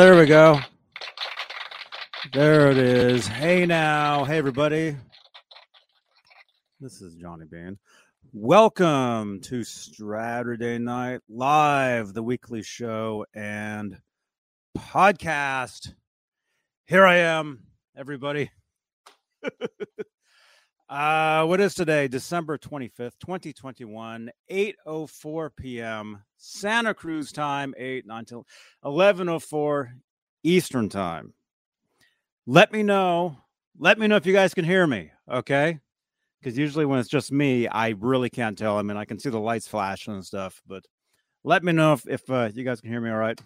There we go. There it is. Hey now. Hey everybody. This is Johnny Bean. Welcome to Straturday Night Live, the weekly show and podcast. Here I am, everybody. uh what is today? December 25th, 2021, 8:04 p.m. Santa Cruz time, 8 9 till 11:04 Eastern time. Let me know. Let me know if you guys can hear me, okay? Because usually when it's just me, I really can't tell. I mean, I can see the lights flashing and stuff, but let me know if, if uh, you guys can hear me all right.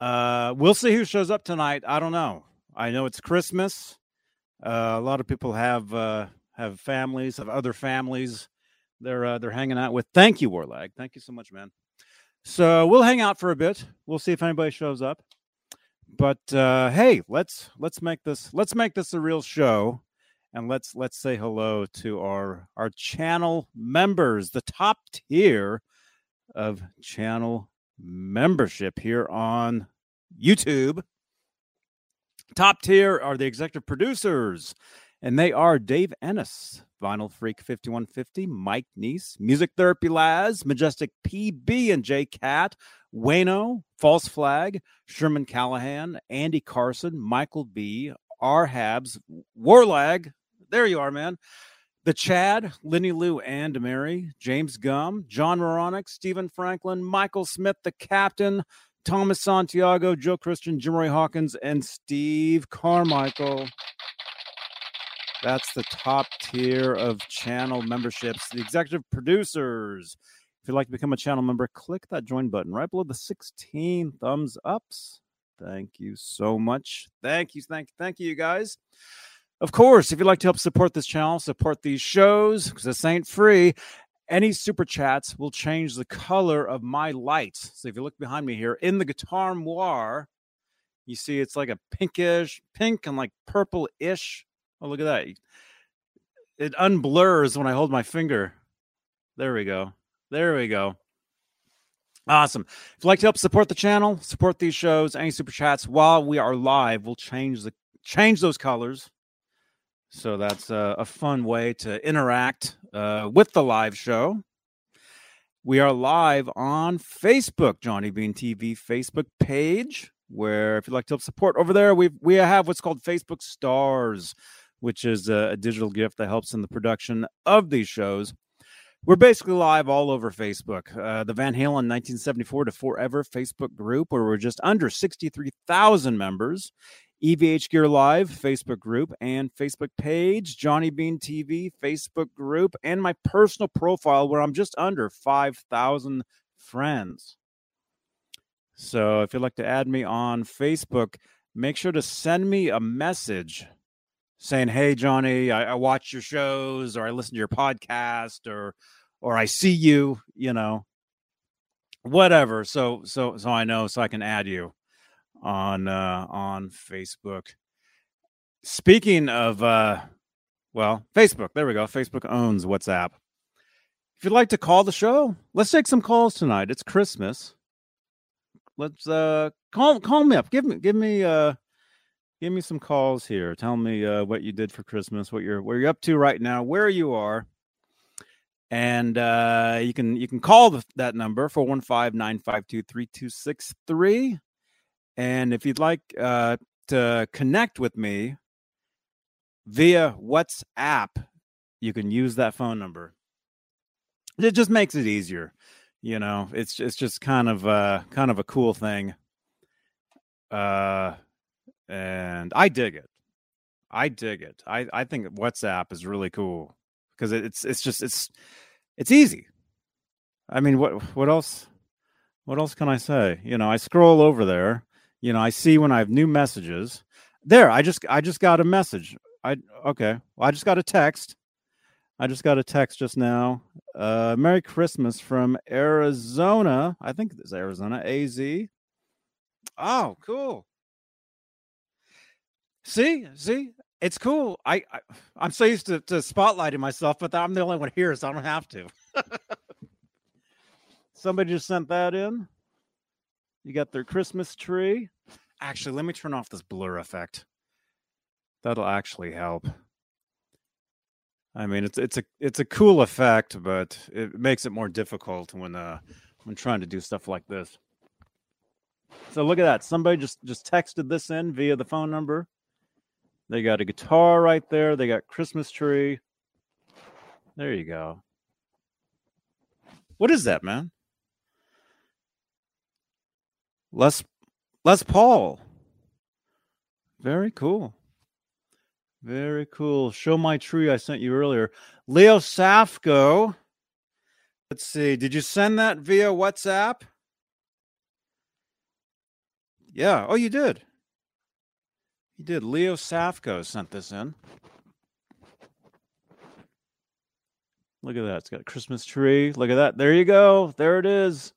Uh, we'll see who shows up tonight. I don't know. I know it's Christmas. Uh, a lot of people have uh, have families, have other families. They're uh, they're hanging out with. Thank you, Warlag. Thank you so much, man. So we'll hang out for a bit. We'll see if anybody shows up. But hey, let's let's make this let's make this a real show, and let's let's say hello to our our channel members, the top tier of channel membership here on YouTube. Top tier are the executive producers, and they are Dave Ennis, Vinyl Freak 5150, Mike Neese, Music Therapy Laz, Majestic PB and J Cat, Wayno, False Flag, Sherman Callahan, Andy Carson, Michael B, R Habs, Warlag. There you are, man. The Chad, Lenny Lou and Mary, James Gum, John Moronic, Stephen Franklin, Michael Smith, the Captain, Thomas Santiago, Joe Christian, Jim Ray Hawkins, and Steve Carmichael. That's the top tier of channel memberships. The executive producers. If you'd like to become a channel member, click that join button right below the 16 thumbs ups. Thank you so much. Thank you, thank you, thank you, you guys. Of course, if you'd like to help support this channel, support these shows, because this ain't free, any super chats will change the color of my lights. So if you look behind me here in the guitar noir, you see it's like a pinkish, pink and like purple-ish. Oh, look at that. It unblurs when I hold my finger. There we go. There we go. Awesome. If you'd like to help support the channel, support these shows, any super chats while we are live, we'll change the change those colors. So that's a, a fun way to interact uh, with the live show. We are live on Facebook, Johnny Bean TV Facebook page, where if you'd like to help support over there, we we have what's called Facebook Stars, which is a, a digital gift that helps in the production of these shows. We're basically live all over Facebook. Uh, the Van Halen 1974 to Forever Facebook group, where we're just under 63,000 members. EVH Gear Live Facebook group and Facebook page, Johnny Bean TV Facebook group, and my personal profile, where I'm just under 5,000 friends. So if you'd like to add me on Facebook, make sure to send me a message saying, "Hey, Johnny, I, I watch your shows, or I listen to your podcast, or or I see you, you know, whatever." So so so I know, so I can add you on uh, on Facebook. Speaking of, uh, well, Facebook. There we go. Facebook owns WhatsApp. If you'd like to call the show, let's take some calls tonight. It's Christmas. Let's uh call call me up. Give me give me uh give me some calls here. Tell me uh, what you did for Christmas, what you're where you're up to right now, where you are. And uh, you can you can call the, that number 415-952-3263. And if you'd like uh, to connect with me via WhatsApp, you can use that phone number. It just makes it easier. You know, it's it's just kind of uh kind of a cool thing. Uh, and I dig it. I dig it. I I think WhatsApp is really cool because it's it's just it's it's easy. I mean, what what else? What else can I say? You know, I scroll over there. You know, I see when I have new messages. There, I just I just got a message. I okay. Well, I just got a text. I just got a text just now. Uh, Merry Christmas from Arizona. I think it's Arizona. AZ. Oh, cool. See, see, it's cool. I, I am so used to, to spotlighting myself, but I'm the only one here, so I don't have to. Somebody just sent that in. You got their Christmas tree. Actually, let me turn off this blur effect. That'll actually help. I mean, it's it's a it's a cool effect, but it makes it more difficult when uh when trying to do stuff like this. So look at that. Somebody just just texted this in via the phone number. They got a guitar right there. They got Christmas tree. There you go. What is that, man? Les Les Paul. Very cool. Very cool. Show my tree I sent you earlier. Leo Safko. Let's see. Did you send that via WhatsApp? Yeah. Oh, you did. You did. Leo Safko sent this in. Look at that. It's got a Christmas tree. Look at that. There you go. There it is.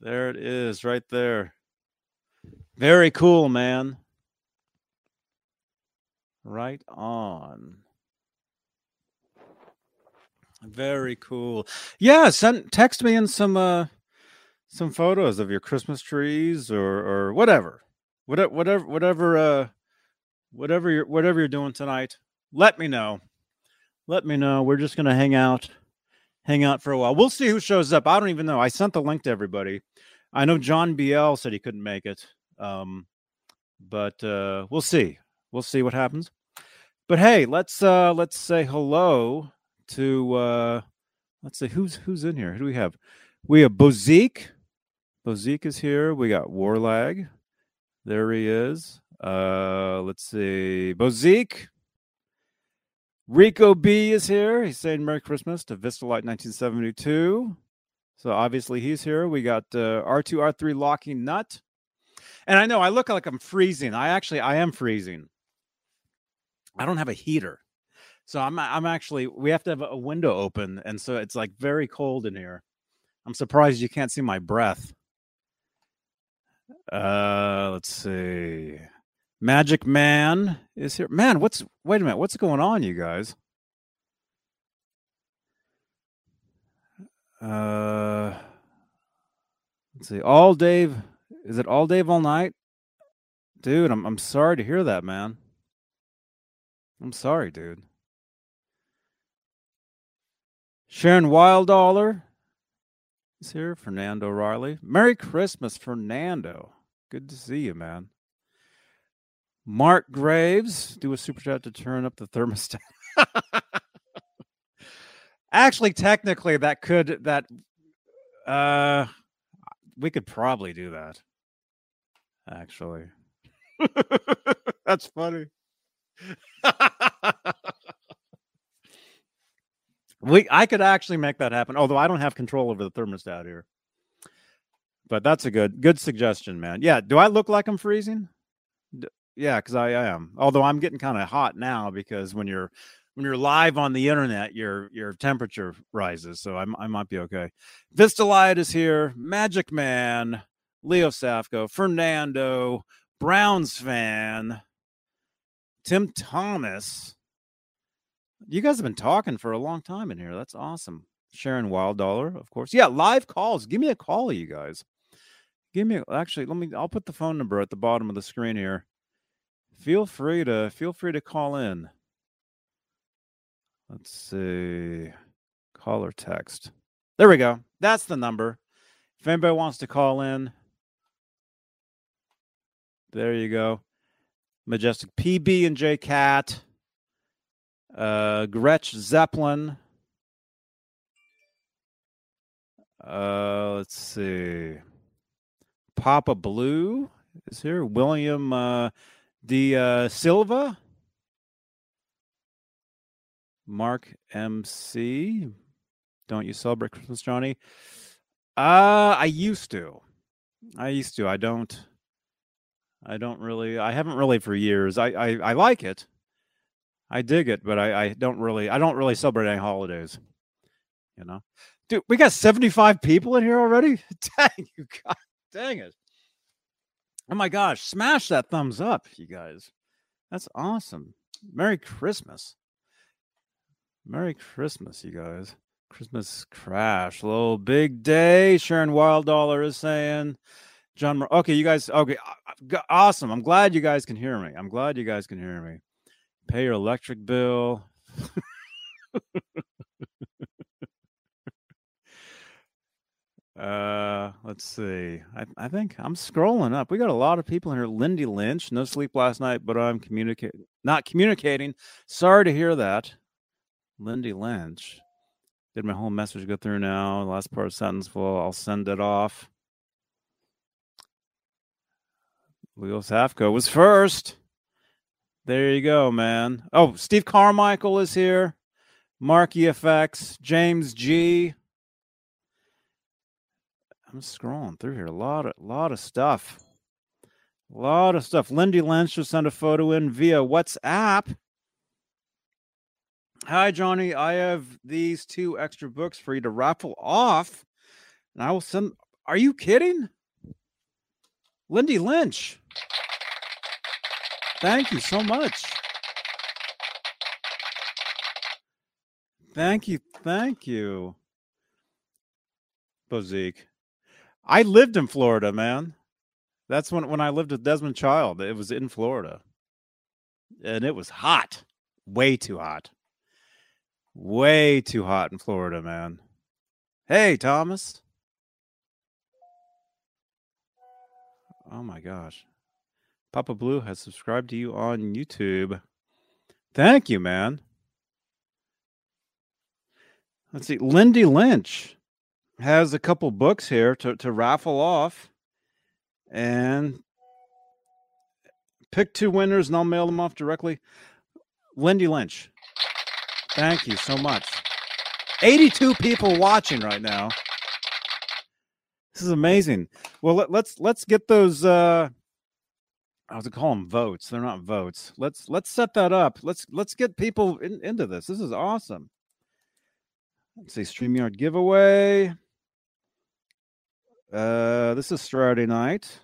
There it is, right there. Very cool, man. Right on. Very cool. Yeah, send text me in some uh some photos of your Christmas trees or or whatever. Whatever whatever whatever uh whatever you're whatever you're doing tonight. Let me know. Let me know. We're just gonna hang out hang out for a while. We'll see who shows up. I don't even know. I sent the link to everybody. I know John BL said he couldn't make it. Um, but uh, we'll see. We'll see what happens. But hey, let's uh, let's say hello to uh, let's see who's who's in here. Who do we have? We have Bozique. Bozique is here. We got Warlag. There he is. Uh, let's see. Bozique. Rico B is here. He's saying Merry Christmas to Vistalite 1972. So obviously he's here. We got uh, R2, R3 locking nut. And I know I look like I'm freezing. I actually I am freezing. I don't have a heater. So I'm I'm actually we have to have a window open and so it's like very cold in here. I'm surprised you can't see my breath. Uh let's see. Magic Man is here. Man, what's wait a minute, what's going on, you guys? Uh let's see. All Dave is it all Dave all night? Dude, I'm I'm sorry to hear that, man. I'm sorry, dude. Sharon Wildaller is here. Fernando Riley. Merry Christmas, Fernando. Good to see you, man. Mark Graves, do a super chat to turn up the thermostat. Actually, technically, that could that uh we could probably do that. Actually, that's funny. we I could actually make that happen, although I don't have control over the thermostat here. But that's a good good suggestion, man. Yeah, do I look like I'm freezing? Yeah, because I am. Although I'm getting kind of hot now because when you're when you're live on the internet, your your temperature rises. So I'm, I might be okay. Vistalite is here. Magic Man, Leo Safko, Fernando, Browns fan, Tim Thomas. You guys have been talking for a long time in here. That's awesome. Sharon Wild Dollar, of course. Yeah, live calls. Give me a call, you guys. Give me actually. Let me. I'll put the phone number at the bottom of the screen here feel free to feel free to call in. Let's see. Call or text. There we go. That's the number. If anybody wants to call in, there you go. Majestic PB and J Cat. Uh Gretch Zeppelin. Uh let's see. Papa Blue is here. William uh, D. Uh, Silva. Mark MC. Don't you celebrate Christmas, Johnny? Uh, I used to. I used to. I don't. I don't really. I haven't really for years. I I, I like it. I dig it, but I, I don't really. I don't really celebrate any holidays. You know, dude, we got seventy five people in here already. Dang you, God, dang it! Oh my gosh, smash that thumbs up, you guys. That's awesome. Merry Christmas. Merry Christmas, you guys. Christmas crash. Little big day. Sharon Wild Dollar is saying. John, okay, you guys, okay, awesome. I'm glad you guys can hear me. I'm glad you guys can hear me. Pay your electric bill. uh, let's see. I, I think I'm scrolling up. We got a lot of people in here. Lindy Lynch, no sleep last night, but I'm communicating, not communicating. Sorry to hear that. Lindy Lynch. Did my whole message go through now? Last part of sentence full. I'll send it off. Leo Safko was first. There you go, man. Oh, Steve Carmichael is here. Marky EFX, James G. I'm scrolling through here. A lot of lot of stuff. A lot of stuff. Lindy Lynch just sent a photo in via WhatsApp. Hi, Johnny. I have these two extra books for you to raffle off. And I will send. Are you kidding? Lindy Lynch. Thank you so much. Thank you. Thank you. Bozique. I lived in Florida, man. That's when, when I lived with Desmond Child. It was in Florida. And it was hot. Way too hot. Way too hot in Florida, man. Hey, Thomas. Oh my gosh. Papa Blue has subscribed to you on YouTube. Thank you, man. Let's see. Lindy Lynch has a couple books here to, to raffle off. And pick two winners and I'll mail them off directly. Lindy Lynch. Thank you so much. 82 people watching right now. This is amazing. Well, let, us let's, let's get those. Uh, I was to call them votes. They're not votes. Let's let's set that up. Let's let's get people in, into this. This is awesome. Let's see, Streamyard giveaway. Uh, this is Friday night.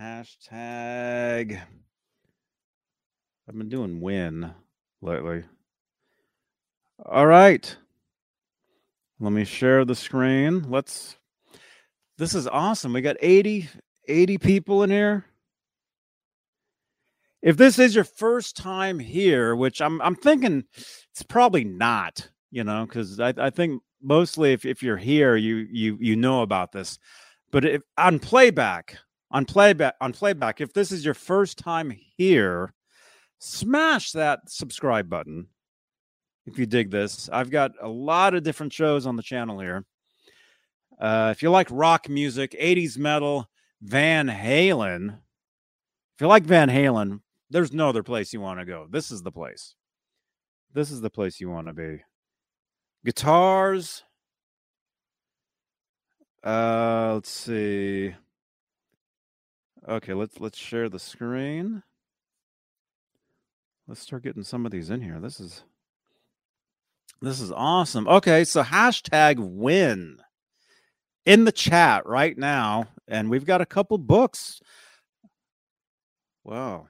Hashtag. I've been doing win lately. All right. Let me share the screen. Let's. This is awesome. We got 80, 80 people in here. If this is your first time here, which I'm, I'm thinking it's probably not, you know, because I, I think mostly if, if you're here, you you you know about this. But if on playback, on playback, on playback, if this is your first time here, smash that subscribe button if you dig this. I've got a lot of different shows on the channel here. Uh, if you like rock music, 80s metal, Van Halen, if you like Van Halen, there's no other place you want to go. This is the place. This is the place you want to be. Guitars. Uh, let's see. Okay, let's let's share the screen. Let's start getting some of these in here. This is this is awesome. Okay, so hashtag win in the chat right now. And we've got a couple books. Wow.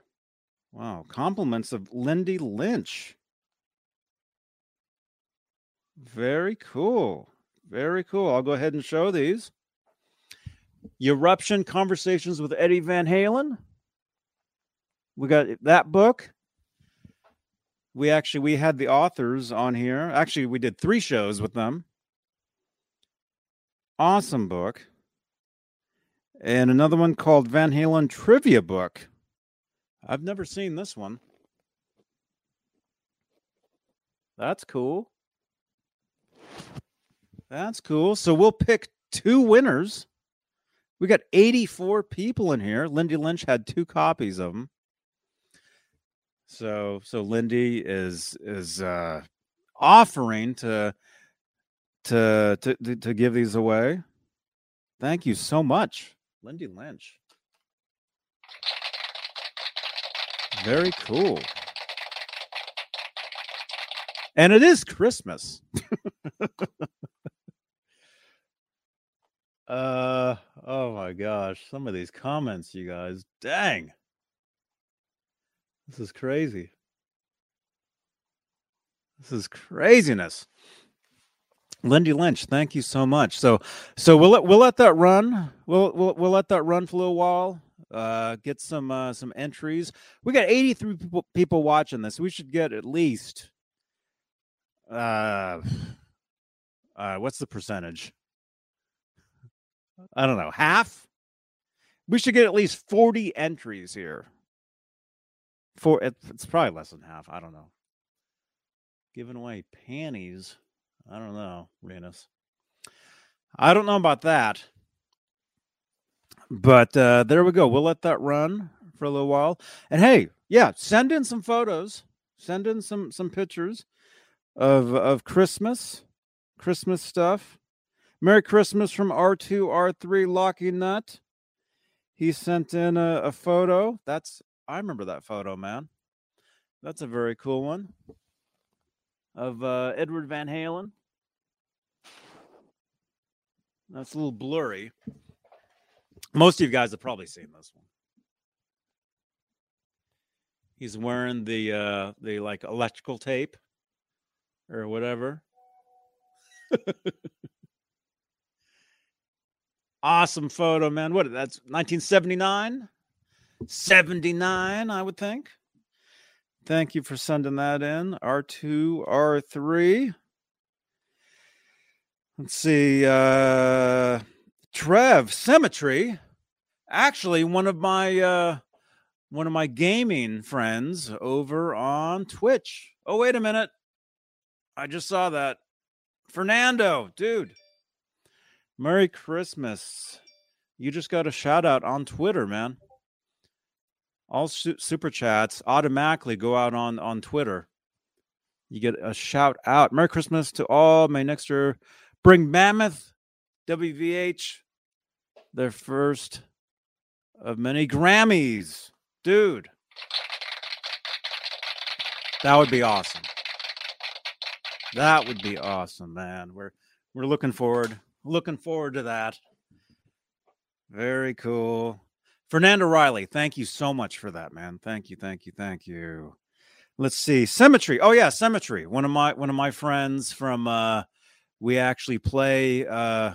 Wow. Compliments of Lindy Lynch. Very cool. Very cool. I'll go ahead and show these. Eruption Conversations with Eddie Van Halen. We got that book we actually we had the authors on here. Actually, we did three shows with them. Awesome book. And another one called Van Halen Trivia Book. I've never seen this one. That's cool. That's cool. So we'll pick two winners. We got 84 people in here. Lindy Lynch had two copies of them. So so Lindy is is uh offering to to to to, give these away. Thank you so much, Lindy Lynch. Very cool. And it is Christmas. uh oh my gosh, some of these comments, you guys. Dang. This is crazy. This is craziness. Lindy Lynch, thank you so much. So, so we'll let we'll let that run. We'll we'll we'll let that run for a little while. Uh, get some uh, some entries. We got 83 people people watching this. We should get at least uh, uh what's the percentage? I don't know, half. We should get at least 40 entries here. For it's probably less than half. I don't know. Giving away panties. I don't know, Renus. I don't know about that. But uh, there we go. We'll let that run for a little while. And hey, yeah, send in some photos. Send in some some pictures of of Christmas, Christmas stuff. Merry Christmas from R2 R3 Locky Nut. He sent in a, a photo. That's I remember that photo, man. That's a very cool one of uh, Edward Van Halen. That's a little blurry. Most of you guys have probably seen this one. He's wearing the uh the like electrical tape or whatever. awesome photo, man. What that's 1979? 79, I would think. Thank you for sending that in. R2, R3. Let's see. Uh Trev Symmetry. Actually, one of my uh one of my gaming friends over on Twitch. Oh, wait a minute. I just saw that. Fernando, dude. Merry Christmas. You just got a shout out on Twitter, man. All su- super chats automatically go out on on Twitter. You get a shout out. Merry Christmas to all my next year. Bring Mammoth WVH their first of many Grammys. Dude. That would be awesome. That would be awesome, man. We're we're looking forward looking forward to that. Very cool. Fernando Riley, thank you so much for that, man. Thank you, thank you, thank you. Let's see. Symmetry. Oh yeah, Symmetry. One of my one of my friends from uh we actually play uh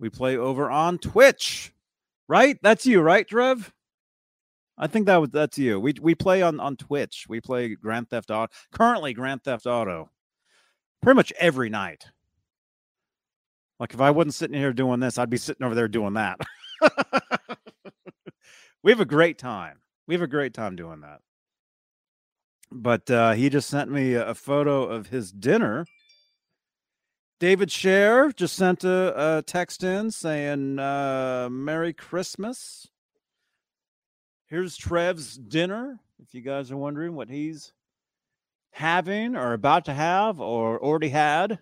we play over on Twitch. Right? That's you, right, Trev? I think that was that's you. We we play on on Twitch. We play Grand Theft Auto. Currently Grand Theft Auto. Pretty much every night. Like if I wasn't sitting here doing this, I'd be sitting over there doing that. we have a great time. We have a great time doing that. But uh, he just sent me a photo of his dinner. David Share just sent a, a text in saying uh, Merry Christmas. Here's Trev's dinner. If you guys are wondering what he's having or about to have or already had.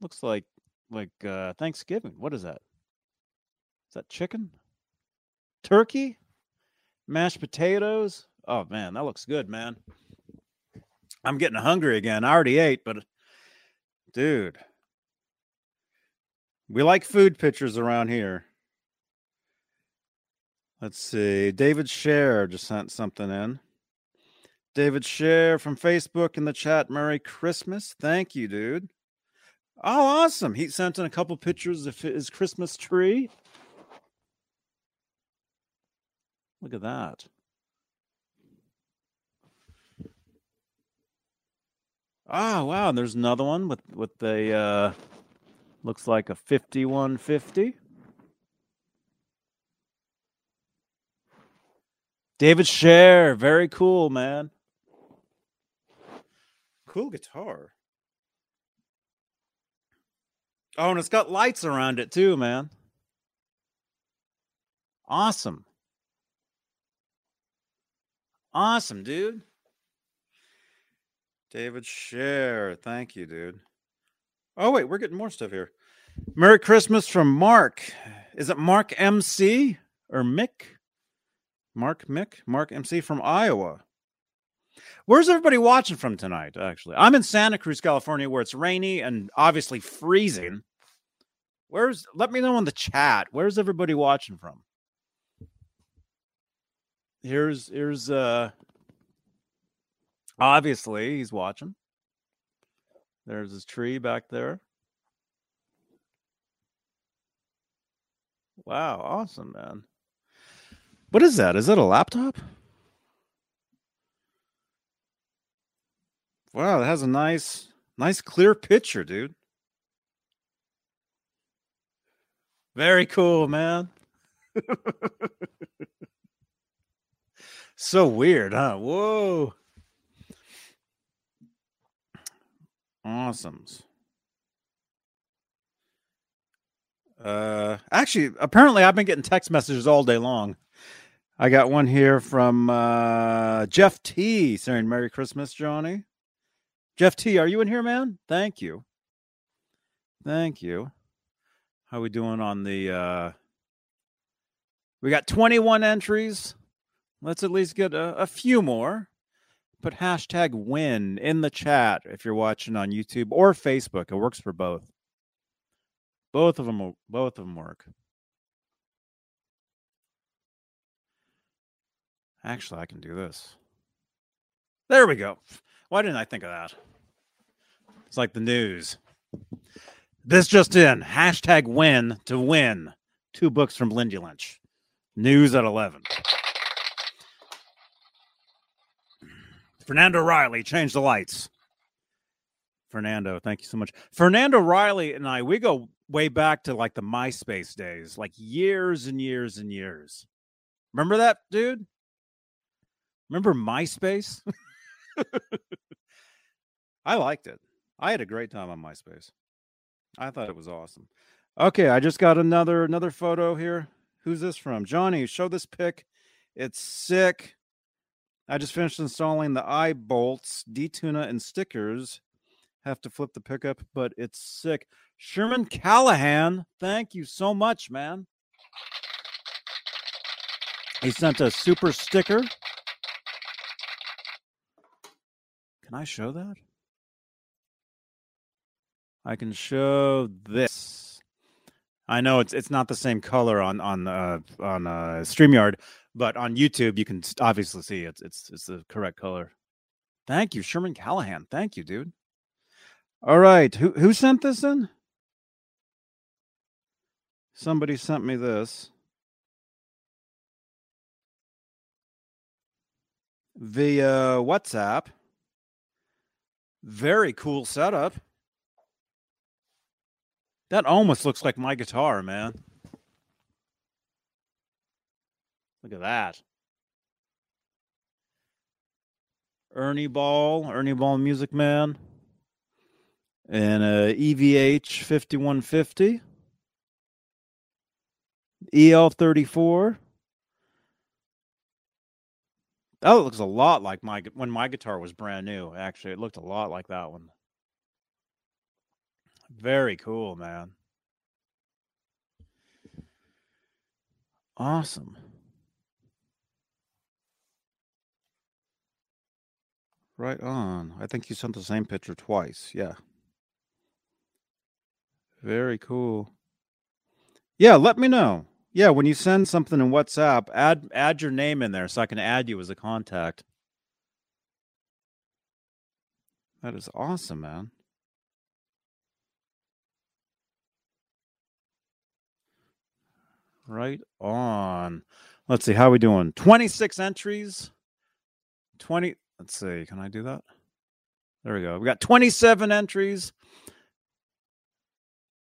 Looks like like uh Thanksgiving. What is that? Is that chicken? Turkey? Mashed potatoes? Oh man, that looks good, man. I'm getting hungry again. I already ate, but dude, we like food pictures around here. Let's see. David Share just sent something in. David Share from Facebook in the chat. Merry Christmas. Thank you, dude. Oh, awesome. He sent in a couple pictures of his Christmas tree. Look at that. Oh, wow. And there's another one with, with the, uh, looks like a 5150. David Share. Very cool, man. Cool guitar. Oh, and it's got lights around it too, man. Awesome. Awesome, dude. David Share. Thank you, dude. Oh, wait, we're getting more stuff here. Merry Christmas from Mark. Is it Mark MC or Mick? Mark Mick? Mark MC from Iowa. Where's everybody watching from tonight, actually? I'm in Santa Cruz, California, where it's rainy and obviously freezing. Where's, let me know in the chat. Where's everybody watching from? Here's, here's, uh, obviously he's watching. There's his tree back there. Wow, awesome, man. What is that? Is that a laptop? Wow, it has a nice, nice clear picture, dude. Very cool, man. so weird, huh? Whoa. Awesomes. Uh, actually, apparently, I've been getting text messages all day long. I got one here from uh, Jeff T saying Merry Christmas, Johnny. Jeff T, are you in here, man? Thank you. Thank you. How we doing on the uh we got 21 entries. Let's at least get a, a few more. Put hashtag win in the chat if you're watching on YouTube or Facebook. It works for both. Both of them both of them work. Actually, I can do this. There we go. Why didn't I think of that? It's like the news. This just in. Hashtag win to win. Two books from Lindy Lynch. News at 11. Fernando Riley, change the lights. Fernando, thank you so much. Fernando Riley and I, we go way back to like the MySpace days, like years and years and years. Remember that, dude? Remember MySpace? I liked it. I had a great time on MySpace. I thought it was awesome. Okay, I just got another another photo here. Who's this from? Johnny, show this pic. It's sick. I just finished installing the eye bolts, D-tuna, and stickers. Have to flip the pickup, but it's sick. Sherman Callahan, thank you so much, man. He sent a super sticker. Can I show that? I can show this. I know it's it's not the same color on on uh, on uh, Streamyard, but on YouTube you can obviously see it's it's it's the correct color. Thank you, Sherman Callahan. Thank you, dude. All right, who who sent this in? Somebody sent me this via WhatsApp. Very cool setup. That almost looks like my guitar, man. Look at that. Ernie Ball, Ernie Ball Music Man, and uh, a EVH 5150, EL34. That looks a lot like my when my guitar was brand new. Actually, it looked a lot like that one. Very cool, man. Awesome. Right on. I think you sent the same picture twice. Yeah. Very cool. Yeah, let me know. Yeah, when you send something in WhatsApp, add add your name in there so I can add you as a contact. That is awesome, man. Right on. Let's see how we doing. 26 entries. 20 Let's see. Can I do that? There we go. We got 27 entries.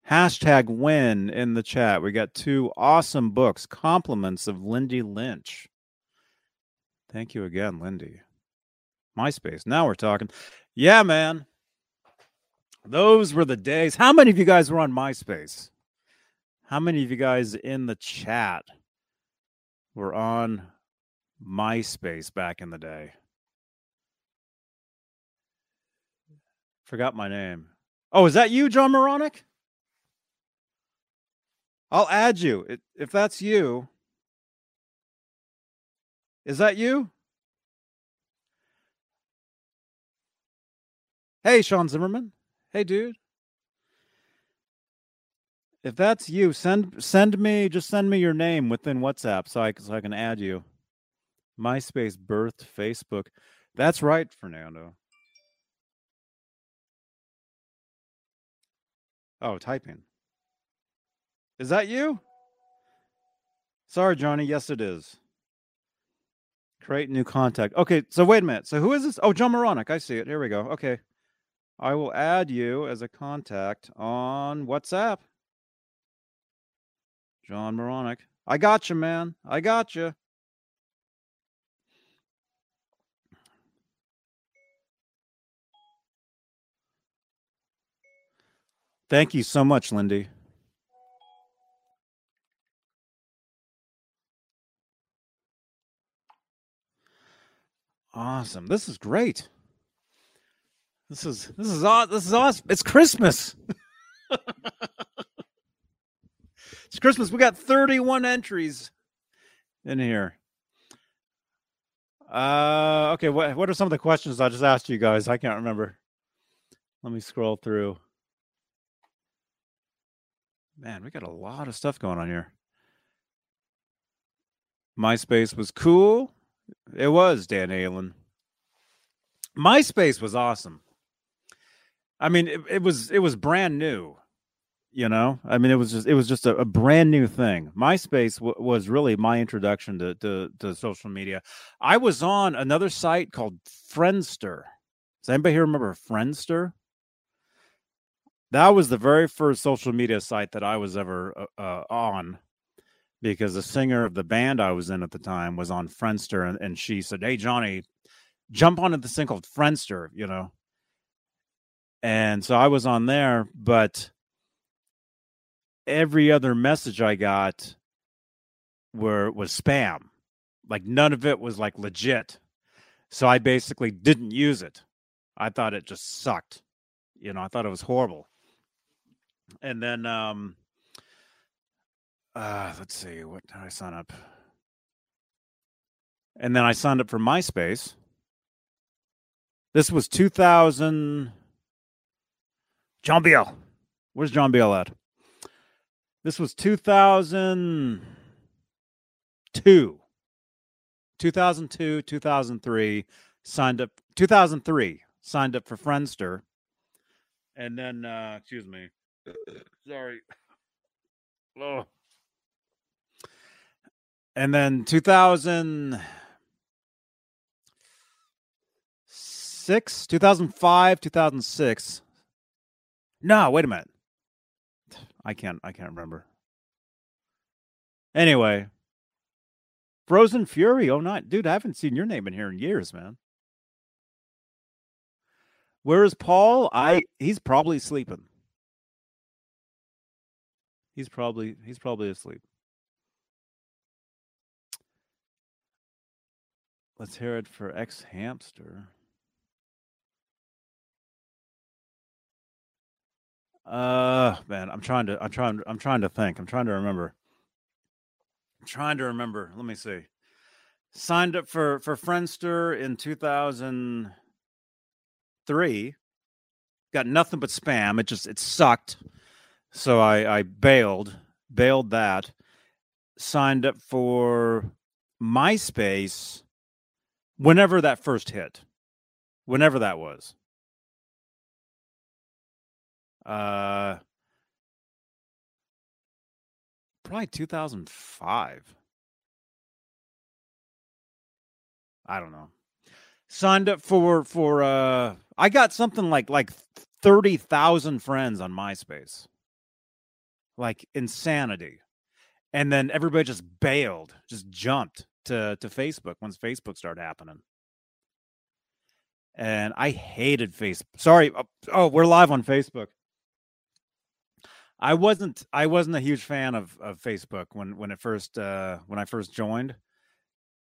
Hashtag win in the chat. We got two awesome books, compliments of Lindy Lynch. Thank you again, Lindy. MySpace. Now we're talking. Yeah, man. Those were the days. How many of you guys were on MySpace? How many of you guys in the chat were on MySpace back in the day? Forgot my name. Oh, is that you, John Moronic? I'll add you. If that's you, is that you? Hey, Sean Zimmerman. Hey, dude. If that's you, send send me just send me your name within WhatsApp so I so I can add you. MySpace birthed Facebook. That's right, Fernando. Oh, typing. Is that you? Sorry, Johnny. Yes, it is. Create new contact. Okay, so wait a minute. So who is this? Oh, John Moronic. I see it. Here we go. Okay. I will add you as a contact on WhatsApp. John Moronic. I got you, man. I got you. Thank you so much, Lindy. Awesome. This is great. This is this is this is awesome. It's Christmas. it's Christmas. We got 31 entries in here. Uh okay, what what are some of the questions I just asked you guys? I can't remember. Let me scroll through. Man, we got a lot of stuff going on here. MySpace was cool. It was Dan Allen. MySpace was awesome. I mean, it, it, was it was brand new. You know, I mean, it was just it was just a, a brand new thing. MySpace w- was really my introduction to, to to social media. I was on another site called Friendster. Does anybody here remember Friendster? That was the very first social media site that I was ever uh, uh, on because the singer of the band I was in at the time was on Friendster, and, and she said, "Hey, Johnny, jump onto this thing called Friendster," you know. And so I was on there, but every other message I got were was spam. Like none of it was like legit. So I basically didn't use it. I thought it just sucked. You know, I thought it was horrible. And then um uh, let's see, what did I sign up? And then I signed up for MySpace. This was 2000. John Biel. Where's John Biel at? This was 2002. 2002, 2003. Signed up. 2003. Signed up for Friendster. And then, uh, excuse me. Sorry. Oh and then 2006 2005 2006 no wait a minute i can't i can't remember. Anyway. Frozen fury oh not dude i haven't seen your name in here in years man. Where is paul? I he's probably sleeping. He's probably he's probably asleep. Let's hear it for X Hamster. Uh man, I'm trying to I'm trying I'm trying to think. I'm trying to remember. I'm trying to remember. Let me see. Signed up for for Friendster in 2003. Got nothing but spam. It just it sucked. So I I bailed, bailed that. Signed up for MySpace whenever that first hit, whenever that was. Uh, probably 2005. I don't know. Signed up for for uh I got something like like 30,000 friends on MySpace. Like insanity. And then everybody just bailed, just jumped to to Facebook once Facebook started happening. and I hated Facebook. Sorry. Oh, oh, we're live on Facebook. I wasn't I wasn't a huge fan of, of Facebook when when it first uh when I first joined.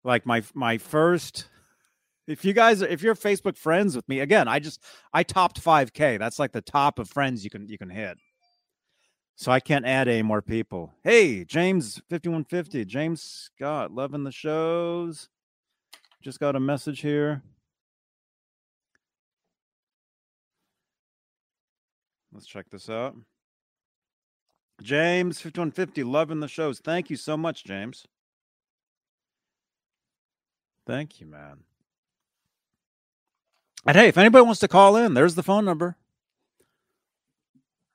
Like my my first if you guys if you're Facebook friends with me, again, I just I topped 5k. That's like the top of friends you can you can hit. So I can't add any more people. Hey, James 5150, James Scott, loving the shows. Just got a message here. Let's check this out. James 5150, loving the shows. Thank you so much, James. Thank you, man. And hey, if anybody wants to call in, there's the phone number.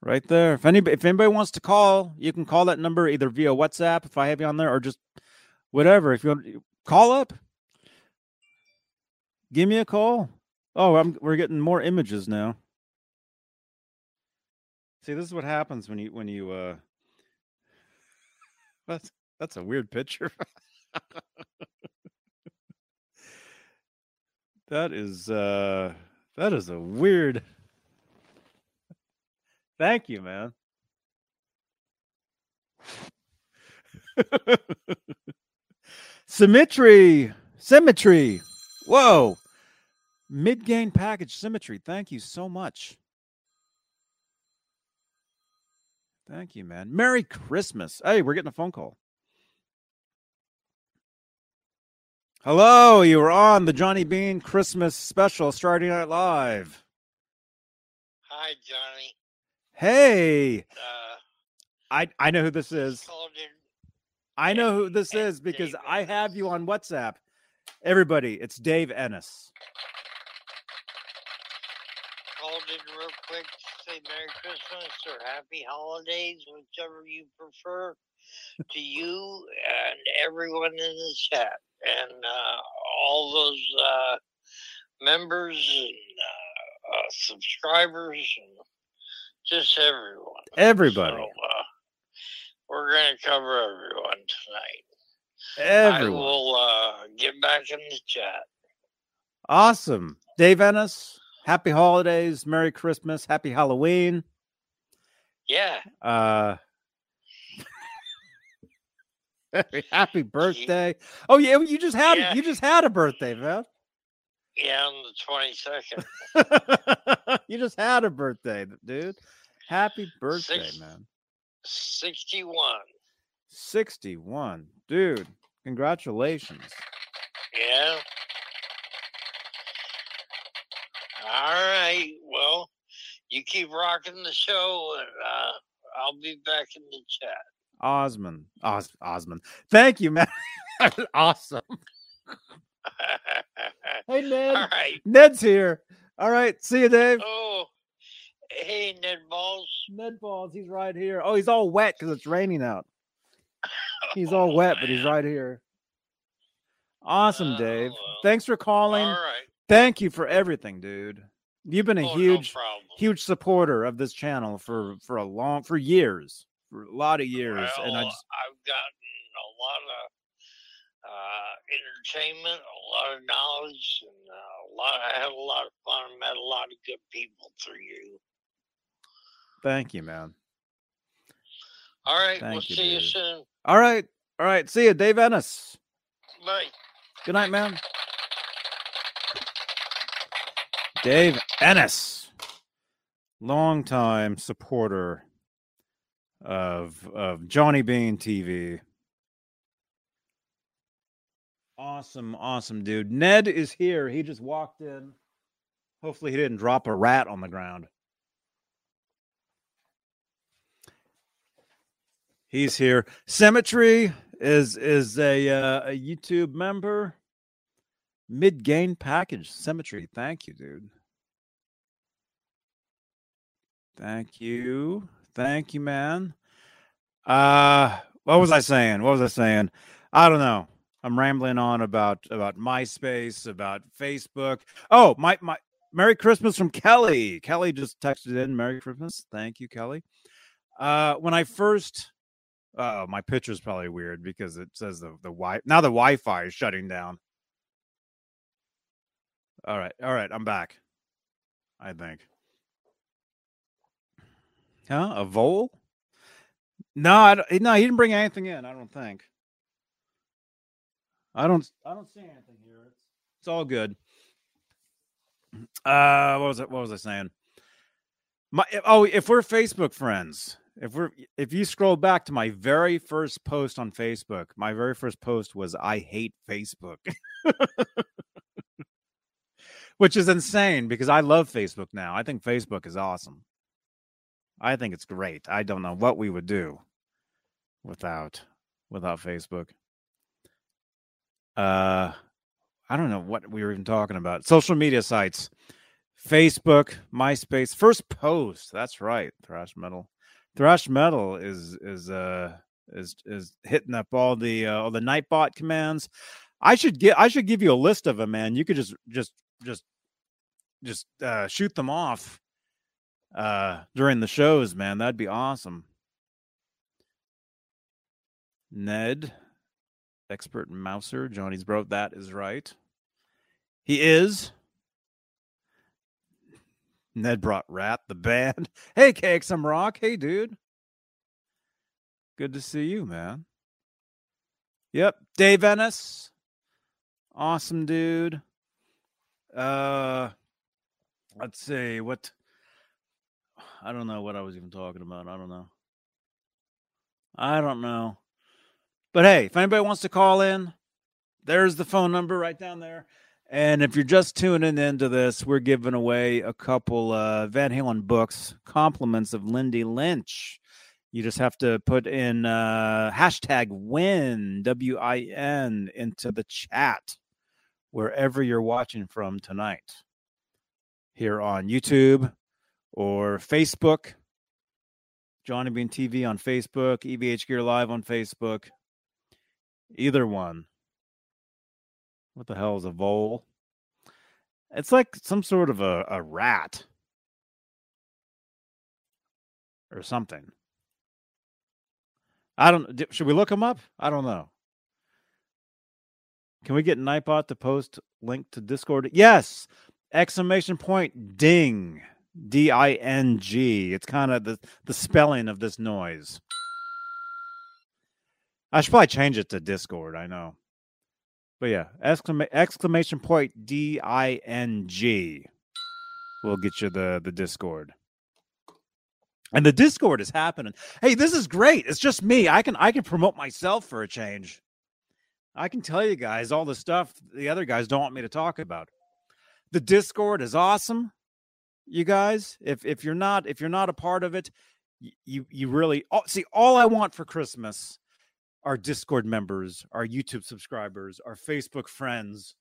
Right there. If anybody if anybody wants to call, you can call that number either via WhatsApp if I have you on there or just whatever. If you want call up. Give me a call. Oh, I'm we're getting more images now. See, this is what happens when you when you uh that's that's a weird picture. that is uh that is a weird Thank you, man. Symmetry. Symmetry. Whoa. Mid gain package symmetry. Thank you so much. Thank you, man. Merry Christmas. Hey, we're getting a phone call. Hello, you are on the Johnny Bean Christmas special, Straturday Night Live. Hi, Johnny. Hey, Uh, I I know who this is. I know who this is because I have you on WhatsApp. Everybody, it's Dave Ennis. called in real quick to say Merry Christmas or Happy Holidays, whichever you prefer, to you and everyone in the chat and uh, all those uh, members and uh, uh, subscribers and just everyone. Everybody. So, uh, we're going to cover everyone tonight. Everyone. I will uh, get back in the chat. Awesome. Dave Ennis, happy holidays, Merry Christmas, happy Halloween. Yeah. Uh happy birthday. Oh yeah, you just had Yeah. you just had a birthday, man. Yeah, on the 22nd. you just had a birthday, dude. Happy birthday, Six- man. 61. 61. Dude, congratulations. Yeah. All right. Well, you keep rocking the show, and uh, I'll be back in the chat. Osman. Os- Osman. Thank you, man. awesome. Hey, Ned. All right. Ned's here. All right. See you, Dave. Oh, hey, Ned Balls. Ned Balls. He's right here. Oh, he's all wet because it's raining out. He's all Oh, wet, but he's right here. Awesome, Oh, Dave. well. Thanks for calling. All right. Thank you for everything, dude. You've been a Oh, huge, no huge supporter of this channel for for a long, for years, for a lot of years, and I just, I've gotten a lot of uh, entertainment, a lot of knowledge, and uh, a lot. I had a lot of fun. Met a lot of good people through you. thank you, man. All right, Thank we'll you, see you soon. All right, all right. See you, Dave Ennis. Bye. Good night, man. Dave Ennis, longtime supporter of of Johnny Bean TV. Awesome, awesome dude. Ned is here. He just walked in. Hopefully, he didn't drop a rat on the ground. He's here. Symmetry is is a uh, a YouTube member. Mid gain package symmetry. Thank you, dude. Thank you. Thank you, man. Uh what was I saying? What was I saying? I don't know. I'm rambling on about about MySpace, about Facebook. Oh, my my Merry Christmas from Kelly. Kelly just texted in Merry Christmas. Thank you, Kelly. Uh when I first uh my picture's probably weird because it says the the wi now the Wi-Fi is shutting down. All right. All right. I'm back. I think. Huh? A vole? No, I don't, no, he didn't bring anything in. I don't think. I don't. I don't see anything here. It's, it's all good. Uh, what was it? What was I saying? My oh, if we're Facebook friends, if we're if you scroll back to my very first post on Facebook, my very first post was I hate Facebook. Which is insane because I love Facebook now. I think Facebook is awesome. I think it's great. I don't know what we would do without without Facebook. Uh I don't know what we were even talking about. Social media sites. Facebook, MySpace, first post. That's right. Thrash metal. Thrash metal is is uh is is hitting up all the uh, all the Nightbot commands. I should get I should give you a list of them, man. You could just just just just uh shoot them off uh during the shows, man. That'd be awesome. Ned, expert mouser. Johnny's bro. That is right. He is. Ned brought Rat the band. Hey, some rock. Hey, dude. Good to see you, man. Yep, Dave Ennis. Awesome dude. Uh let's see what I don't know what I was even talking about. I don't know. I don't know. But hey, if anybody wants to call in, there's the phone number right down there. And if you're just tuning into this, we're giving away a couple uh, Van Halen books, compliments of Lindy Lynch. You just have to put in uh, hashtag win, W I N, into the chat wherever you're watching from tonight here on YouTube or Facebook, Johnny Bean TV on Facebook, EVH Gear Live on Facebook. Either one. What the hell is a vole? It's like some sort of a, a rat or something. I don't. Should we look them up? I don't know. Can we get Nightbot to post link to Discord? Yes! Exclamation point ding. D I N G. It's kind of the, the spelling of this noise. I should probably change it to Discord. I know. But yeah, exclama- exclamation point D I N G will get you the, the Discord. And the Discord is happening. Hey, this is great. It's just me. I can I can promote myself for a change. I can tell you guys all the stuff the other guys don't want me to talk about. The Discord is awesome. You guys, if if you're not if you're not a part of it, you you really see all I want for Christmas our Discord members, our YouTube subscribers, our Facebook friends.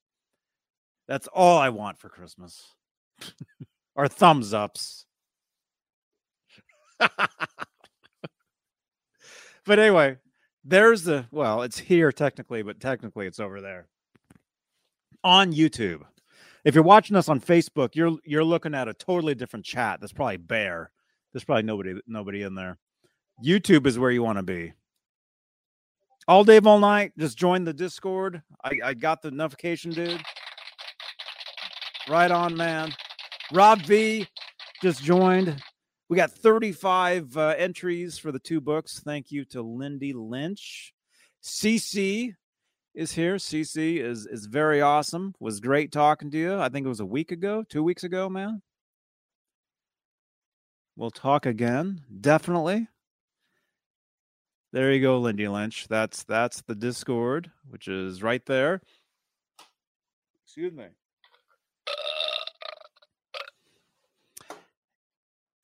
That's all I want for Christmas. our thumbs ups. but anyway, there's the well, it's here technically, but technically it's over there on YouTube. If you're watching us on Facebook, you're you're looking at a totally different chat. That's probably bare. There's probably nobody nobody in there. YouTube is where you want to be. All day, all night. Just join the Discord. I, I got the notification, dude. Right on, man. Rob V just joined. We got 35 uh, entries for the two books. Thank you to Lindy Lynch. CC is here. CC is is very awesome. Was great talking to you. I think it was a week ago, two weeks ago, man. We'll talk again, definitely. There you go, Lindy Lynch. That's that's the Discord, which is right there. Excuse me.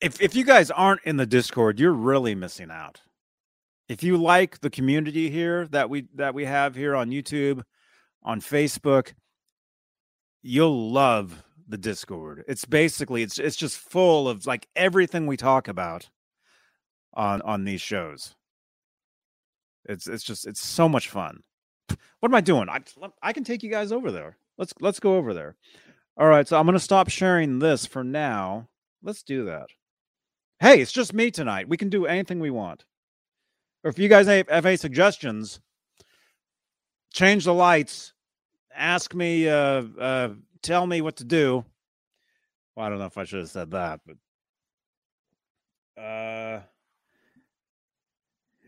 If if you guys aren't in the Discord, you're really missing out. If you like the community here that we that we have here on YouTube, on Facebook, you'll love the Discord. It's basically it's it's just full of like everything we talk about on on these shows. It's it's just it's so much fun. What am I doing? I I can take you guys over there. Let's let's go over there. All right, so I'm going to stop sharing this for now. Let's do that. Hey, it's just me tonight. We can do anything we want. Or if you guys have, have any suggestions, change the lights. Ask me uh, uh, tell me what to do. Well, I don't know if I should have said that, but uh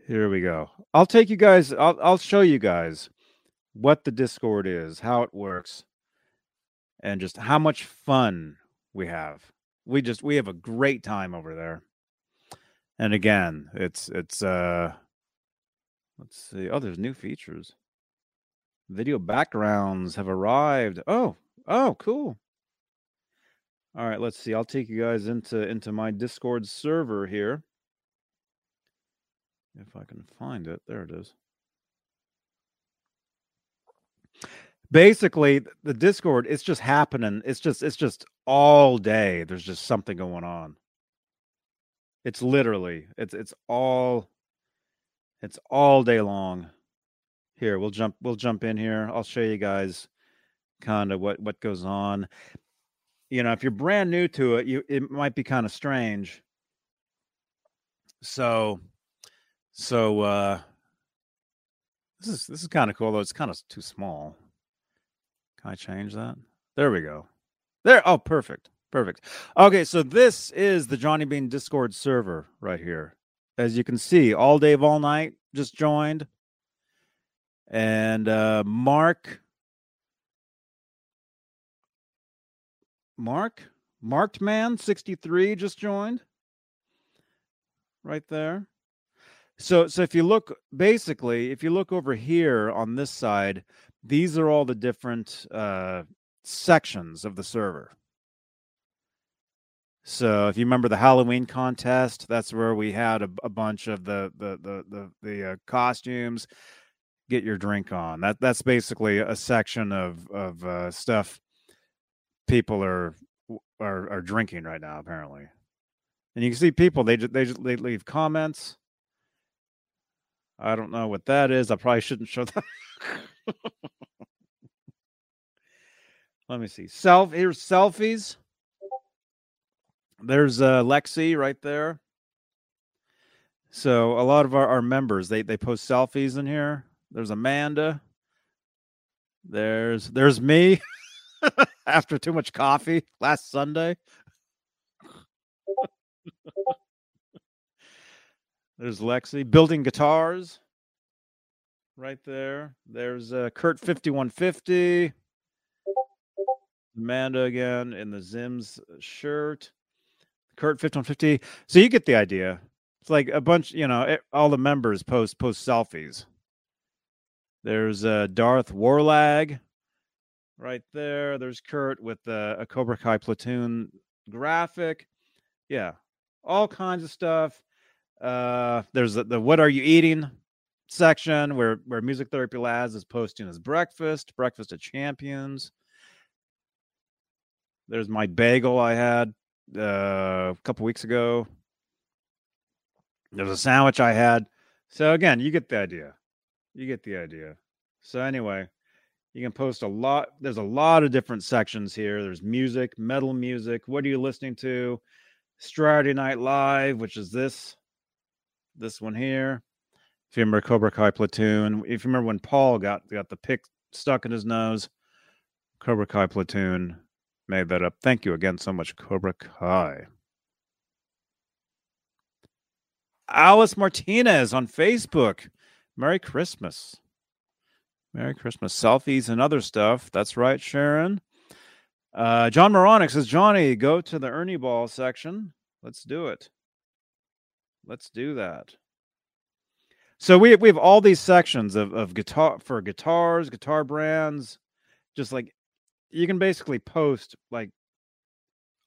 here we go. I'll take you guys I'll I'll show you guys what the Discord is, how it works, and just how much fun we have. We just we have a great time over there. And again, it's it's uh let's see. Oh, there's new features. Video backgrounds have arrived. Oh, oh, cool. All right, let's see. I'll take you guys into into my Discord server here. If I can find it. There it is. Basically, the Discord it's just happening. It's just it's just all day. There's just something going on. It's literally it's it's all it's all day long. Here, we'll jump we'll jump in here. I'll show you guys kind of what what goes on. You know, if you're brand new to it, you it might be kind of strange. So so uh this is this is kind of cool though. It's kind of too small. Can I change that? There we go. There. Oh, perfect. Perfect. Okay, so this is the Johnny Bean Discord server right here. As you can see, all day, all night just joined. And uh Mark Mark Marked Man 63 just joined. Right there. So so if you look basically, if you look over here on this side, these are all the different uh sections of the server. So if you remember the Halloween contest, that's where we had a, a bunch of the the the the, the uh, costumes. Get your drink on. That that's basically a section of of uh, stuff people are are are drinking right now apparently. And you can see people they they just they leave comments. I don't know what that is. I probably shouldn't show that. Let me see. Self here's selfies. There's uh, Lexi right there. So a lot of our, our members they they post selfies in here. There's Amanda. There's there's me after too much coffee last Sunday. there's Lexi building guitars. Right there. There's uh, Kurt 5150. Amanda again in the Zims shirt. Kurt 5150. So you get the idea. It's like a bunch, you know, all the members post post selfies. There's uh, Darth Warlag right there. There's Kurt with uh, a Cobra Kai platoon graphic. Yeah, all kinds of stuff. Uh, there's the, the what are you eating section where where Music Therapy Labs is posting his breakfast, breakfast of champions. There's my bagel I had uh, a couple weeks ago. There's a sandwich I had. So again, you get the idea. You get the idea. So anyway, you can post a lot. There's a lot of different sections here. There's music, metal music. What are you listening to? Straturday Night Live, which is this, this one here. If you remember Cobra Kai Platoon, if you remember when Paul got got the pick stuck in his nose, Cobra Kai Platoon made that up. Thank you again so much, Cobra Kai. Alice Martinez on Facebook. Merry Christmas. Merry Christmas. Selfies and other stuff. That's right, Sharon. Uh, John Moronic says, Johnny, go to the Ernie Ball section. Let's do it. Let's do that. So we we have all these sections of, of guitar for guitars, guitar brands, just like you can basically post like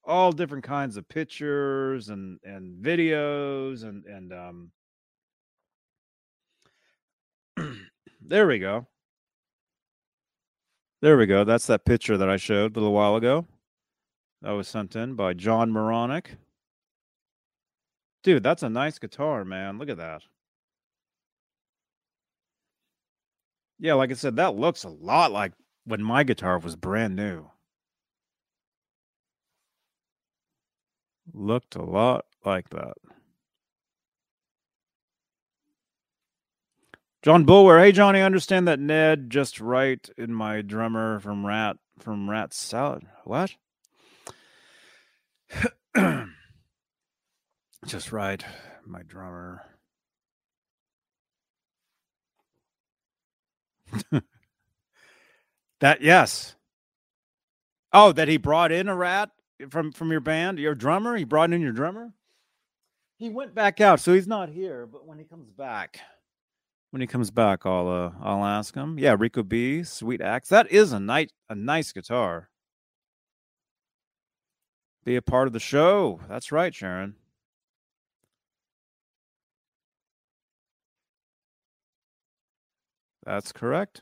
all different kinds of pictures and and videos and and um there we go. There we go. That's that picture that i showed a little while ago. That was sent in by john moronic. Dude that's a nice guitar man. Look at that yeah like i said that looks a lot like when my guitar was brand new. Looked a lot like that. John Bulwer, hey Johnny, understand that Ned just right in my drummer from Rat from Rat Salad. What? just right, my drummer. that yes. Oh, that he brought in a rat from from your band, your drummer. He brought in your drummer. He went back out, so he's not here. But when he comes back, when he comes back, I'll uh, I'll ask him. Yeah, Rico B, sweet axe. That is a nice a nice guitar. Be a part of the show. That's right, Sharon. That's correct.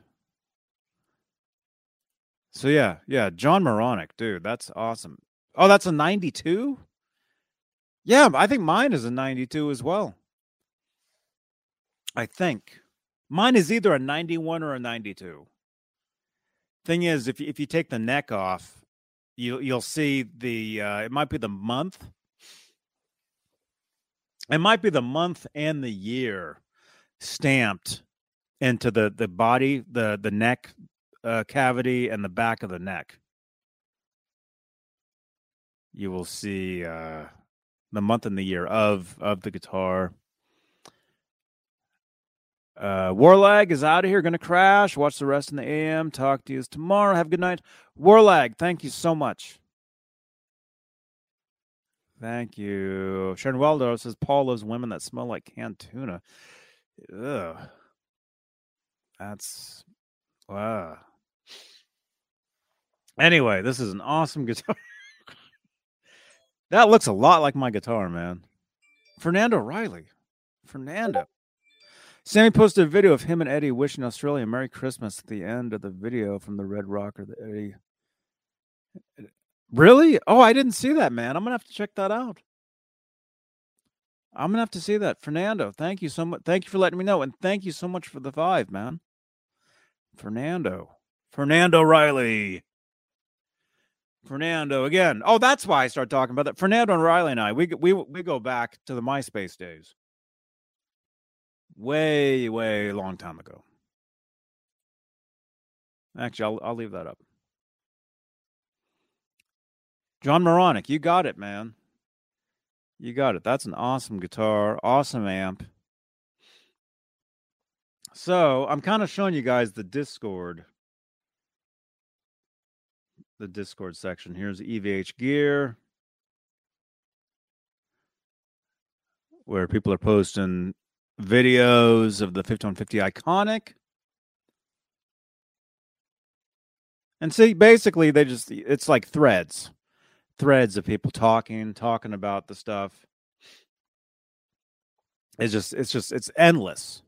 So yeah, yeah, John Moronic, dude, that's awesome. Oh, that's a 92? Yeah, I think mine is a 92 as well. I think. Mine is either a 91 or a 92. Thing is, if if you take the neck off, you you'll see the uh it might be the month. It might be the month and the year stamped into the the body, the the neck uh, cavity, and the back of the neck. You will see uh, the month and the year of of the guitar. Uh, Warlag is out of here. Going to crash. Watch the rest in the AM. Talk to you tomorrow. Have a good night. Warlag, thank you so much. Thank you. Sharon Waldo says Paul loves women that smell like canned tuna. Ugh. That's wow. Anyway, this is an awesome guitar. that looks a lot like my guitar, man. Fernando Riley. Fernando. Sammy posted a video of him and Eddie wishing Australia Merry Christmas at the end of the video from the Red Rocker. The Eddie. Really? Oh, I didn't see that, man. I'm gonna have to check that out. I'm gonna have to see that. Fernando, thank you so much. Thank you for letting me know. And thank you so much for the five, man. Fernando. Fernando Riley. Fernando again. Oh, that's why I start talking about that. Fernando and Riley and I, we we we go back to the MySpace days. Way, way long time ago. Actually, I'll I'll leave that up. John Moronic, you got it, man. You got it. That's an awesome guitar, awesome amp. So I'm kind of showing you guys the Discord. The Discord section. Here's EVH gear. Where people are posting videos of the 5150 iconic. And see, basically, they just, it's like threads threads of people talking, talking about the stuff. It's just, it's just, it's endless.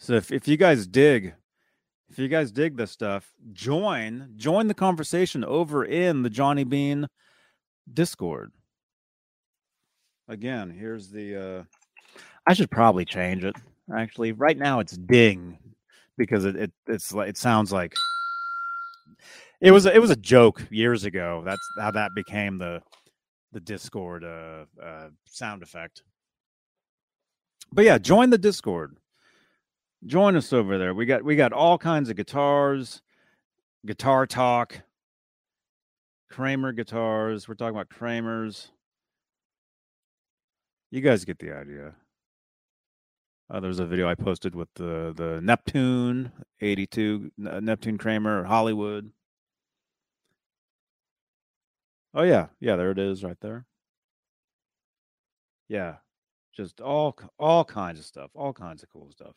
So if, if you guys dig, if you guys dig this stuff, join, join the conversation over in the Johnny Bean Discord. Again, here's the, uh, I should probably change it. Actually, right now it's ding because it, it it's like, it sounds like it was it was a joke years ago. That's how that became the the Discord uh, uh, sound effect. But yeah, join the Discord. Join us over there. We got we got all kinds of guitars, guitar talk, Kramer guitars. We're talking about Kramers. You guys get the idea. Uh, there's a video I posted with the the Neptune 82 Neptune Kramer Hollywood. Oh yeah, yeah, there it is right there. Yeah, just all all kinds of stuff, all kinds of cool stuff.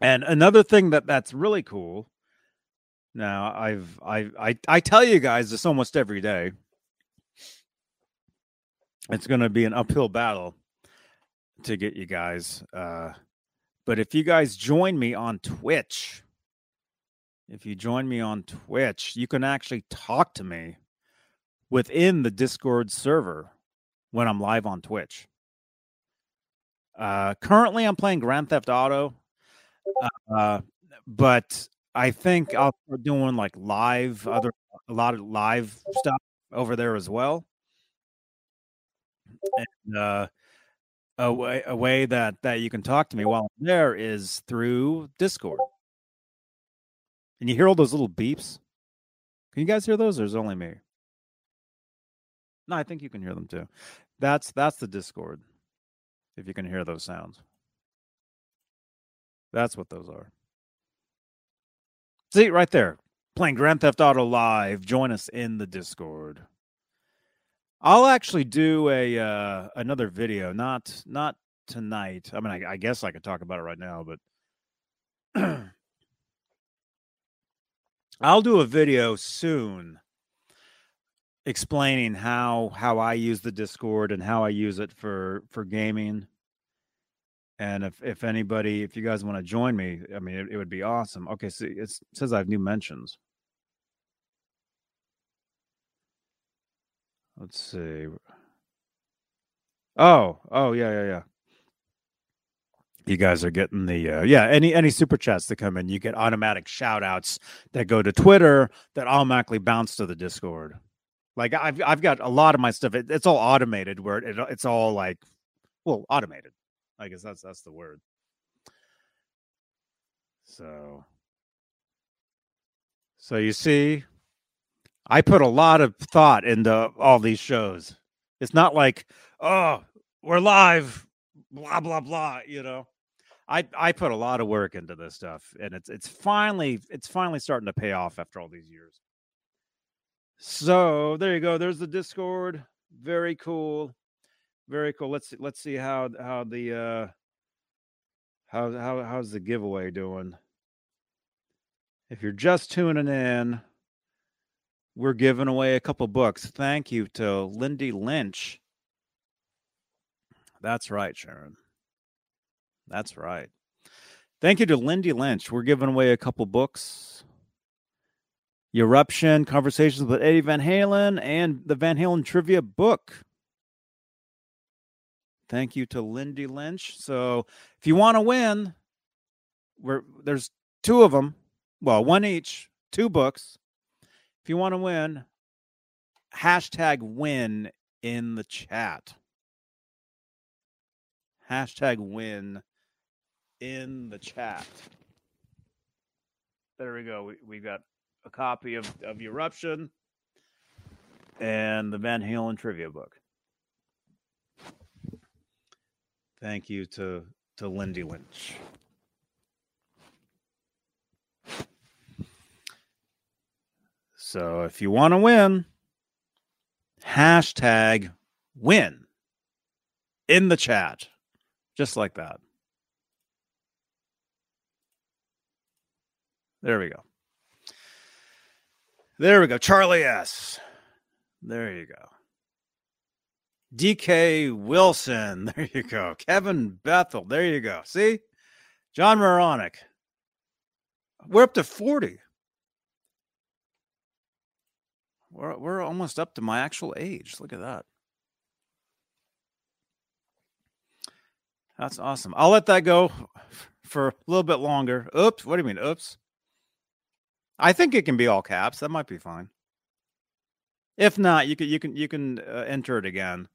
And another thing that that's really cool. Now I've I I I tell you guys this almost every day. It's going to be an uphill battle to get you guys. Uh, but if you guys join me on Twitch, if you join me on Twitch, you can actually talk to me within the Discord server when I'm live on Twitch. Uh, currently, I'm playing Grand Theft Auto, uh, but I think I'll start doing like live other a lot of live stuff over there as well. And uh, a way, a way that that you can talk to me while I'm there is through Discord. And you hear all those little beeps. Can you guys hear those, or is only me? No, I think you can hear them too. That's that's the Discord. If you can hear those sounds. That's what those are. See right there, playing Grand Theft Auto Live. Join us in the Discord. I'll actually do a uh, another video, not not tonight. I mean, I, I guess I could talk about it right now, but I'll do a video soon explaining how how I use the Discord and how I use it for for gaming. And if if anybody, if you guys want to join me, I mean, it, it would be awesome. Okay, so it says I have new mentions. Let's see. Oh, oh yeah, yeah, yeah. You guys are getting the uh, yeah any any super chats that come in, you get automatic shout outs that go to Twitter that automatically bounce to the Discord. Like I've I've got a lot of my stuff. It, it's all automated where it, it's all like well automated. I guess that's that's the word. So so you see, I put a lot of thought into all these shows. It's not like, oh, we're live, blah blah blah. You know, I I put a lot of work into this stuff, and it's it's finally it's finally starting to pay off after all these years. So there you go. There's the Discord. Very cool, very cool. Let's see, let's see how how the uh how how how's the giveaway doing. If you're just tuning in we're giving away a couple books. Thank you to Lindy Lynch. That's right, Sharon. That's right. Thank you to Lindy Lynch. We're giving away a couple books. Eruption, Conversations with Eddie Van Halen, and the Van Halen Trivia book. Thank you to Lindy Lynch. So if you want to win, we're there's two of them. Well, one each, two books. If you want to win, hashtag win in the chat. Hashtag win in the chat. There we go. We, we got a copy of, of Eruption and the Van Halen trivia book. Thank you to, to Lindy Lynch. So if you want to win, hashtag win in the chat, just like that. There we go. There we go. Charlie S. There you go. DK Wilson. There you go. Kevin Bethel. There you go. See? John Moronic. We're up to 40. We're we're almost up to my actual age. Look at that. That's awesome. I'll let that go for a little bit longer. Oops. What do you mean? Oops. I think it can be all caps. That might be fine. If not, you can you can you can uh, enter it again.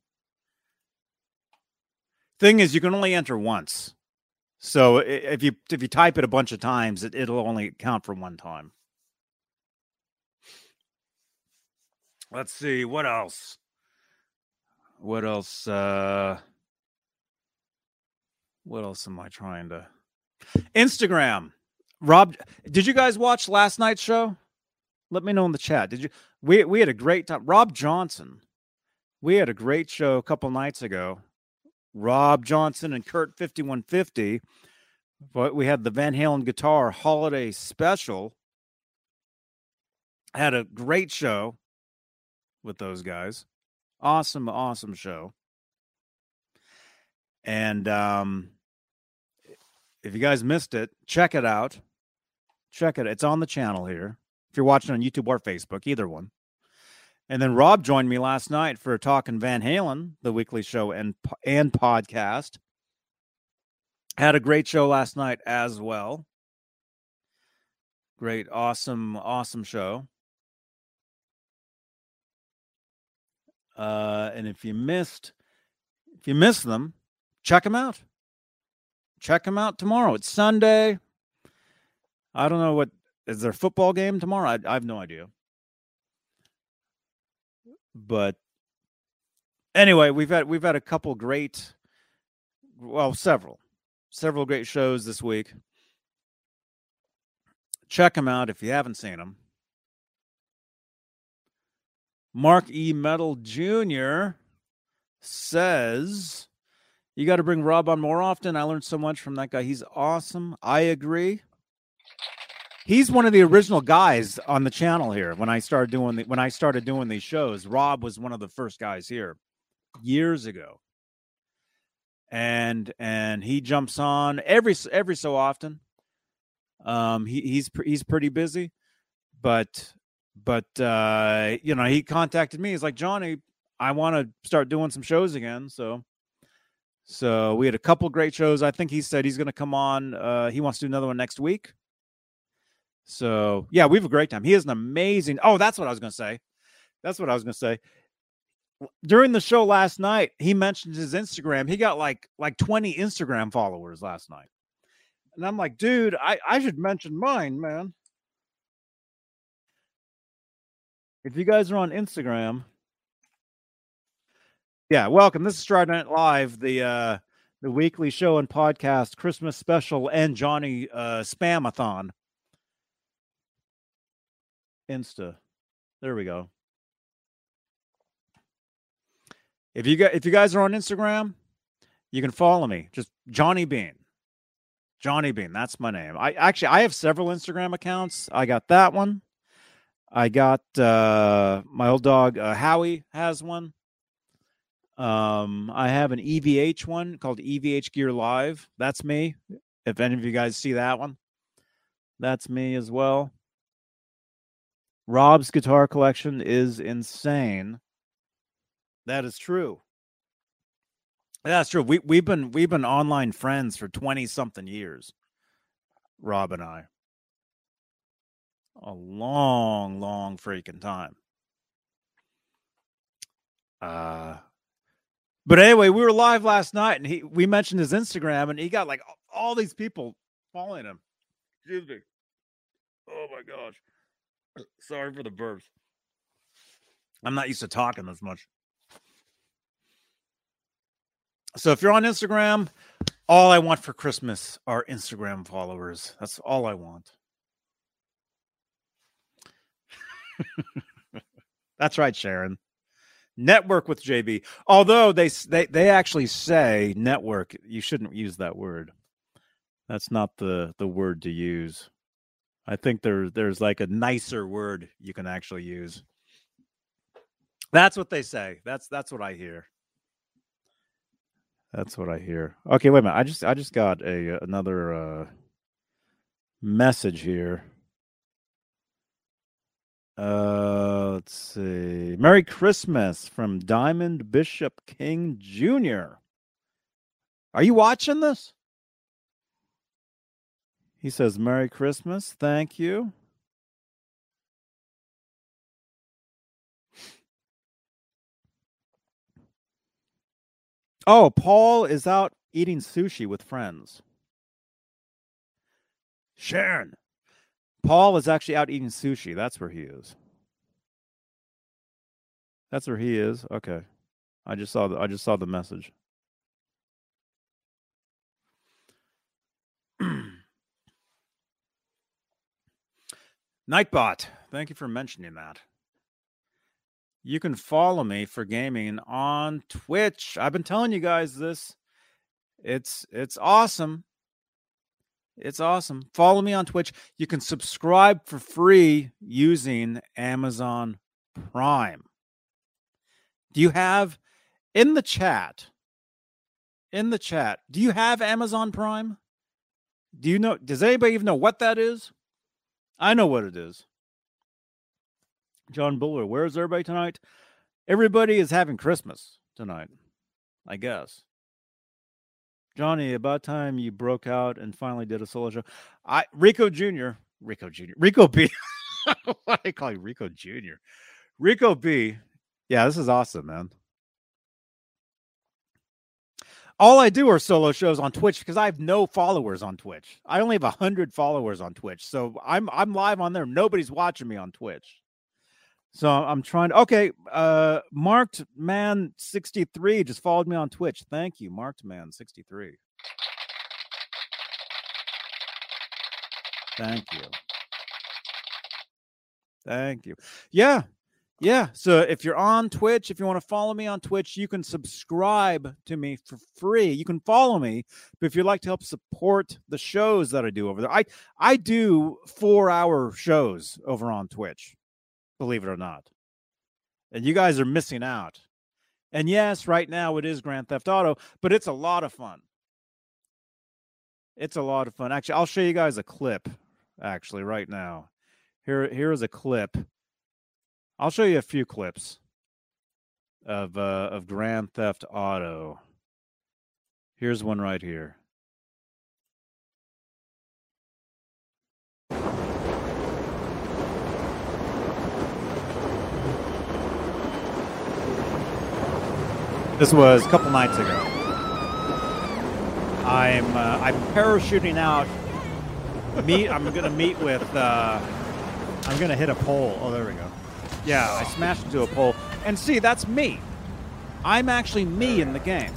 Thing is, you can only enter once. So if you if you type it a bunch of times, it, it'll only count for one time. Let's see what else. What else? Uh, what else am I trying to? Instagram. Rob, did you guys watch last night's show? Let me know in the chat. Did you? We we had a great time. Rob Johnson. We had a great show a couple nights ago. Rob Johnson and Kurt 5150. But we had the Van Halen Guitar Holiday Special. Had a great show with those guys. Awesome, awesome show. And um, if you guys missed it, check it out. Check it. It's on the channel here. If you're watching on YouTube or Facebook, either one. And then Rob joined me last night for talking Van Halen, the weekly show and and podcast. Had a great show last night as well. Great, awesome, awesome show. Uh, and if you missed, if you missed them, check them out. Check them out tomorrow. It's Sunday. I don't know what is there football game tomorrow. I, I have no idea. But anyway, we've had we've had a couple great, well, several, several great shows this week. Check them out if you haven't seen them. Mark E. Metal Jr. says, You got to bring Rob on more often. I learned so much from that guy. He's awesome. I agree. He's one of the original guys on the channel here when I started doing the, when I started doing these shows. Rob was one of the first guys here years ago. And and he jumps on every every so often. Um he, he's he's pretty busy, but but uh, you know, he contacted me. He's like, Johnny, I want to start doing some shows again. So, so we had a couple great shows. I think he said he's going to come on. Uh, he wants to do another one next week. So yeah, we have a great time. He is an amazing. Oh, that's what I was going to say. That's what I was going to say. During the show last night, he mentioned his Instagram. He got like like 20 Instagram followers last night. And I'm like, dude, I, I should mention mine, man. If you guys are on Instagram, yeah, welcome. This is Straturday Night Live, the uh the weekly show and podcast, Christmas special, and Johnny uh spamathon. Insta. There we go. If you got if you guys are on Instagram, you can follow me. Just Johnny Bean. Johnny Bean, that's my name. I actually I have several Instagram accounts. I got that one. I got uh, my old dog uh, Howie has one. Um, I have an EVH one called EVH Gear Live. That's me. If any of you guys see that one, that's me as well. Rob's guitar collection is insane. That is true. That's true. We we've been we've been online friends for 20 something years. Rob and I a long, long freaking time. Uh, but anyway, we were live last night, and he we mentioned his Instagram, and he got like all these people following him. Excuse me. Oh my gosh. Sorry for the burps. I'm not used to talking this much. So if you're on Instagram, all I want for Christmas are Instagram followers. That's all I want. That's right, Sharon. Network with JB. Although they they they actually say network, you shouldn't use that word. That's not the the word to use. I think there there's like a nicer word you can actually use. That's what they say. That's that's what I hear. That's what I hear. Okay, wait a minute. I just I just got a another uh message here. Uh, let's see. Merry Christmas from Diamond Bishop King Jr. Are you watching this? He says, Merry Christmas. Thank you. Oh, Paul is out eating sushi with friends. Sharon, Paul is actually out eating sushi. That's where he is. That's where he is. Okay. I just saw the I just saw the message. Nightbot, thank you for mentioning that. You can follow me for gaming on Twitch. I've been telling you guys this. It's it's awesome. It's awesome. Follow me on Twitch. You can subscribe for free using Amazon Prime. Do you have in the chat? In the chat, do you have Amazon Prime? Do you know? Does anybody even know what that is? I know what it is. John Buller, where's everybody tonight? Everybody is having Christmas tonight, I guess. Johnny, about time you broke out and finally did a solo show. I Rico Jr. Rico Jr. Rico B. Why do I call you Rico Jr.? Rico B. Yeah, this is awesome, man. All I do are solo shows on Twitch because I have no followers on Twitch. I only have a hundred followers on Twitch, so I'm I'm live on there. Nobody's watching me on Twitch. So I'm trying to okay. Uh Marked Man 63 just followed me on Twitch. Thank you, Marked Man 63. Thank you. Thank you. Yeah. Yeah. So if you're on Twitch, if you want to follow me on Twitch, you can subscribe to me for free. You can follow me, but if you'd like to help support the shows that I do over there, I I do four hour shows over on Twitch believe it or not. And you guys are missing out. And yes, right now it is Grand Theft Auto, but it's a lot of fun. It's a lot of fun. Actually, I'll show you guys a clip actually right now. Here here is a clip. I'll show you a few clips of uh of Grand Theft Auto. Here's one right here. This was a couple nights ago. I'm uh, I'm parachuting out. Meet. I'm gonna meet with. Uh, I'm gonna hit a pole. Oh, there we go. Yeah, I smashed into a pole. And see, that's me. I'm actually me in the game.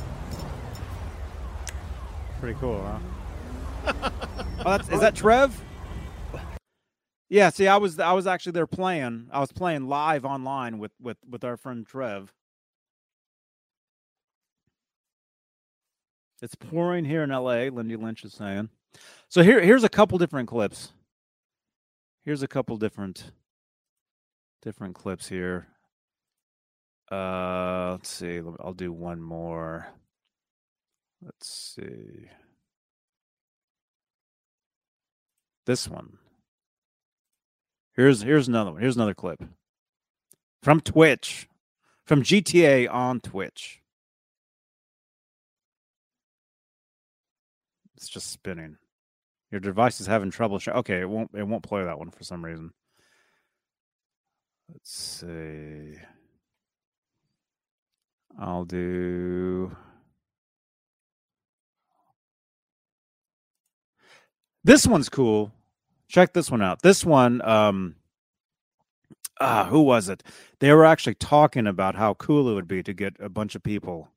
Pretty cool, huh? oh, is that Trev? Yeah. See, I was I was actually there playing. I was playing live online with with with our friend Trev. It's pouring here in LA, Lindy Lynch is saying. So here here's a couple different clips. Here's a couple different different clips here. Uh let's see. I'll do one more. Let's see. This one. Here's here's another one. Here's another clip. From Twitch. From GTA on Twitch. It's just spinning. Your device is having trouble. Sh- okay, it won't. It won't play that one for some reason. Let's see. I'll do. This one's cool. Check this one out. This one, um, ah, who was it? They were actually talking about how cool it would be to get a bunch of people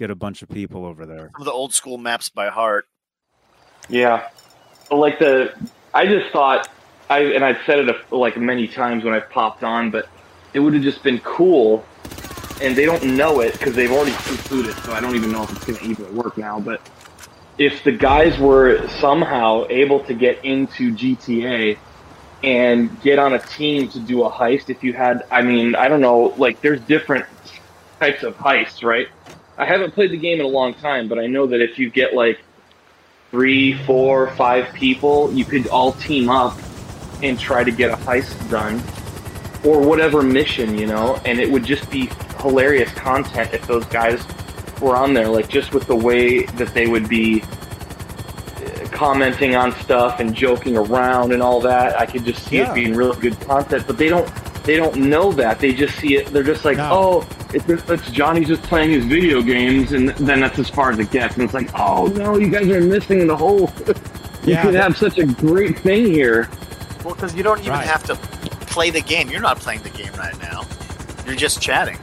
get a bunch of people over there. Some of the old school maps by heart. Yeah, like the I just thought I and I've said it a, like many times when I've popped on, but it would have just been cool. And they don't know it because they've already concluded, so I don't even know if it's going to even work now. But if the guys were somehow able to get into GTA and get on a team to do a heist, if you had, I mean, I don't know, like there's different types of heists, right? I haven't played the game in a long time, but I know that if you get like three, four, five people, you could all team up and try to get a heist done or whatever mission, you know, and it would just be hilarious content if those guys were on there, like just with the way that they would be uh, commenting on stuff and joking around and all that. I could just see yeah. it being really good content, but they don't they don't know that. They just see it. They're just like, no. oh, it's, it's Johnny just playing his video games, and then that's as far as it gets. And it's like, oh no, you guys are missing the whole. you yeah, could have such a great thing here. Well, because you don't even right. have to play the game. You're not playing the game right now. You're just chatting.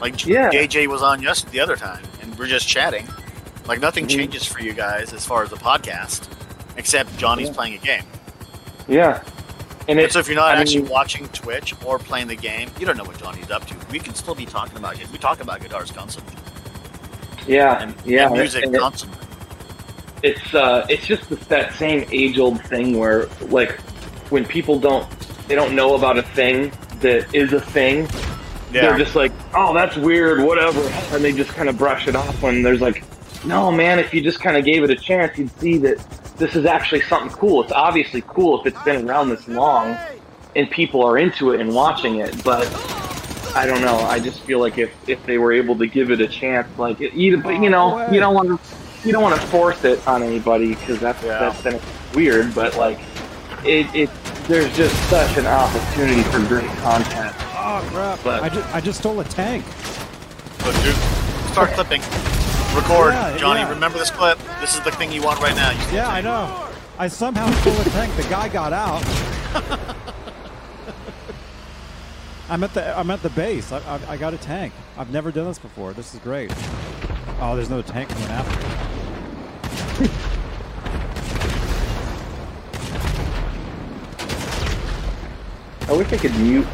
Like yeah. JJ was on just the other time, and we're just chatting. Like nothing mm-hmm. changes for you guys as far as the podcast, except Johnny's yeah. playing a game. Yeah, and, so if you're not I actually mean, watching Twitch or playing the game, you don't know what Johnny's up to. We can still be talking about it. We talk about guitars constantly. Yeah, and, yeah, and music and constantly. It, it's uh, it's just that same age old thing where like when people don't they don't know about a thing that is a thing, yeah. they're just like, oh, that's weird, whatever, and they just kind of brush it off. When there's like, no, man, if you just kind of gave it a chance, you'd see that this is actually something cool. It's obviously cool if it's been around this long and people are into it and watching it, but I don't know. I just feel like if, if they were able to give it a chance, like you, you know, you don't want to you don't want to force it on anybody because that's yeah. that's then weird. But like, it, it there's just such an opportunity for great content. Oh crap! But, I just I just stole a tank. Oh, but dude, start clipping. Record, yeah, Johnny. Yeah. Remember this clip. This is the thing you want right now. Yeah, I know. I somehow stole a tank. The guy got out. I'm at the I'm at the base. I, I, I, got a tank. I've never done this before. This is great. Oh, there's no tank coming after I wish I could mute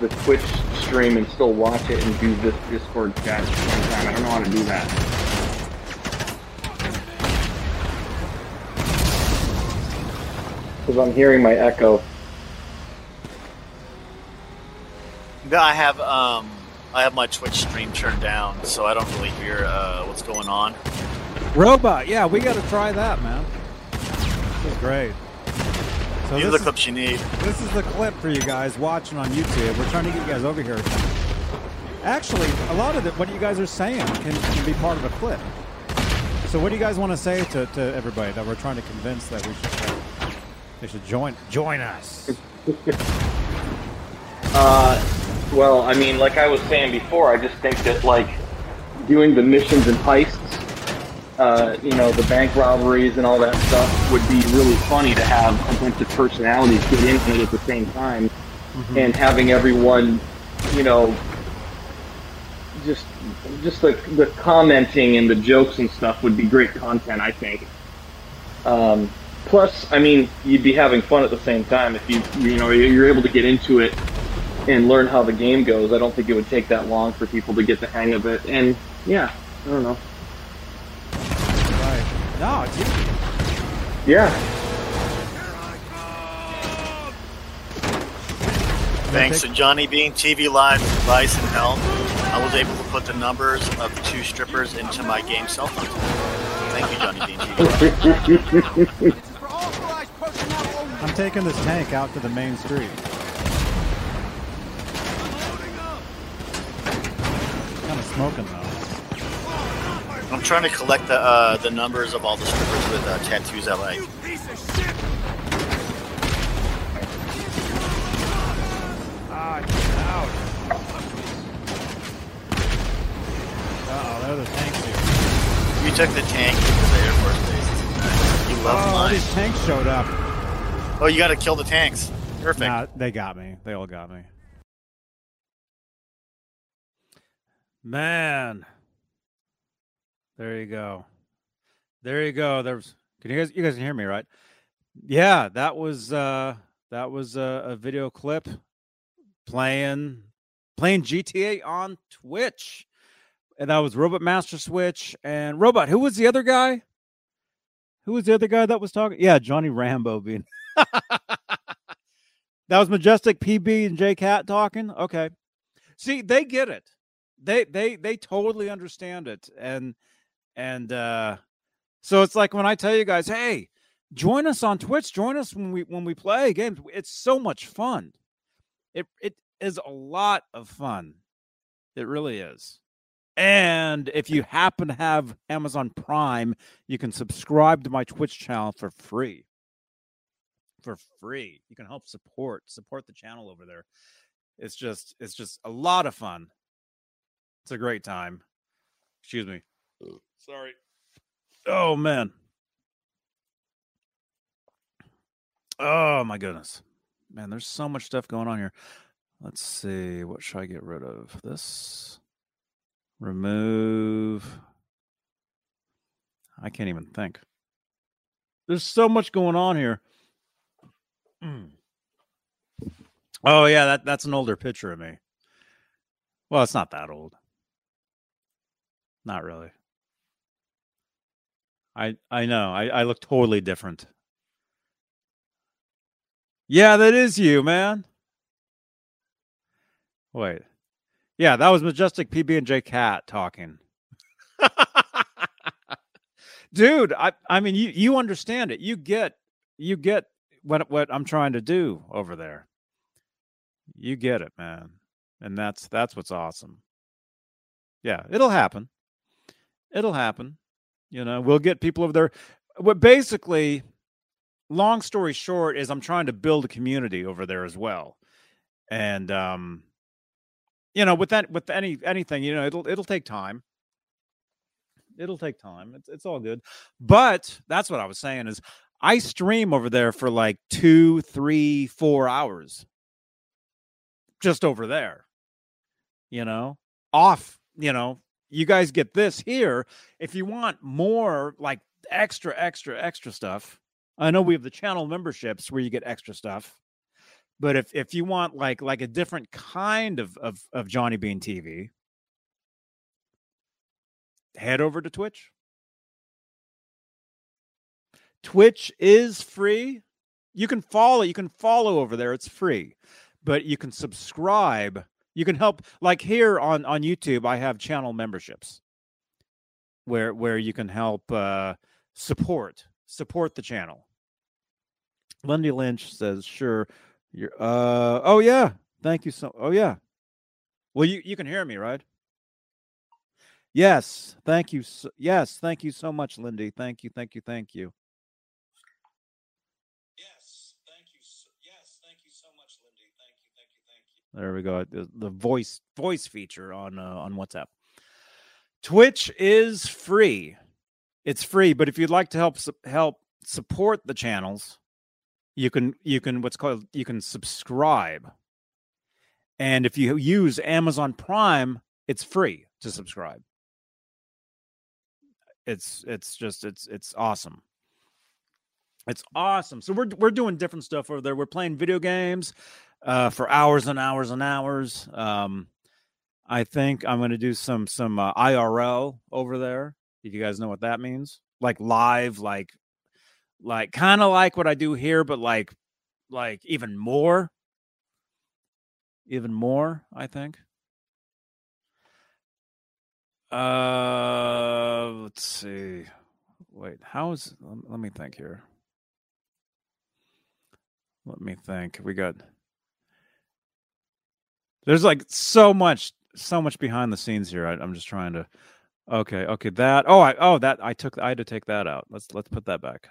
the Twitch stream and still watch it and do this Discord chat at the same time. I don't know how to do that. Because I'm hearing my echo. I have um, I have my Twitch stream turned down, so I don't really hear uh, what's going on. Robot, yeah, we got to try that, man. This is great. So These are the is, clips you need. This is the clip for you guys watching on YouTube. We're trying to get you guys over here. Actually, a lot of the, what you guys are saying can, can be part of a clip. So what do you guys want to say to, to everybody that we're trying to convince that we should they should join join us? uh, well, I mean, like I was saying before, I just think that like doing the missions and heists uh, you know, the bank robberies and all that stuff would be really funny to have a bunch of personalities get into it at the same time mm-hmm. and having everyone, you know, just just the the commenting and the jokes and stuff would be great content, I think. Um, plus, I mean, you'd be having fun at the same time if you you know you're able to get into it and learn how the game goes. I don't think it would take that long for people to get the hang of it. And yeah, I don't know. No, it's easy. Yeah. Thanks to Johnny Bean TV Live advice and help, I was able to put the numbers of the two strippers into my game cell phone. Thank you, Johnny Bean TV I'm taking this tank out to the main street. Kind of smoking though. I'm trying to collect the uh, the numbers of all the strippers with uh, tattoos I like. Ah, out. Uh oh, there are the tanks here. You took the tank to the Air Force base. You love oh, mine. these tanks showed up. Oh, you got to kill the tanks. Perfect. Nah, they got me. They all got me. Man. There you go. There you go. There's can you guys you guys can hear me right? Yeah, that was uh that was a, a video clip playing playing GTA on Twitch. And that was Robot Master Switch and Robot. Who was the other guy? Who was the other guy that was talking? Yeah, Johnny Rambo being That was Majestic PB and J Cat talking. Okay. See, they get it. They they they totally understand it. And and uh, so it's like when I tell you guys, hey, join us on Twitch, join us when we when we play games. It's so much fun. It it is a lot of fun. It really is. And if you happen to have Amazon Prime, you can subscribe to my Twitch channel for free. For free. You can help support support the channel over there. It's just it's just a lot of fun. It's a great time. Excuse me. Sorry. Oh man. Oh my goodness. Man, there's so much stuff going on here. Let's see. What should I get rid of? This. Remove. I can't even think. There's so much going on here. Mm. Oh yeah, that, that's an older picture of me. Well, it's not that old. Not really. I I know. I, I look totally different. Yeah, that is you, man. Wait. Yeah, that was Majestic PB and J Cat talking. Dude, I I mean you you understand it. You get you get what what I'm trying to do over there. You get it, man. And that's that's what's awesome. Yeah, it'll happen. It'll happen. You know, we'll get people over there. But basically, long story short, is I'm trying to build a community over there as well. And um, you know, with that with any anything, you know, it'll it'll take time. It'll take time. It's it's all good. But that's what I was saying is I stream over there for like two, three, four hours. Just over there. You know, off, you know, you guys get this here. If you want more like extra, extra, extra stuff, I know we have the channel memberships where you get extra stuff. But if if you want like like a different kind of of, of Johnny Bean TV, head over to Twitch. Twitch is free. You can follow, you can follow over there. It's free. But you can subscribe. You can help like here on on YouTube I have channel memberships where where you can help uh support support the channel. Lindy Lynch says, "Sure, you're uh oh yeah. Thank you so Oh yeah. Well, you you can hear me, right? Yes, thank you. So, yes, thank you so much, Lindy. Thank you, thank you, thank you. Yes, thank you. So, yes, thank you so much, Lindy. Thank you, thank you, thank you. There we go. The, the voice voice feature on uh, on WhatsApp. Twitch is free. It's free, but if you'd like to help help support the channels, you can you can what's called you can subscribe. And if you use Amazon Prime, it's free to subscribe. It's it's just it's it's awesome. It's awesome. So we're we're doing different stuff over there. We're playing video games uh, for hours and hours and hours. Um, I think I'm going to do some some uh, IRL over there. If you guys know what that means, like live, like like kind of like what I do here, but like like even more, even more. I think. Uh, let's see. Wait, how's? Let me think here. Let me think. We got. There's like so much, so much behind the scenes here. I, I'm just trying to. Okay, okay, that. Oh, I. Oh, that. I took. I had to take that out. Let's let's put that back.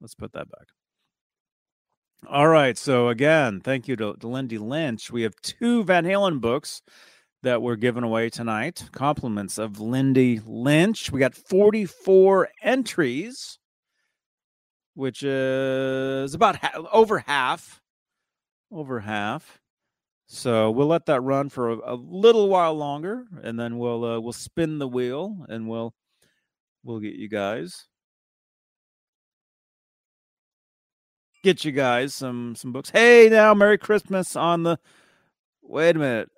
Let's put that back. All right. So again, thank you to, to Lindy Lynch. We have two Van Halen books that we're giving away tonight. Compliments of Lindy Lynch. We got 44 entries, which is about ha- over half. Over half. So we'll let that run for a, a little while longer, and then we'll uh, we'll spin the wheel, and we'll we'll get you guys get you guys some some books. Hey, now Merry Christmas on the. Wait a minute.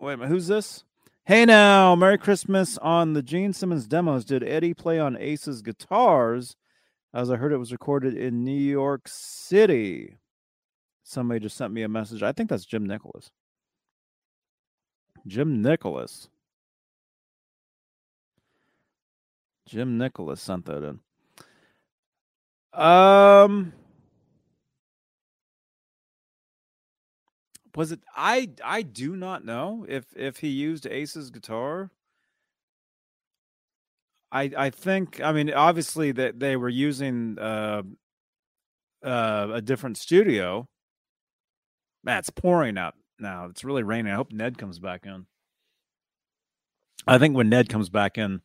Wait a minute, who's this? Hey now, Merry Christmas on the Gene Simmons demos. Did Eddie play on Ace's guitars? As I heard it was recorded in New York City. Somebody just sent me a message. I think that's Jim Nicholas. Jim Nicholas. Jim Nicholas sent that in. Um was it i i do not know if if he used ace's guitar i i think i mean obviously that they were using uh uh a different studio man it's pouring out now it's really raining i hope ned comes back in i think when ned comes back in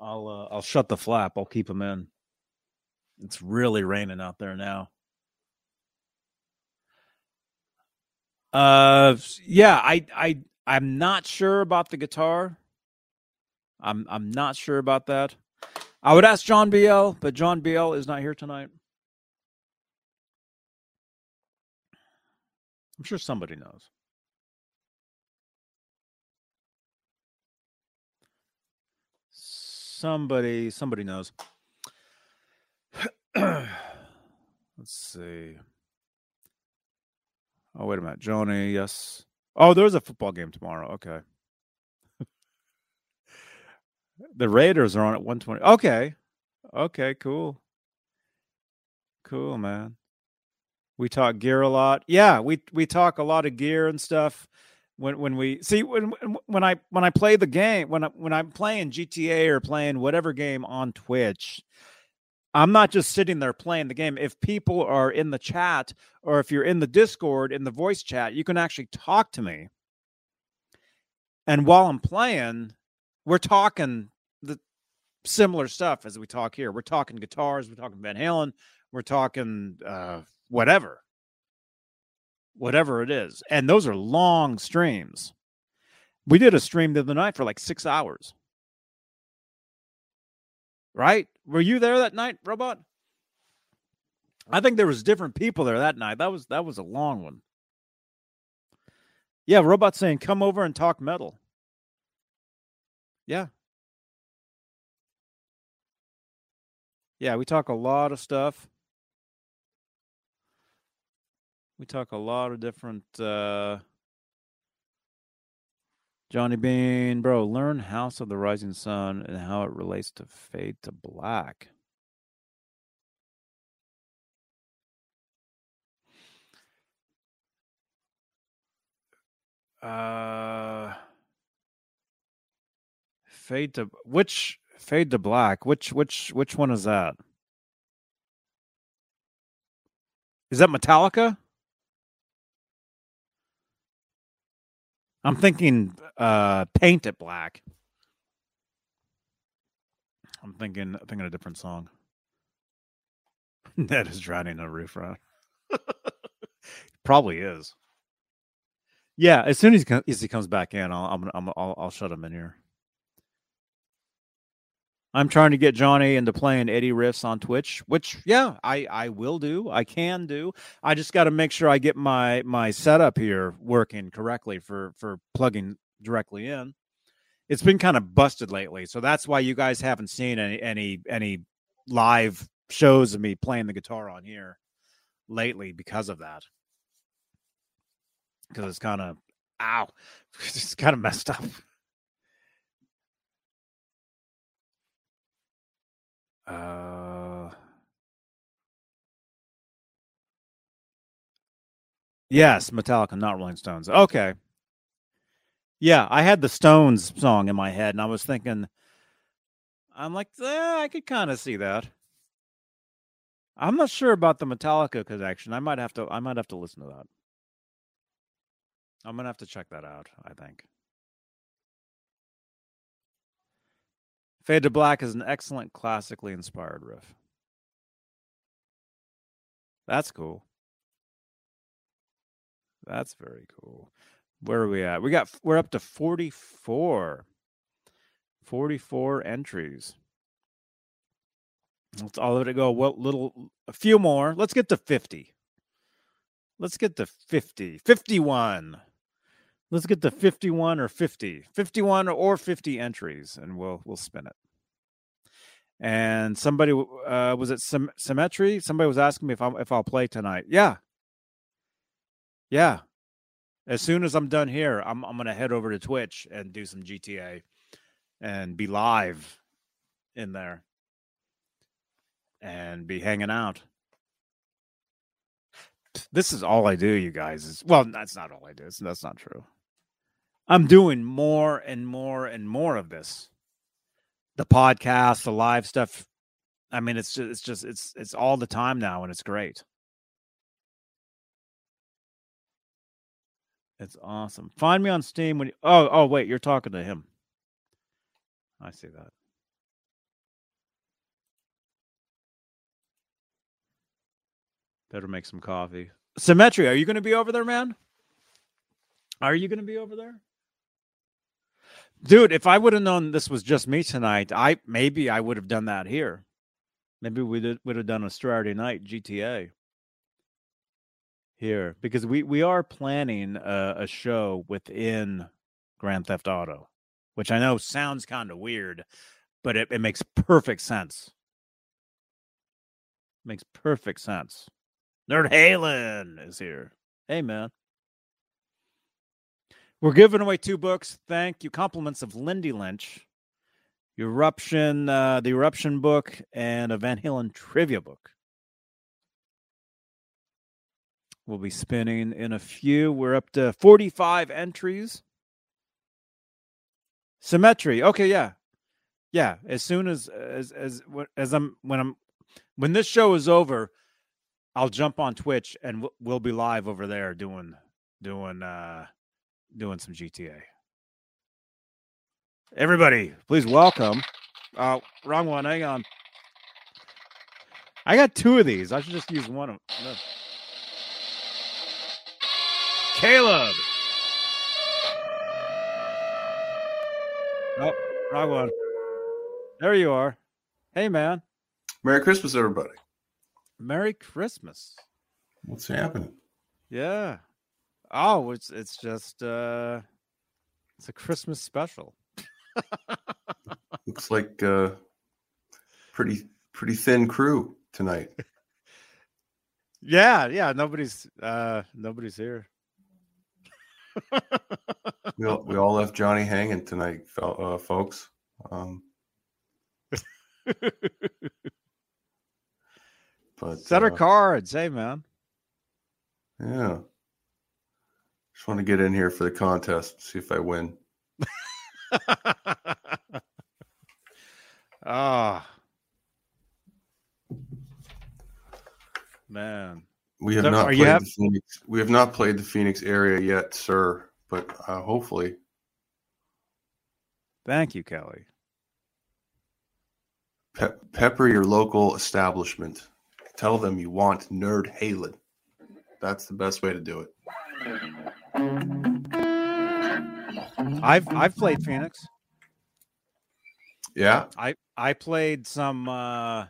i'll uh, i'll shut the flap i'll keep him in it's really raining out there now Uh, yeah, I, I, I'm not sure about the guitar. I'm, I'm not sure about that. I would ask John BL, but John BL is not here tonight. I'm sure somebody knows. Somebody, somebody knows. Let's see. Oh, wait a minute. Johnny, yes. Oh, there's a football game tomorrow. Okay. the Raiders are on at 120. Okay. Okay, cool. Cool, man. We talk gear a lot. Yeah, we we talk a lot of gear and stuff when when we see when when I when I play the game when I when I'm playing GTA or playing whatever game on Twitch, I'm not just sitting there playing the game. If people are in the chat or if you're in the Discord in the voice chat, you can actually talk to me. And while I'm playing, we're talking the similar stuff as we talk here. We're talking guitars, we're talking Van Halen, we're talking uh, whatever, whatever it is, and those are long streams. We did a stream the other night for like six hours. Right? Were you there that night, Robot? I think there was different people there that night. That was that was a long one. Yeah, Robot saying come over and talk metal. Yeah. Yeah, we talk a lot of stuff. We talk a lot of different uh Johnny Bean, bro, learn House of the Rising Sun and how it relates to Fade to Black. Uh Fade to which Fade to Black? Which which which one is that? Is that Metallica? I'm thinking uh Paint It Black. I'm thinking thinking a different song. Ned is drowning in a roof run. Probably is. Yeah, as soon as he, comes back in, I'll I'm, I'll I'll shut him in here. I'm trying to get Johnny into playing Eddie riffs on Twitch, which yeah, I I will do. I can do. I just got to make sure I get my my setup here working correctly for for plugging directly in. It's been kind of busted lately, so that's why you guys haven't seen any any any live shows of me playing the guitar on here lately because of that. Because it's kind of ow, it's kind of messed up. Uh, yes, Metallica, not Rolling Stones. Okay. Yeah, I had the Stones song in my head, and I was thinking, I'm like, eh, I could kind of see that. I'm not sure about the Metallica connection. I might have to. I might have to listen to that. I'm gonna have to check that out. I think. Fade to Black is an excellent classically inspired riff. That's cool. That's very cool. Where are we at? We got we're up to 44. 44 entries. Let's all of it go. Well, little a few more. Let's get to 50. Let's get to 50. 51. Let's get to 51 or 50. 51 or 50 entries and we'll we'll spin it. And somebody uh was it Sym- Symmetry? Somebody was asking me if I'm if I'll play tonight. Yeah. Yeah. As soon as I'm done here, I'm I'm to head over to Twitch and do some GTA and be live in there and be hanging out. This is all I do, you guys. Is well, that's not all I do. That's not true. I'm doing more and more and more of this. The podcast, the live stuff. I mean, it's just it's just it's it's all the time now, and it's great. It's awesome. Find me on Steam when you, oh oh wait, you're talking to him. I see that. Better make some coffee. Symmetry, are you going to be over there, man? Are you going to be over there? Dude, if I would have known this was just me tonight, I maybe I would have done that here. Maybe we would have done a Saturday night GTA here because we we are planning a, a show within Grand Theft Auto, which I know sounds kind of weird, but it, it makes perfect sense. Makes perfect sense. Nerd Halen is here. Hey man. We're giving away two books. Thank you. Compliments of Lindy Lynch, Eruption, uh, the Eruption book, and a Van Halen trivia book. We'll be spinning in a few. We're up to 45 entries. Symmetry. Okay, yeah. Yeah, as soon as as as as I'm when I'm when this show is over, I'll jump on Twitch and we'll be live over there doing doing uh doing some GTA. Everybody, please welcome Oh, wrong one. Hang on. I got two of these. I should just use one of them. Caleb. Oh, wrong one. There you are. Hey, man. Merry Christmas, everybody. Merry Christmas. What's happening? Yeah. Oh, it's it's just uh it's a Christmas special. Looks like uh pretty pretty thin crew tonight. yeah, yeah, nobody's uh nobody's here. we all we all left Johnny hanging tonight, uh, folks. Um but set uh, cards, hey man. Yeah. Just want to get in here for the contest, see if I win. Ah. Man. We have so, not played have... the Phoenix. We have not played the Phoenix area yet, sir, but uh, hopefully. Thank you, Kelly. Pe- pepper your local establishment. Tell them you want Nerd Halen. That's the best way to do it. I've I've played Phoenix. Yeah. I I played some uh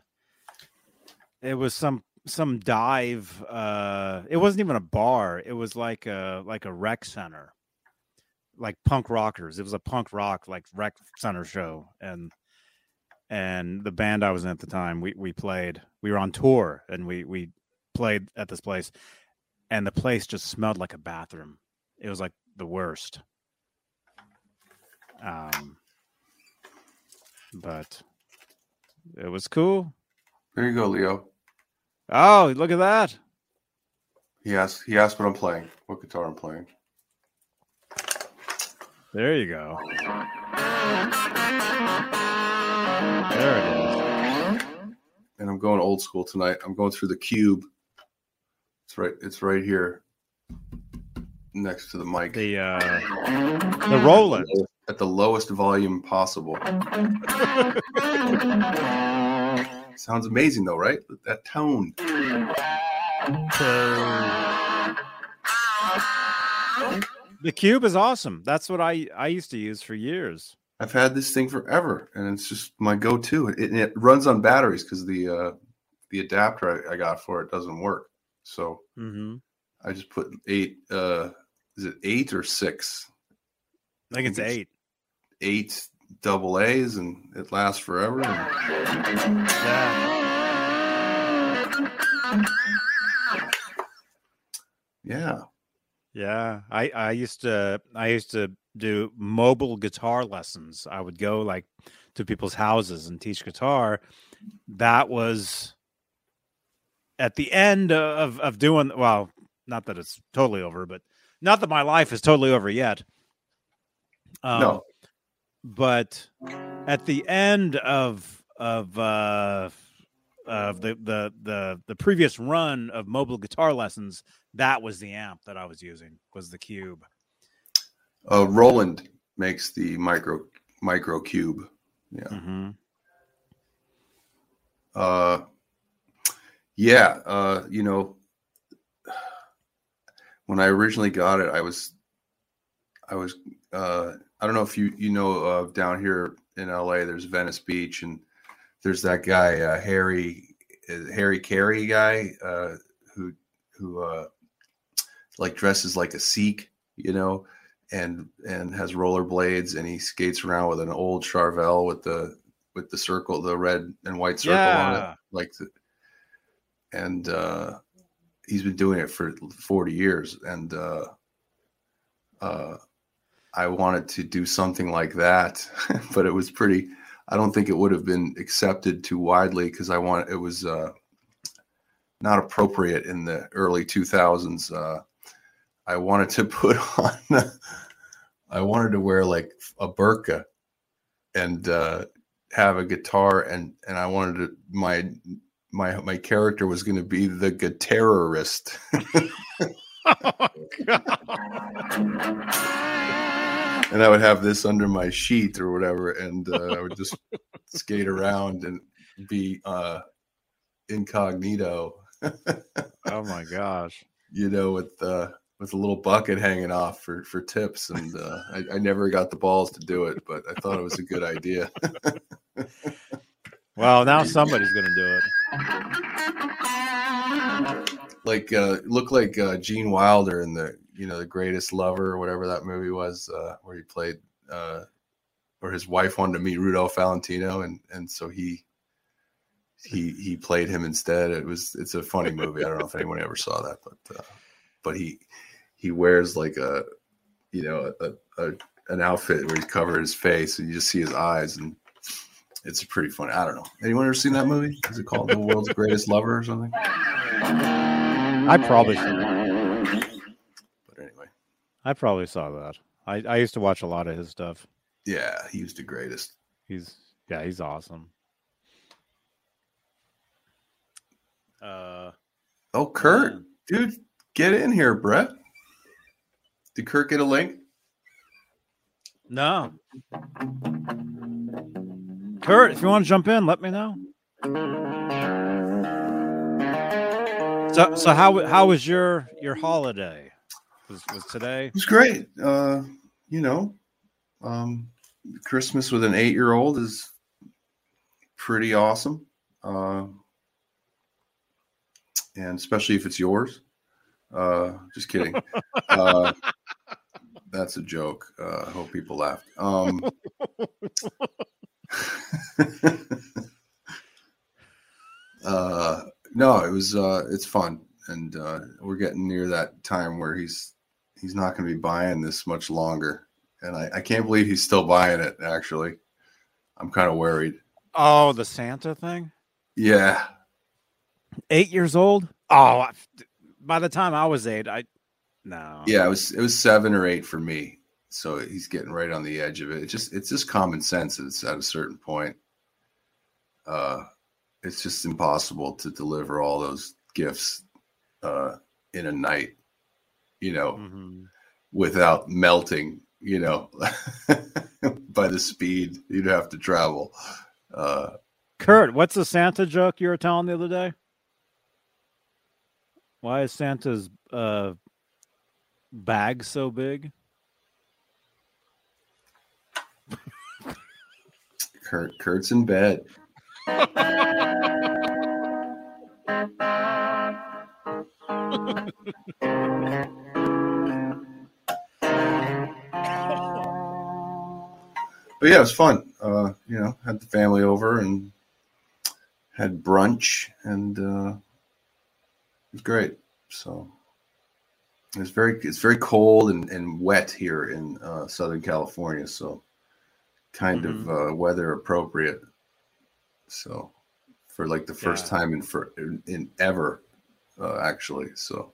it was some some dive uh it wasn't even a bar. It was like a like a rec center. Like punk rockers. It was a punk rock like rec center show and and the band I was in at the time, we we played. We were on tour and we we played at this place and the place just smelled like a bathroom. It was like the worst. Um, but it was cool. There you go, Leo. Oh, look at that. He asked. He asked what I'm playing. What guitar I'm playing. There you go. There it is. And I'm going old school tonight. I'm going through the cube. It's right. It's right here, next to the mic. The uh, the Roland at the lowest volume possible. Sounds amazing, though, right? That tone. The cube is awesome. That's what I I used to use for years. I've had this thing forever, and it's just my go-to. It, it runs on batteries because the uh, the adapter I, I, got for it doesn't work. So mm-hmm. I just put eight. Uh, is it eight or six? I think it's eight. Eight double A's, and it lasts forever. And... Yeah. Yeah. Yeah. I I used to I used to do mobile guitar lessons. I would go like to people's houses and teach guitar. That was at the end of of doing well, not that it's totally over, but not that my life is totally over yet. Um, no, but at the end of of uh, of the, the the the previous run of mobile guitar lessons, that was the amp that I was using was the Cube. Uh, Roland makes the micro micro cube. Yeah. Mm-hmm. Uh, yeah. Uh, you know, when I originally got it, I was, I was, uh, I don't know if you you know uh, down here in LA, there's Venice Beach, and there's that guy uh, Harry Harry Carey guy uh, who who uh, like dresses like a Sikh, you know, and and has rollerblades, and he skates around with an old Charvel with the with the circle, the red and white circle yeah. on it, like the, and uh, he's been doing it for 40 years and uh, uh, i wanted to do something like that but it was pretty i don't think it would have been accepted too widely because i want it was uh, not appropriate in the early 2000s uh, i wanted to put on i wanted to wear like a burqa and uh, have a guitar and and i wanted to my my my character was going to be the terrorist. oh, and I would have this under my sheet or whatever, and uh, I would just skate around and be uh, incognito. oh my gosh! You know, with uh, with a little bucket hanging off for for tips, and uh, I, I never got the balls to do it, but I thought it was a good idea. well, now somebody's going to do it. Like, uh, look like uh, Gene Wilder in the you know the Greatest Lover or whatever that movie was, uh, where he played, uh, or his wife wanted to meet Rudolph Valentino, and and so he he he played him instead. It was it's a funny movie. I don't know if anyone ever saw that, but uh, but he he wears like a you know a, a an outfit where he covers his face and you just see his eyes and it's pretty funny. I don't know. Anyone ever seen that movie? Is it called The World's Greatest Lover or something? I probably saw that. But anyway. I probably saw that. I, I used to watch a lot of his stuff. Yeah, he was the greatest. He's yeah, he's awesome. Uh Oh, Kurt, dude, get in here, Brett. Did Kurt get a link? No. Kurt, if you want to jump in, let me know. So, so how how was your your holiday? Was was today? It was great. Uh, you know, um, Christmas with an eight year old is pretty awesome. Uh, and especially if it's yours. Uh, just kidding. uh, that's a joke. Uh, I hope people laughed. Um, uh, no, it was. Uh, it's fun, and uh, we're getting near that time where he's he's not going to be buying this much longer, and I, I can't believe he's still buying it. Actually, I'm kind of worried. Oh, the Santa thing. Yeah, eight years old. Oh, by the time I was eight, I no. Yeah, it was it was seven or eight for me. So he's getting right on the edge of it. It's just it's just common sense. It's at a certain point. Uh, it's just impossible to deliver all those gifts uh, in a night, you know, mm-hmm. without melting, you know, by the speed you'd have to travel. Uh, Kurt, what's the Santa joke you were telling the other day? Why is Santa's uh, bag so big? Kurt, Kurt's in bed. but yeah, it was fun. Uh, you know, had the family over and had brunch, and uh, it was great. So it's very it's very cold and, and wet here in uh, Southern California, so kind mm-hmm. of uh, weather appropriate. So for like the first yeah. time in for in, in ever, uh, actually. So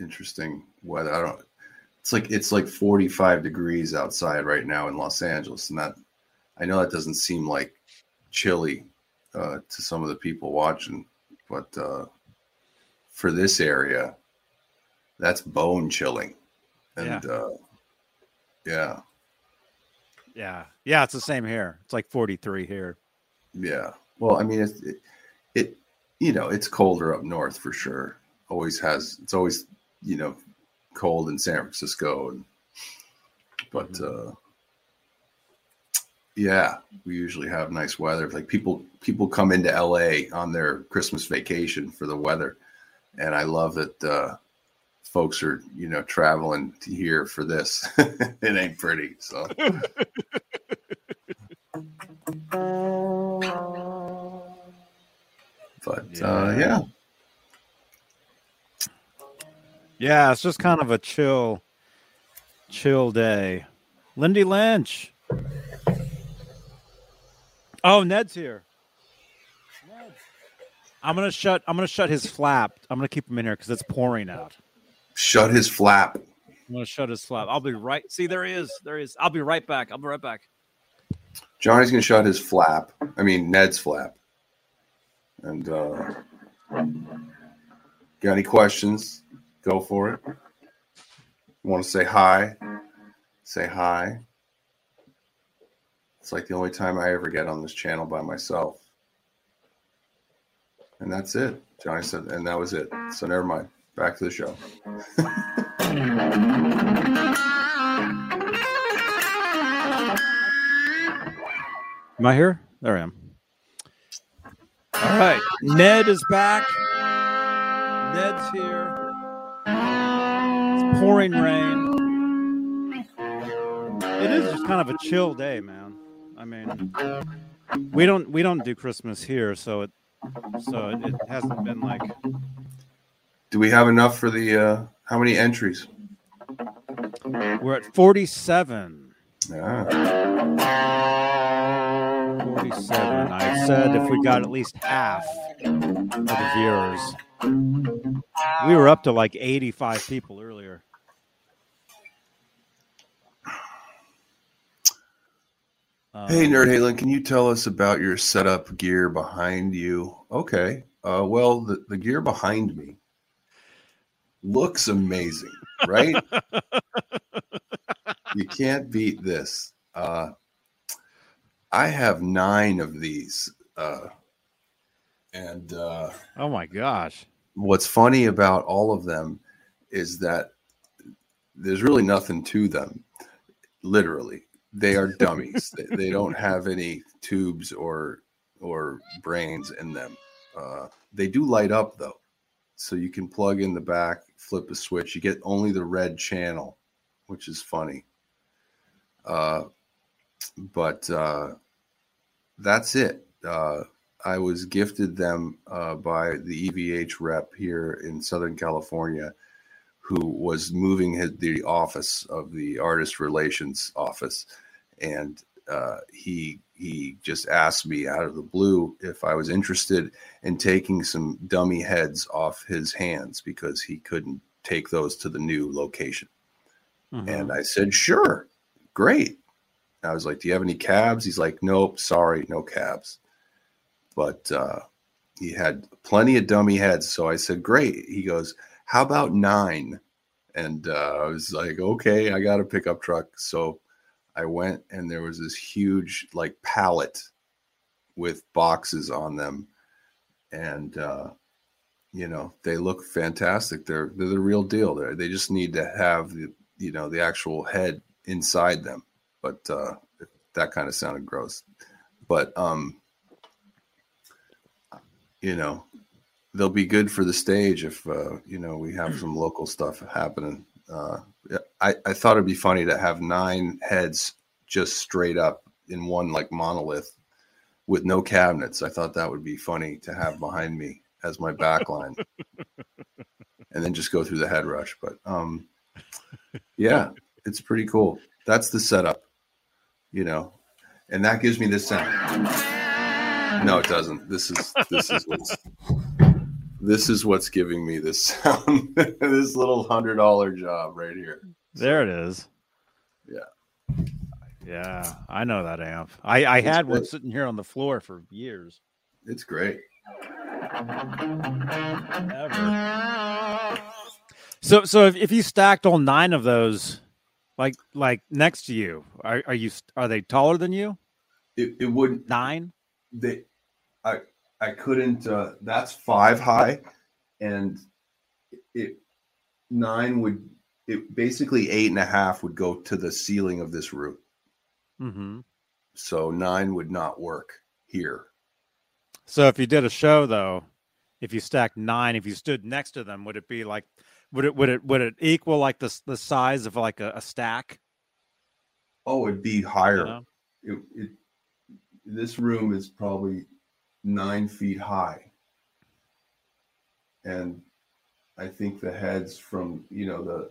interesting weather. I don't. It's like it's like 45 degrees outside right now in Los Angeles, and that I know that doesn't seem like chilly uh, to some of the people watching, but uh, for this area, that's bone chilling. And yeah. Uh, yeah. Yeah. Yeah, it's the same here. It's like 43 here. Yeah. Well, I mean, it, it, it, you know, it's colder up north for sure. Always has, it's always, you know, cold in San Francisco. And, but, mm-hmm. uh, yeah, we usually have nice weather. Like people, people come into LA on their Christmas vacation for the weather. And I love that, uh, folks are you know traveling to here for this. It ain't pretty so. But yeah. uh yeah. yeah. It's just kind of a chill chill day. Lindy lynch. Oh ned's here. Ned. i'm gonna shut i'm gonna shut his flap. I'm gonna keep him in here because it's pouring out Shut his flap. I'm gonna shut his flap. I'll be right. See, there he is. There he is. I'll be right back. I'll be right back. Johnny's gonna shut his flap. I mean Ned's flap. And uh got any questions? Go for it. You want to say hi? Say hi. It's like the only time I ever get on this channel by myself. And that's it. Johnny said, and that was it. So never mind. Back to the show. Am I here? There I am. All right. Ned is back. Ned's here. It's pouring rain. It is just kind of a chill day, man. I mean, we don't we don't do Christmas here, so it so it, it hasn't been like. Do we have enough for the? uh How many entries? We're at forty-seven. Yeah. 47. I said if we got at least half of the viewers. We were up to like 85 people earlier. Hey, Um, Nerd Halen, can you tell us about your setup gear behind you? Okay. Uh, well, the, the gear behind me looks amazing, right? you can't beat this. Uh, I have nine of these. Uh, and uh, Oh my gosh. what's funny about all of them is that there's really nothing to them, literally they are dummies. they, they don't have any tubes or or brains in them. Uh, they do light up though, so you can plug in the back, flip a switch. You get only the red channel, which is funny. Uh, but uh, that's it. Uh, I was gifted them uh, by the EVH rep here in Southern California, who was moving his, the office of the artist relations office and uh, he he just asked me out of the blue if I was interested in taking some dummy heads off his hands because he couldn't take those to the new location. Mhm. And I said, "Sure, great." I was like, "Do you have any cabs?" He's like, "Nope, sorry, no cabs." But uh, he had plenty of dummy heads, so I said, "Great." He goes, "How about nine? And uh, I was like, "Okay, I got a pickup truck." So I went and there was this huge like pallet with boxes on them, and uh, you know they look fantastic. They're they're the real deal. They they just need to have the you know the actual head inside them. But uh, that kind of sounded gross. But um, you know they'll be good for the stage if uh, you know we have some local stuff happening. Uh, I, I thought it'd be funny to have nine heads just straight up in one like monolith with no cabinets. I thought that would be funny to have behind me as my backline, and then just go through the HeadRush. But um, yeah, it's pretty cool. That's the setup, you know, and that gives me this sound. No, it doesn't. This is this is what's this is what's giving me this sound. this little hundred dollar job right here. There it is. Yeah. Yeah, I know that amp. I, I It's had one sitting here on the floor for years. It's great. Ever. So so if, if you stacked all nine of those, like like next to you, are are you are they taller than you? It, it wouldn't Nine? they I I couldn't uh that's five high and it nine would it basically eight and a half would go to the ceiling of this room. Mm-hmm. So nine would not work here. So if you did a show though, if you stacked nine, if you stood next to them, would it be like would it would it would it equal like the the size of like a, a stack? Oh, it'd be you higher. know? It, it this room is probably nine feet high. And I think the heads from you know the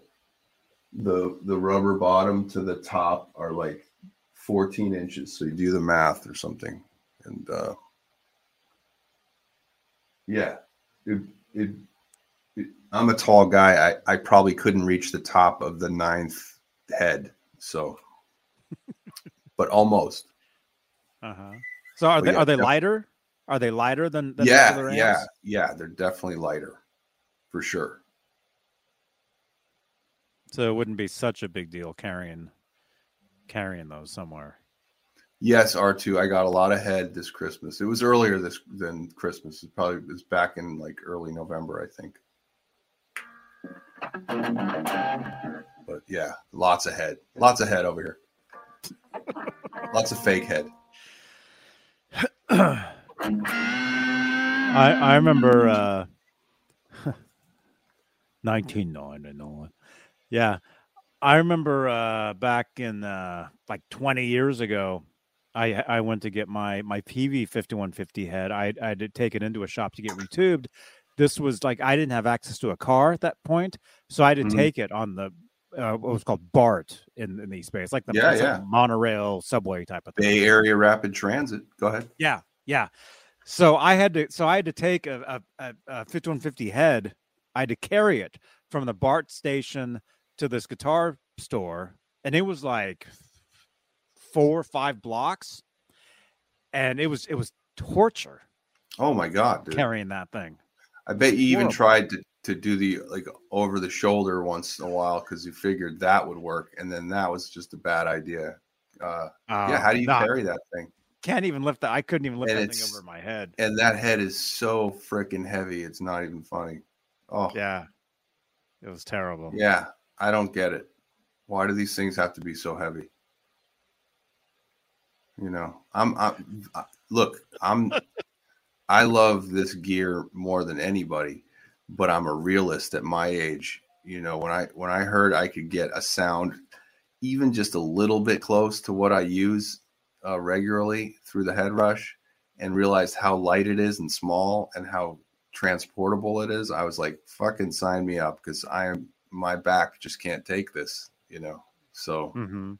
the the rubber bottom to the top are like 14 inches. So you do the math or something. And uh yeah, it, it, it I'm a tall guy. I, I probably couldn't reach the top of the ninth head. So but almost. Uh-huh. So are But they yeah, are they lighter? Are they lighter than, than yeah, yeah, yeah. They're definitely lighter, for sure. So it wouldn't be such a big deal carrying carrying those somewhere. Yes, R2. I got a lot ahead this Christmas. It was earlier this than Christmas. It probably was back in like early November, I think. But yeah, lots ahead. Lots ahead over here. lots of fake head. I I remember uh 1999. Yeah. I remember uh back in uh like 20 years ago I I went to get my my PV 5150 head. I I had to take it into a shop to get retubed. This was like I didn't have access to a car at that point, so I had to mm-hmm. take it on the uh, what was called BART in, in the space, like the yeah, yeah. Like monorail subway type of thing. Bay Area Rapid Transit. Go ahead. Yeah, yeah. So I had to, so I had to take a, a, a 5150 head. I had to carry it from the BART station to this guitar store, and it was like four or five blocks, and it was it was torture. Oh my god, dude. carrying that thing. I bet you even tried to to do the like over the shoulder once in a while because you figured that would work, and then that was just a bad idea. Uh, uh yeah, how do you carry that thing? Can't even lift that. I couldn't even lift and that thing over my head. And that head is so freaking heavy. It's not even funny. Oh yeah, it was terrible. Yeah, I don't get it. Why do these things have to be so heavy? You know, I'm, I'm look, I'm, I love this gear more than anybody, but I'm a realist at my age. You know, when I when I heard I could get a sound even just a little bit close to what I use uh, regularly through the HeadRush, and realized how light it is and small and how transportable it is, I was like, "Fucking sign me up," because I am my back just can't take this. You know, so mm-hmm.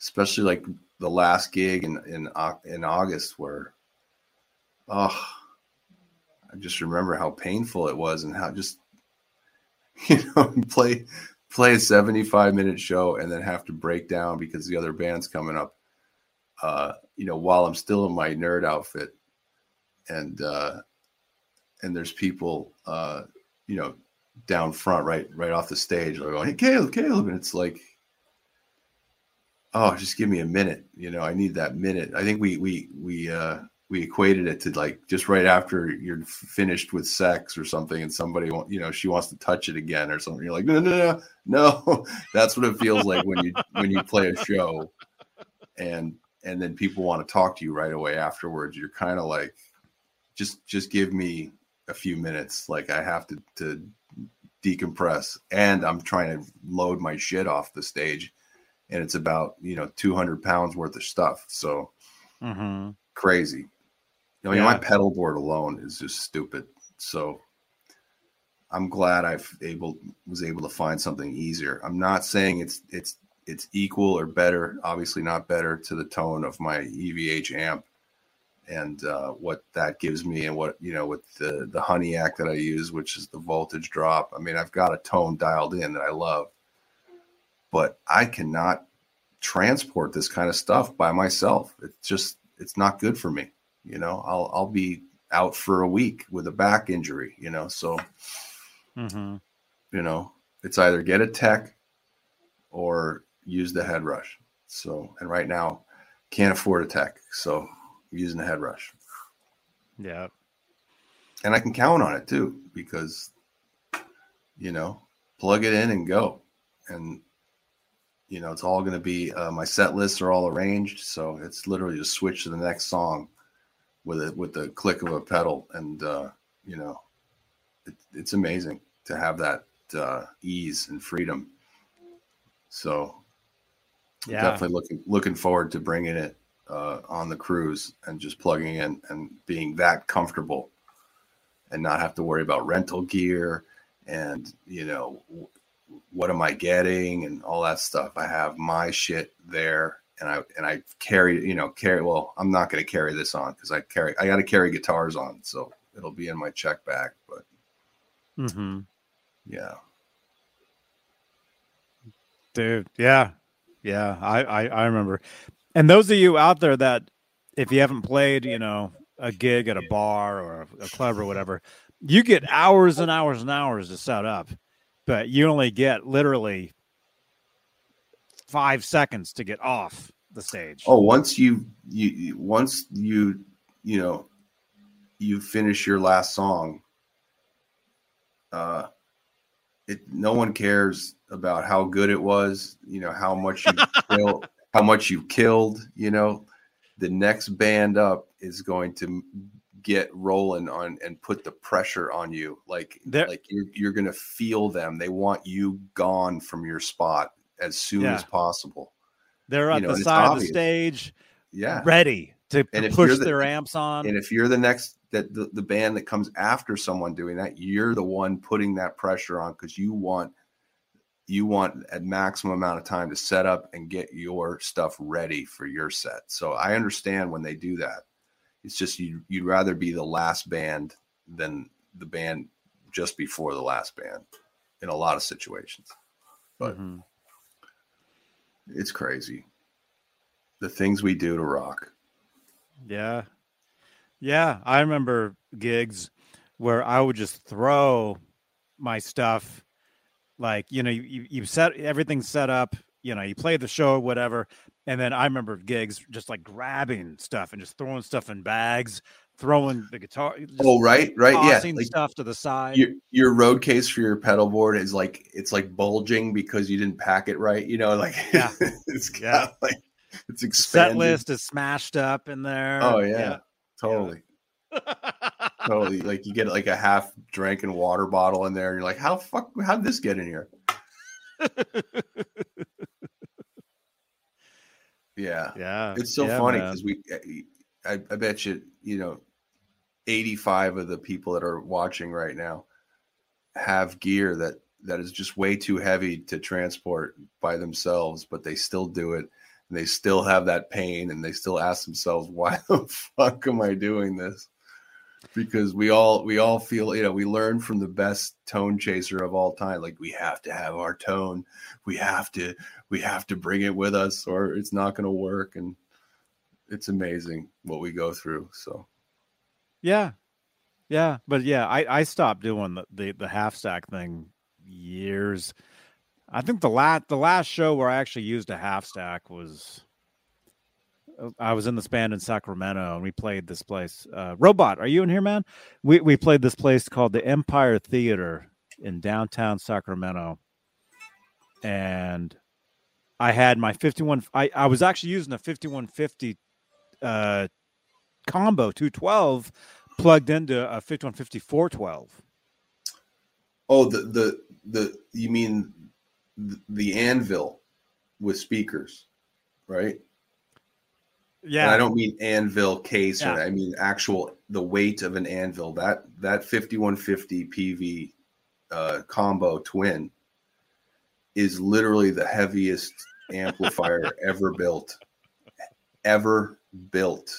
especially like the last gig in in in August where oh I just remember how painful it was and how just you know play play a 75 minute show and then have to break down because the other band's coming up uh you know while I'm still in my nerd outfit and uh and there's people uh you know down front right right off the stage like going hey Caleb Caleb and it's like oh, just give me a minute. You know, I need that minute. I think we we we uh we equated it to like just right after you're finished with sex or something, and somebody you know she wants to touch it again or something. You're like, no, no, no, no. That's what it feels like when you when you play a show, and and then people want to talk to you right away afterwards. You're kind of like, just just give me a few minutes. Like I have to to decompress, and I'm trying to load my shit off the stage and it's about you know 200 pounds worth of stuff so mm-hmm. crazy you know, yeah. my pedal board alone is just stupid so i'm glad i've able was able to find something easier i'm not saying it's it's it's equal or better obviously not better to the tone of my evh amp and uh, what that gives me and what you know with the the Honeyhack that i use which is the voltage drop i mean i've got a tone dialed in that i love but I cannot transport this kind of stuff by myself. It's just it's not good for me. You know, I'll I'll be out for a week with a back injury. You know, so mm-hmm. you know it's either get a tech or use the HeadRush. So and right now can't afford a tech, so using the HeadRush. Yeah, and I can count on it too because you know plug it in and go and you know, it's all going to be uh, my set lists are all arranged, so it's literally just switch to the next song with it with the click of a pedal, and uh, you know, it, it's amazing to have that uh, ease and freedom. So, yeah. definitely looking looking forward to bringing it uh, on the cruise and just plugging in and being that comfortable, and not have to worry about rental gear and you know what am I getting and all that stuff. I have my shit there and I and I carry, you know, carry well, I'm not gonna carry this on because I carry I gotta carry guitars on, so it'll be in my check bag, but mm-hmm. yeah. Dude, yeah. Yeah, I, I I remember. And those of you out there that if you haven't played, you know, a gig at a bar or a club or whatever, you get hours and hours and hours to set up but you only get literally five seconds to get off the stage. Oh, once you you once you you know you finish your last song, uh, it no one cares about how good it was. You know how much you killed, how much you killed. You know, the next band up is going to get rolling on and put the pressure on you like They're, like you're you're gonna feel them they want you gone from your spot as soon yeah. as possible they're at know, the side of the stage yeah ready to, to push the, their amps on and if you're the next that the, the band that comes after someone doing that you're the one putting that pressure on because you want you want a maximum amount of time to set up and get your stuff ready for your set. So i understand when they do that. It's just you you'd rather be the last band than the band just before the last band in a lot of situations. But mm-hmm. it's crazy. The things we do to rock. Yeah. Yeah, I remember gigs where I would just throw my stuff like, you know, you you set everything set up, you know, you play the show whatever, and then I remember gigs just like grabbing stuff and just throwing stuff in bags, throwing the guitar. Oh, right, right, yeah, like stuff to the side. Your your road case for your pedal board is like it's like bulging because you didn't pack it right. You know, like yeah, it's yeah. like it's expanded. Set list is smashed up in there. Oh yeah. yeah. Totally. Yeah. totally. Like you get like a half drinking water bottle in there, and you're like, how fuck how did this get in here? yeah. Yeah. It's so yeah, funny because we eh, I, I bet you, you know, 85 of the people that are watching right now have gear that that is just way too heavy to transport by themselves, but they still do it and they still have that pain and they still ask themselves why the fuck am i doing this because we all we all feel you know we learn from the best tone chaser of all time. Like we have to have our tone. We have to we have to bring it with us or it's not going to work. And it's amazing what we go through so. Yeah. Yeah. But yeah i i stopped doing the the, the half stack thing years. I think the last the last show where I actually used a half stack was I was in this band in Sacramento and we played this place. Uh, Robot, are you in here, man? We we played this place called the Empire Theater in downtown Sacramento, and I had my fifty one. I I was actually using a fifty one fifty uh, combo two twelve plugged into a fifty one fifty four twelve. Oh, the the the you mean the anvil with speakers, right? Yeah. And I don't mean anvil case, yeah. or I mean actual the weight of an anvil. That that 5150 PV uh, combo twin is literally the heaviest amplifier ever built, ever built.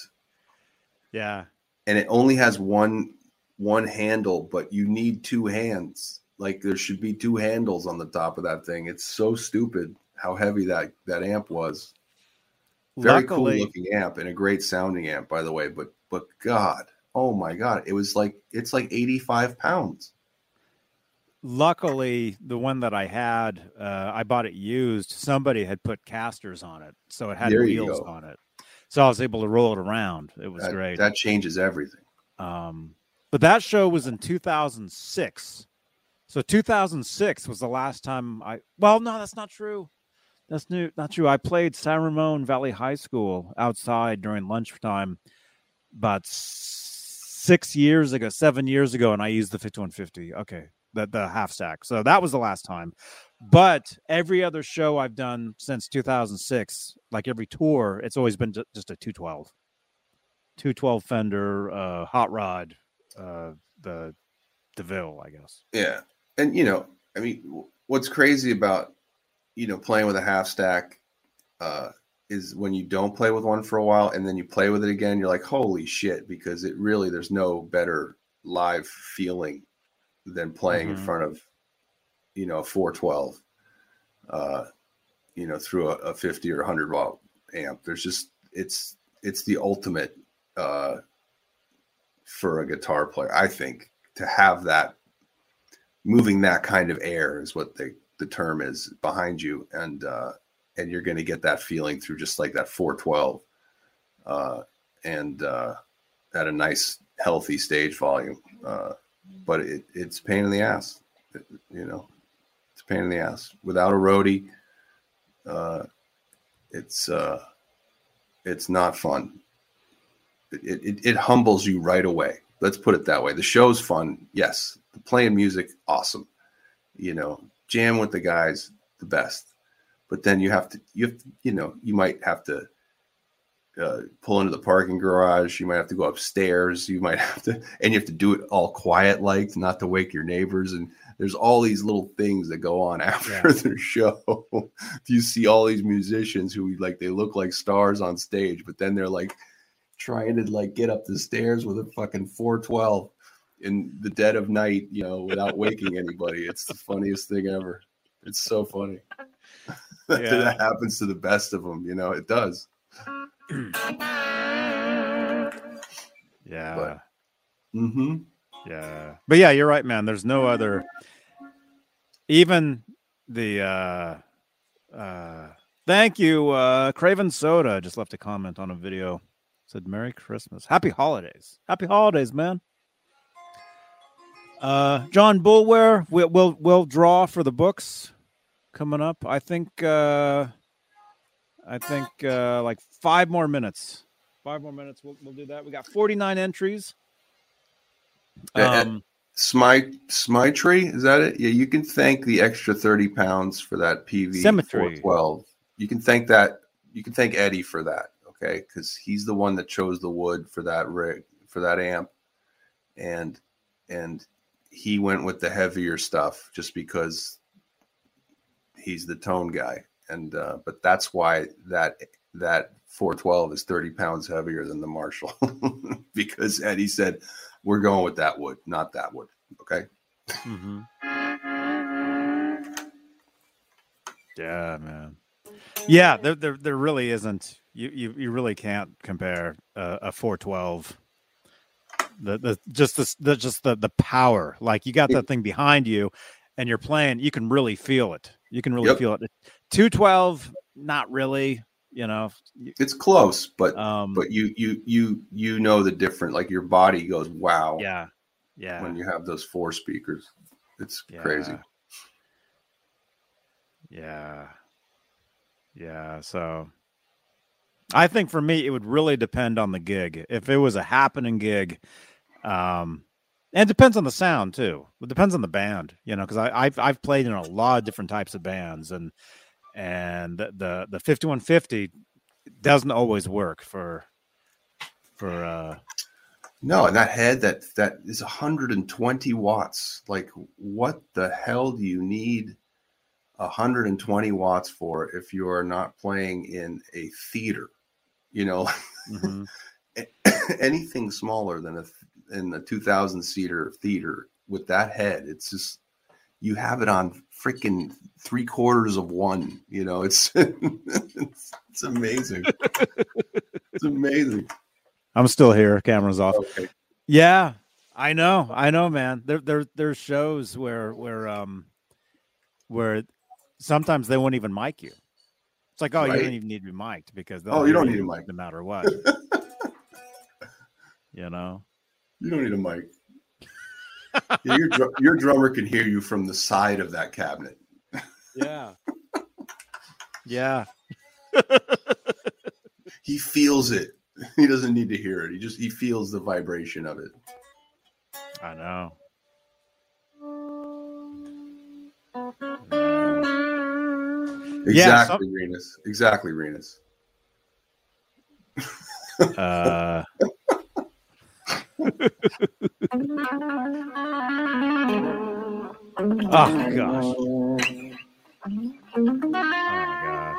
Yeah. And it only has one one handle, but you need two hands like there should be two handles on the top of that thing. It's so stupid how heavy that that amp was. Very Luckily, cool looking amp and a great sounding amp, by the way. But but God, oh my God, it was like it's like eighty five pounds. Luckily, the one that I had, uh, I bought it used. Somebody had put casters on it, so it had there wheels on it. So I was able to roll it around. It was that, great. That changes everything. Um, but that show was in 2006 so 2006 was the last time I. Well, no, that's not true. That's new, not true. I played San Ramon Valley High School outside during lunchtime about six years ago, seven years ago, and I used the 5150. Okay, the the half stack. So that was the last time. But every other show I've done since 2006, like every tour, it's always been just a 212, 212 Fender, uh, hot rod, uh, the DeVille, I guess. Yeah and you know, I mean, what's crazy about you know playing with a half stack uh, is when you don't play with one for a while and then you play with it again, you're like, holy shit, because it really there's no better live feeling than playing mm-hmm. in front of you know a 412 uh you know through a, a 50 or 100 watt amp there's just it's it's the ultimate uh for a guitar player i think to have that moving that kind of air is what the the term is behind you and uh and you're going to get that feeling through just like that 412 uh, and uh, at a nice healthy stage volume uh, but it, it's pain in the ass you know? It's pain in the ass. Without a roadie uh, it's uh, it's not fun. It, it, it humbles you right away. Let's put it that way. The show's fun yes. The playing music awesome you know jam with the guys the best. But then you have to you have to, you know you might have to uh, pull into the parking garage. You might have to go upstairs. You might have to and you have to do it all quiet like not to wake your neighbors. And there's all these little things that go on after yeah. the show. Do you see all these musicians who like they look like stars on stage but then they're like trying to like get up the stairs with a fucking 412 in the dead of night you know without waking anybody it's the funniest thing ever it's so funny yeah. that happens to the best of them. You know, it does. yeah. But, mm-hmm. Yeah. But yeah, you're right, man. There's no other. Even the. uh uh Thank you, uh Craven Soda. Just left a comment on a video. Said Merry Christmas, Happy Holidays, Happy Holidays, man. Uh, John we'll, we'll we'll draw for the books coming up. I think uh I think uh like five more minutes. Five more minutes. We'll, we'll do that. We got 49 entries. Um Smy Smitry, is that it? Yeah, you can thank the extra 30 pounds for that PV Symmetry 12. You can thank that you can thank Eddie for that, okay? Because he's the one that chose the wood for that rig for that amp. And and he went with the heavier stuff just because he's the tone guy, and uh, but that's why that that 412 is 30 pounds heavier than the Marshall because Eddie said we're going with that wood, not that wood. Okay. Mm-hmm. Yeah, man. Yeah, there, there, there really isn't. You, you, you really can't compare uh, a 412 the the just the, the just the the power like you got that thing behind you and you're playing you can really feel it you can really yep. feel it. 212, not really, you know. It's close, but um, but you you you you know the different like your body goes wow. Yeah. Yeah. When you have those four speakers. It's yeah. crazy. Yeah. Yeah, so I think for me it would really depend on the gig. If it was a happening gig, um and it depends on the sound too. It depends on the band, you know, because I've I've played in a lot of different types of bands, and and the the fifty one fifty doesn't always work for for uh no and that head that that is 120 watts like what the hell do you need 120 watts for if you are not playing in a theater you know mm-hmm. anything smaller than a in the 2000 seater theater with that head. It's just you have it on freaking three quarters of one. You know, it's it's, it's amazing. it's amazing. I'm still here. Camera's off. Okay. Yeah, I know. I know, man. There, there, there's shows where, where, um, where sometimes they won't even mic you. It's like, oh, right. you don't even need to be mic'd because oh, you don't need a mic no matter what. you know. You don't need a mic. yeah, your, your drummer can hear you from the side of that cabinet. Yeah. Yeah. he feels it. He doesn't need to hear it. He just he feels the vibration of it. I know. Exactly, yeah, some... Renus. Exactly, Renus. uh oh gosh. Oh god.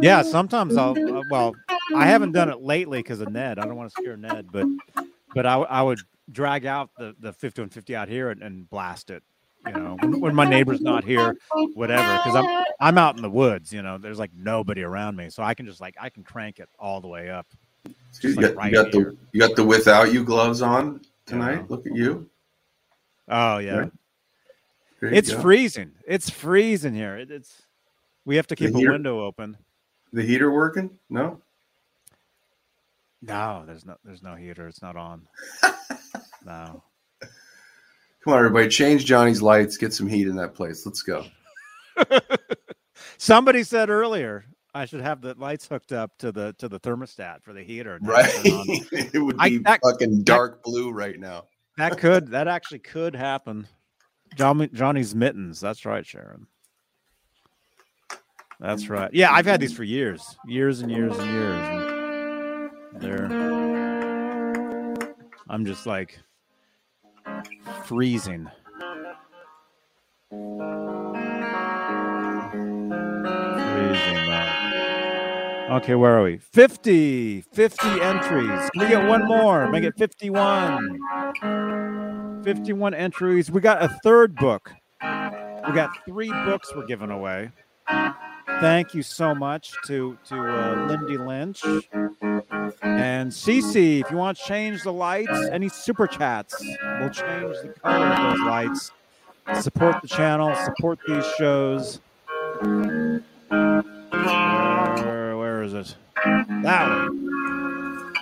Yeah, sometimes I'll. Uh, well, I haven't done it lately because of Ned. I don't want to scare Ned, but but I, I would drag out the the 5150 out here and, and blast it. You know, when, when, my neighbor's not here, whatever. Because I'm I'm out in the woods. You know, there's like nobody around me, so I can just like I can crank it all the way up. You, like got, right you got the you got the without you gloves on tonight. Yeah. Look at you. Oh yeah. It's go. freezing. It's freezing here. It, it's we have to keep the a heater, window open. The heater working? No. No, there's no there's no heater. It's not on. no. Come on, everybody, change Johnny's lights, get some heat in that place. Let's go. Somebody said earlier I should have the lights hooked up to the to the thermostat for the heater. Right. it would be I, that, fucking dark that, blue right now. That could that actually could happen. John, Johnny's mittens. That's right, Sharon. That's right. Yeah, I've had these for years, years and years and years. And they're. I'm just like freezing. Okay, where are we? 50. 50 entries. Can we get one more? Make it 51. 51 entries. We got a third book. We got three books we're giving away. Thank you so much to to uh, Lindy Lynch and Cece. If you want to change the lights, any super chats, we'll change the color of those lights. Support the channel. Support these shows. Where is it? That one.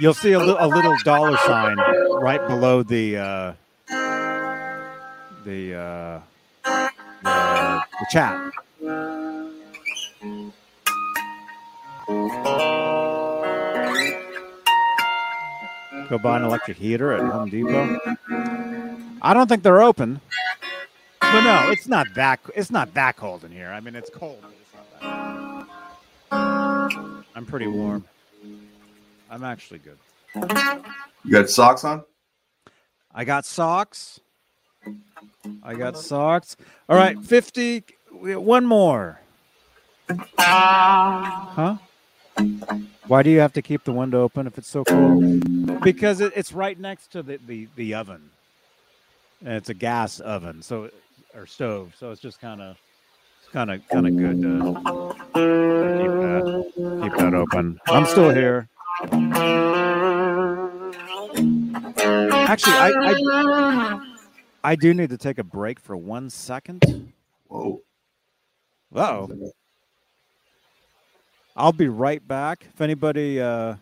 You'll see a, li- a little dollar sign right below the uh, the, uh, the the chat. Go buy an electric heater at Home Depot. I don't think they're open. But no, it's not that it's not that cold in here. I mean, it's cold. I'm pretty warm. I'm actually good. You got socks on? I got socks. I got socks. All right, 50. One more. Huh? Why do you have to keep the window open if it's so cold? Because it, it's right next to the, the, the oven. And it's a gas oven, so or stove. So it's just kind of kind of kind of good to, keep that keep that open. I'm still here. Actually, I, I I do need to take a break for one second. Whoa. Whoa. I'll be right back. If anybody uh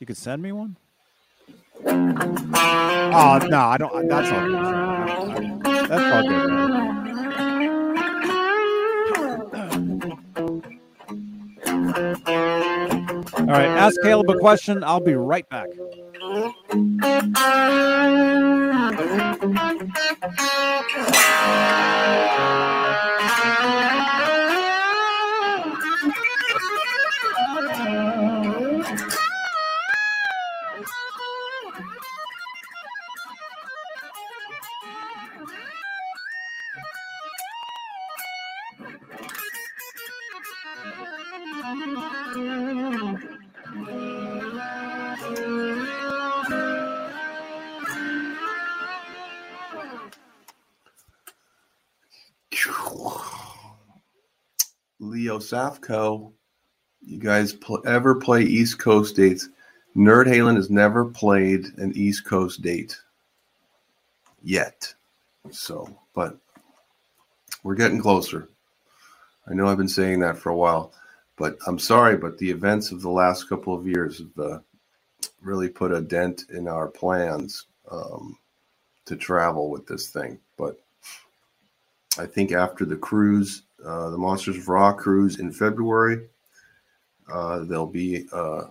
you could send me one? Oh no, I don't that's all good. That's all good. All right, ask Caleb a question. I'll be right back. Safco, you guys pl- ever play East Coast dates? Nerd Halen has never played an East Coast date yet. So, but we're getting closer. I know I've been saying that for a while, but I'm sorry, but the events of the last couple of years have uh, really put a dent in our plans um, to travel with this thing. But I think after the cruise uh, the Monsters of Rock cruise in February. Uh, there'll be uh,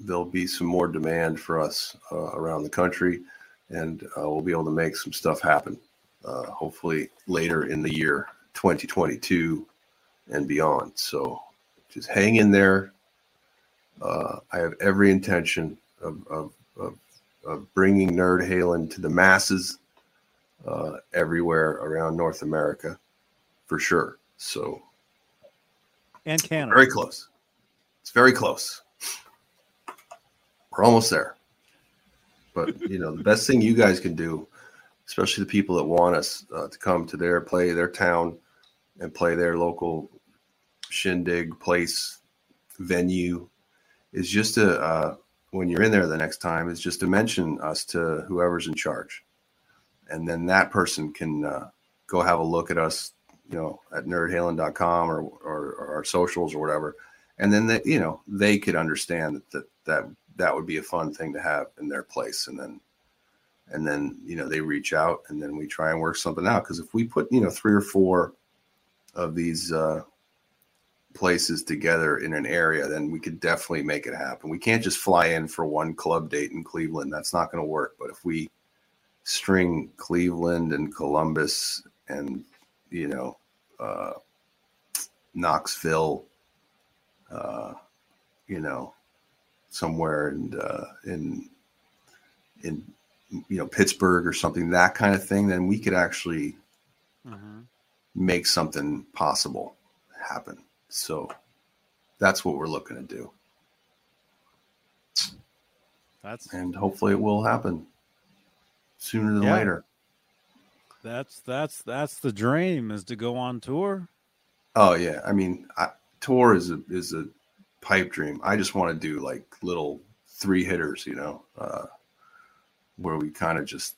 there'll be some more demand for us uh, around the country, and uh, we'll be able to make some stuff happen. hopefully later in the year 2022 and beyond. So just hang in there. I have every intention of, of, of, of bringing Nerd Halen to the masses everywhere around North America for sure. So, and Canada. Very close. It's very close. We're almost there. But, you know, the best thing you guys can do, especially the people that want us uh, to come to their play, their town, and play their local shindig place venue, is just to, uh, when you're in there the next time, is just to mention us to whoever's in charge and then that person can uh, go have a look at us, you know, at nerdhalen.com or, or, or our socials or whatever, and then they, you know, they could understand that, that that that would be a fun thing to have in their place, and then and then you know they reach out, and then we try and work something out. Because if we put you know three or four of these uh, places together in an area, then we could definitely make it happen. We can't just fly in for one club date in Cleveland. That's not going to work. But if we string Cleveland and Columbus and you know uh, Knoxville, uh, you know somewhere in uh, in in you know Pittsburgh or something that kind of thing, then we could actually mm-hmm. make something possible happen. So that's what we're looking to do. That's and hopefully it will happen sooner than yeah. later. That's that's that's the dream is to go on tour. Oh yeah, I mean, I, tour is a is a pipe dream. I just want to do like little three hitters, you know, uh, where we kind of just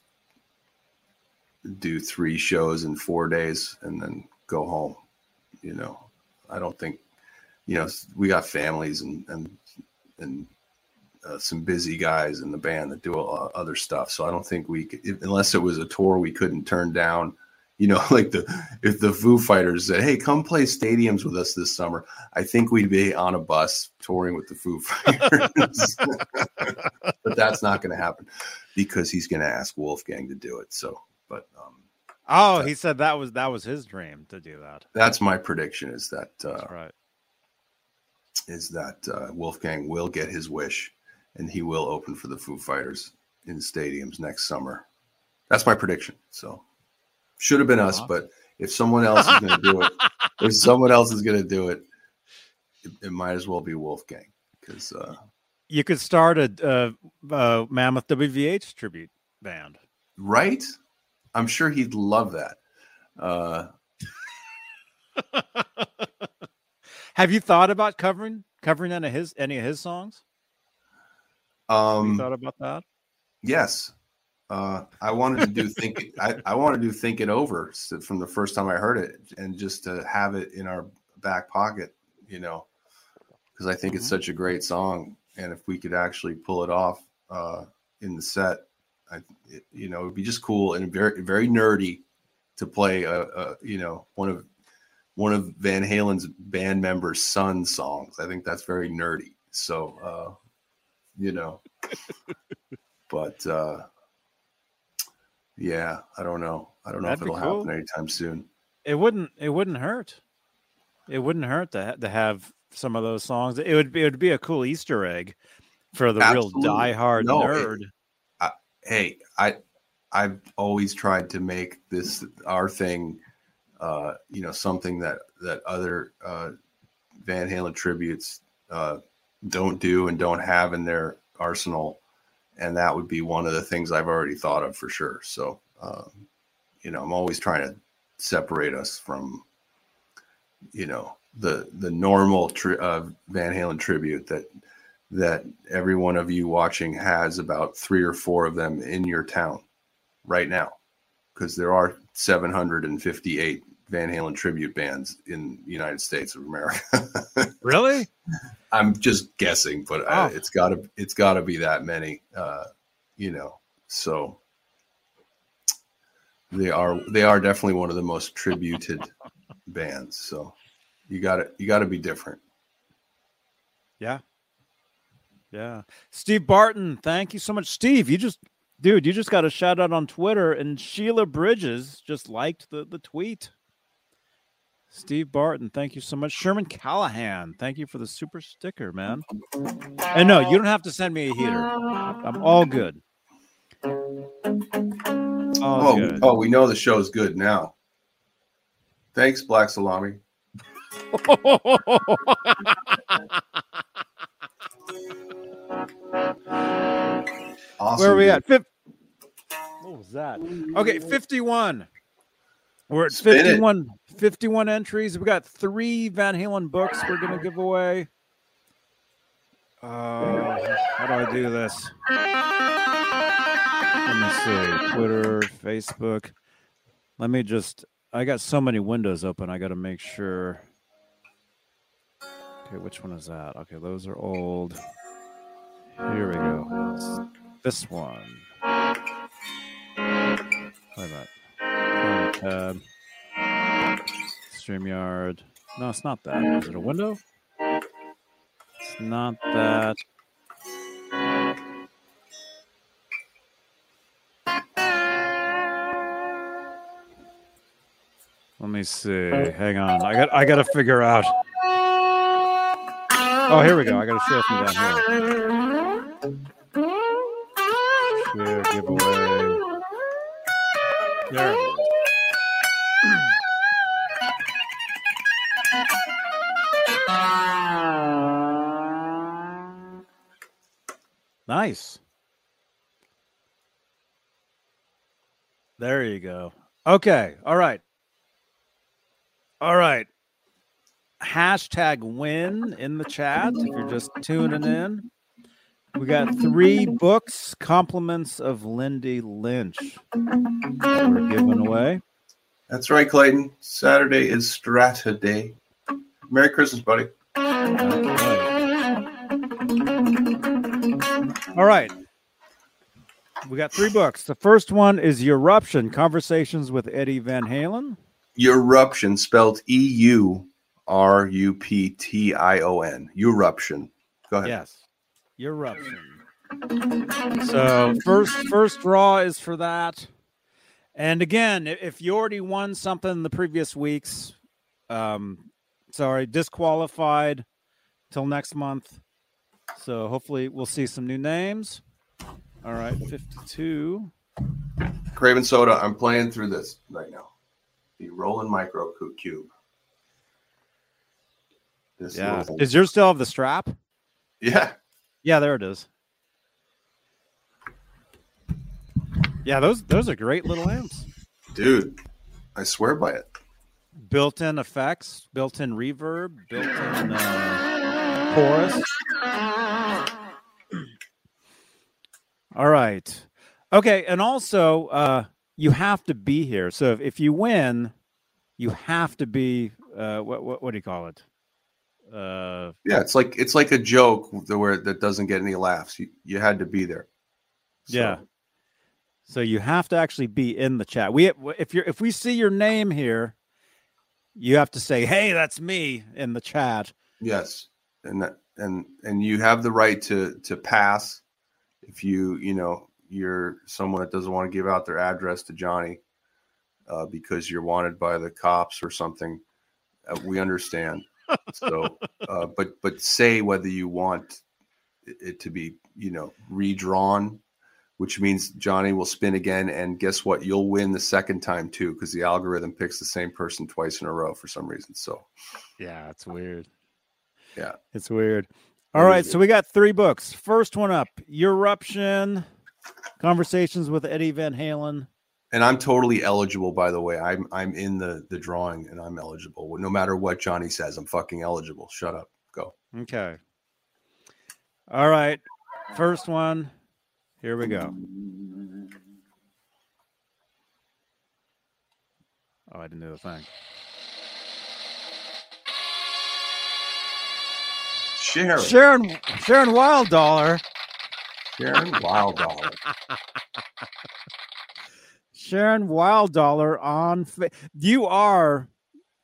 do three shows in four days and then go home. You know, I don't think, you know, we got families and and and uh, some busy guys in the band that do other stuff. So I don't think we, could, unless it was a tour we couldn't turn down. You know, like the if the Foo Fighters said, "Hey, come play stadiums with us this summer," I think we'd be on a bus touring with the Foo Fighters. but that's not going to happen because he's going to ask Wolfgang to do it. So, but um, oh, he said that was that was his dream to do that. That's my prediction. Is that uh, right? Is that uh, Wolfgang will get his wish and he will open for the Foo Fighters in stadiums next summer. That's my prediction. So should have been us, but if someone else is going to do it, if someone else is going to do it, it, it, might as well be Wolfgang because uh, you could start a, a, a, Mammoth WVH tribute band, right? I'm sure he'd love that. Uh, Have you thought about covering covering any of his any of his songs? Um, you thought about that? Yes. Uh, I wanted to do think I, I wanted to do think it over from the first time I heard it and just to have it in our back pocket, you know, because I think mm-hmm. it's such a great song. And if we could actually pull it off uh, in the set, I, it, you know, it'd be just cool and very, very nerdy to play a, a, you know, one of, one of Van Halen's band members' son songs. I think that's very nerdy. So, uh, you know. but uh yeah, I don't know. I don't know That'd if it'll cool. happen anytime soon. It wouldn't. It wouldn't hurt. It wouldn't hurt to to have some of those songs. It would be. It would be a cool Easter egg for the Absolutely. real diehard no, nerd. It, I, hey, I I've always tried to make this our thing. Uh, you know, something that that other uh, Van Halen tributes uh, don't do and don't have in their arsenal. And that would be one of the things I've already thought of for sure. So, um, you know, I'm always trying to separate us from, you know, the the normal tri- uh, Van Halen tribute that that every one of you watching has about three or four of them in your town right now, because there are 758 Van Halen tribute bands in the United States of America. really? I'm just guessing, but oh. it's got to it's got to be that many. Uh, you know, so they are they are definitely one of the most tributed bands. So you got to you got to be different. Yeah. Yeah. Steve Barton, thank you so much. Steve, you just dude, you just got a shout out on Twitter and Sheila Bridges just liked the the tweet. Steve Barton, thank you so much. Sherman Callahan, thank you for the super sticker, man. And no, you don't have to send me a heater. I'm all good. All oh, good. oh, we know the show's good now. Thanks, Black Salami. awesome, Where are we dude. at? Fif- what was that? Okay, 51. We're at 51, 51 entries. We got three Van Halen books we're going to give away. Uh, how do I do this? Let me see. Twitter, Facebook. Let me just. I got so many windows open. I got to make sure. Okay, which one is that? Okay, those are old. Here we go. This one. Wait a minute. StreamYard. No, it's not that. Is it a window? It's not that. Let me see. Hang on. I got I got to figure out. Oh, here we go. I got to share from down here. Share giveaway. There Nice. There you go. Okay. All right. All right. Hashtag win in the chat if you're just tuning in. We got three books, compliments of Lindy Lynch that we're giving away. That's right, Clayton. Saturday is Straturday. Merry Christmas, buddy. All right. We got three books. The first one is Eruption Conversations with Eddie Van Halen. Eruption, spelled E U R U P T I O N. Eruption. Go ahead. Yes. Eruption. So first first draw is for that. And again, if you already won something in the previous weeks, um, sorry, disqualified till next month. So hopefully we'll see some new names. All right, 52. Craven Soda, I'm playing through this right now. The Roland Micro Cube. This yeah. Little... Does yours still have the strap? Yeah. Yeah, there it is. Yeah, those those are great little amps. Dude, I swear by it. Built-in effects, built-in reverb, built-in uh, chorus. All right. Okay, and also uh, you have to be here. So if, if you win, you have to be uh, what, what what do you call it? Uh, yeah, it's like it's like a joke where that doesn't get any laughs. You you had to be there. So. Yeah. So you have to actually be in the chat. We if you're if we see your name here, you have to say, "Hey, that's me" in the chat. Yes, and that, and and you have the right to to pass if you you know you're someone that doesn't want to give out their address to Johnny uh, because you're wanted by the cops or something. Uh, we understand. so, uh, but but say whether you want it to be you know redrawn which means Johnny will spin again. And guess what? You'll win the second time too, because the algorithm picks the same person twice in a row for some reason. So, yeah, it's weird. Yeah, it's weird. All right, so we got three books. First one up Eruption Conversations with Eddie Van Halen. And I'm totally eligible, by the way. I'm I'm in the the drawing and I'm eligible. No matter what Johnny says, I'm fucking eligible. Shut up. Go. Okay. All right. First one here we go. Oh, I didn't do the thing. Sharon. Sharon Sharon Wild Dollar. Sharon Wild Dollar. Sharon Wild Dollar on fa- you are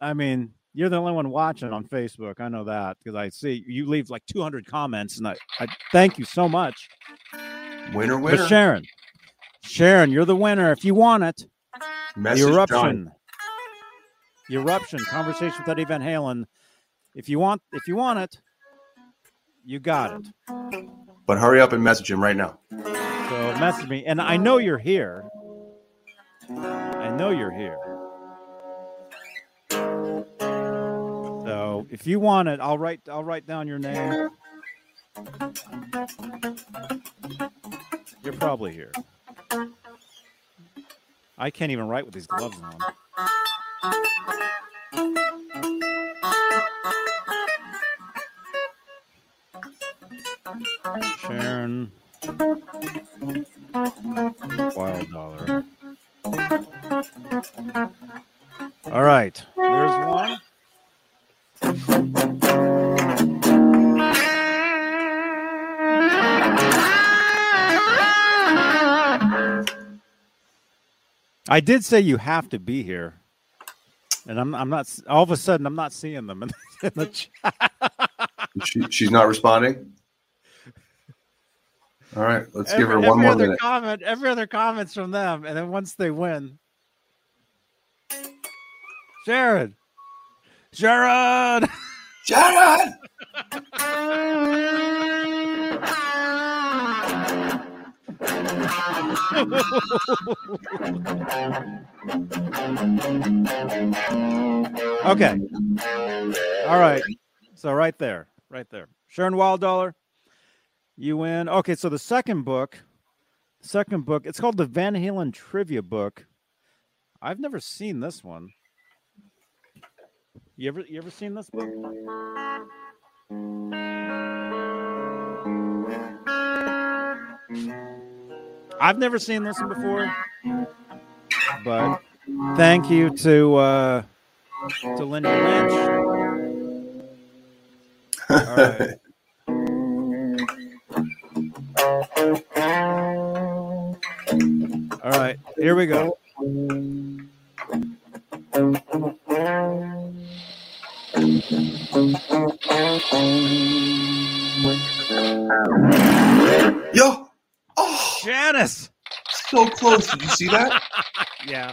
I mean, you're the only one watching on Facebook. I know that because I see you leave like 200 comments and I, I thank you so much. Winner, winner. But Sharon, Sharon, you're the winner. If you want it, Message eruption, done. eruption, conversation with Eddie Van Halen. If you want, if you want it, you got it. But hurry up and message him right now. So message me, and I know you're here. I know you're here. So if you want it, I'll write. I'll write down your name. You're probably here. I can't even write with these gloves on. Sharon. Wild dollar. All right. There's one. I did say you have to be here, and I'm I'm not. All of a sudden, I'm not seeing them in, the chat. She, she's not responding. All right, let's every, give her one every more other minute. comment. Every other comments from them, and then once they win, Sharon, Sharon. Sharon. Okay. All right. So right there, right there. Sharon Wilddollar, you win. Okay, so the second book, second book, it's called the Van Halen Trivia Book. I've never seen this one. You ever you ever seen this book? I've never seen this one before, but thank you to uh, to Linda Lynch. All right. All right, here we go. Yo. Oh, Janice. so close. Did you see that? Yeah.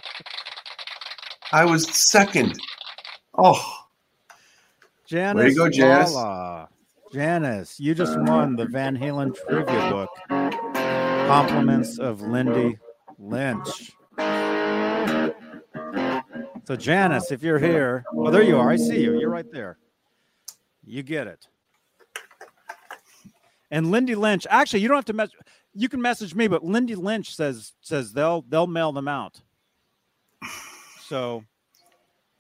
I was second. Oh, Janice. Way to go, Janice. Lala. Janice, you just won the Van Halen trivia book. Compliments of Lindy Lynch. So, Janice, if you're here, oh, there you are. I see you. You're right there. You get it. And Lindy Lynch, actually, you don't have to mess. You can message me, but Lindy Lynch says says they'll they'll mail them out. So,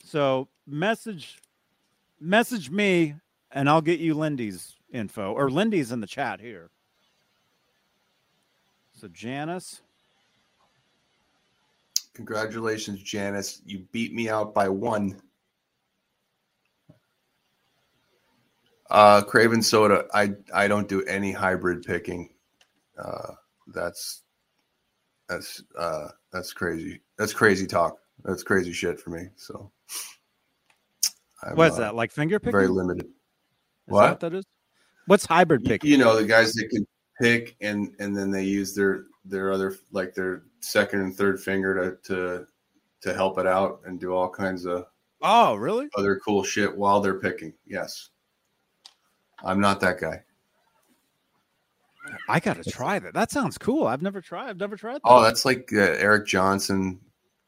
so message message me and I'll get you Lindy's info or Lindy's in the chat here. So Janice, congratulations, Janice. You beat me out by one. Uh, Craven Soda. I I don't do any hybrid picking. Uh, that's that's uh, that's crazy. That's crazy talk. That's crazy shit for me. So, I'm, what is uh, that? Like finger picking? Very Is limited. that What? what that is? What's hybrid picking? You know, the guys that can pick and and then they use their their other like their second and third finger to to to help it out and do all kinds of Oh, really? other cool shit while they're picking. Yes. I'm not that guy. I gotta try that. That sounds cool. I've never tried. I've never tried. That. Oh, that's like uh, Eric Johnson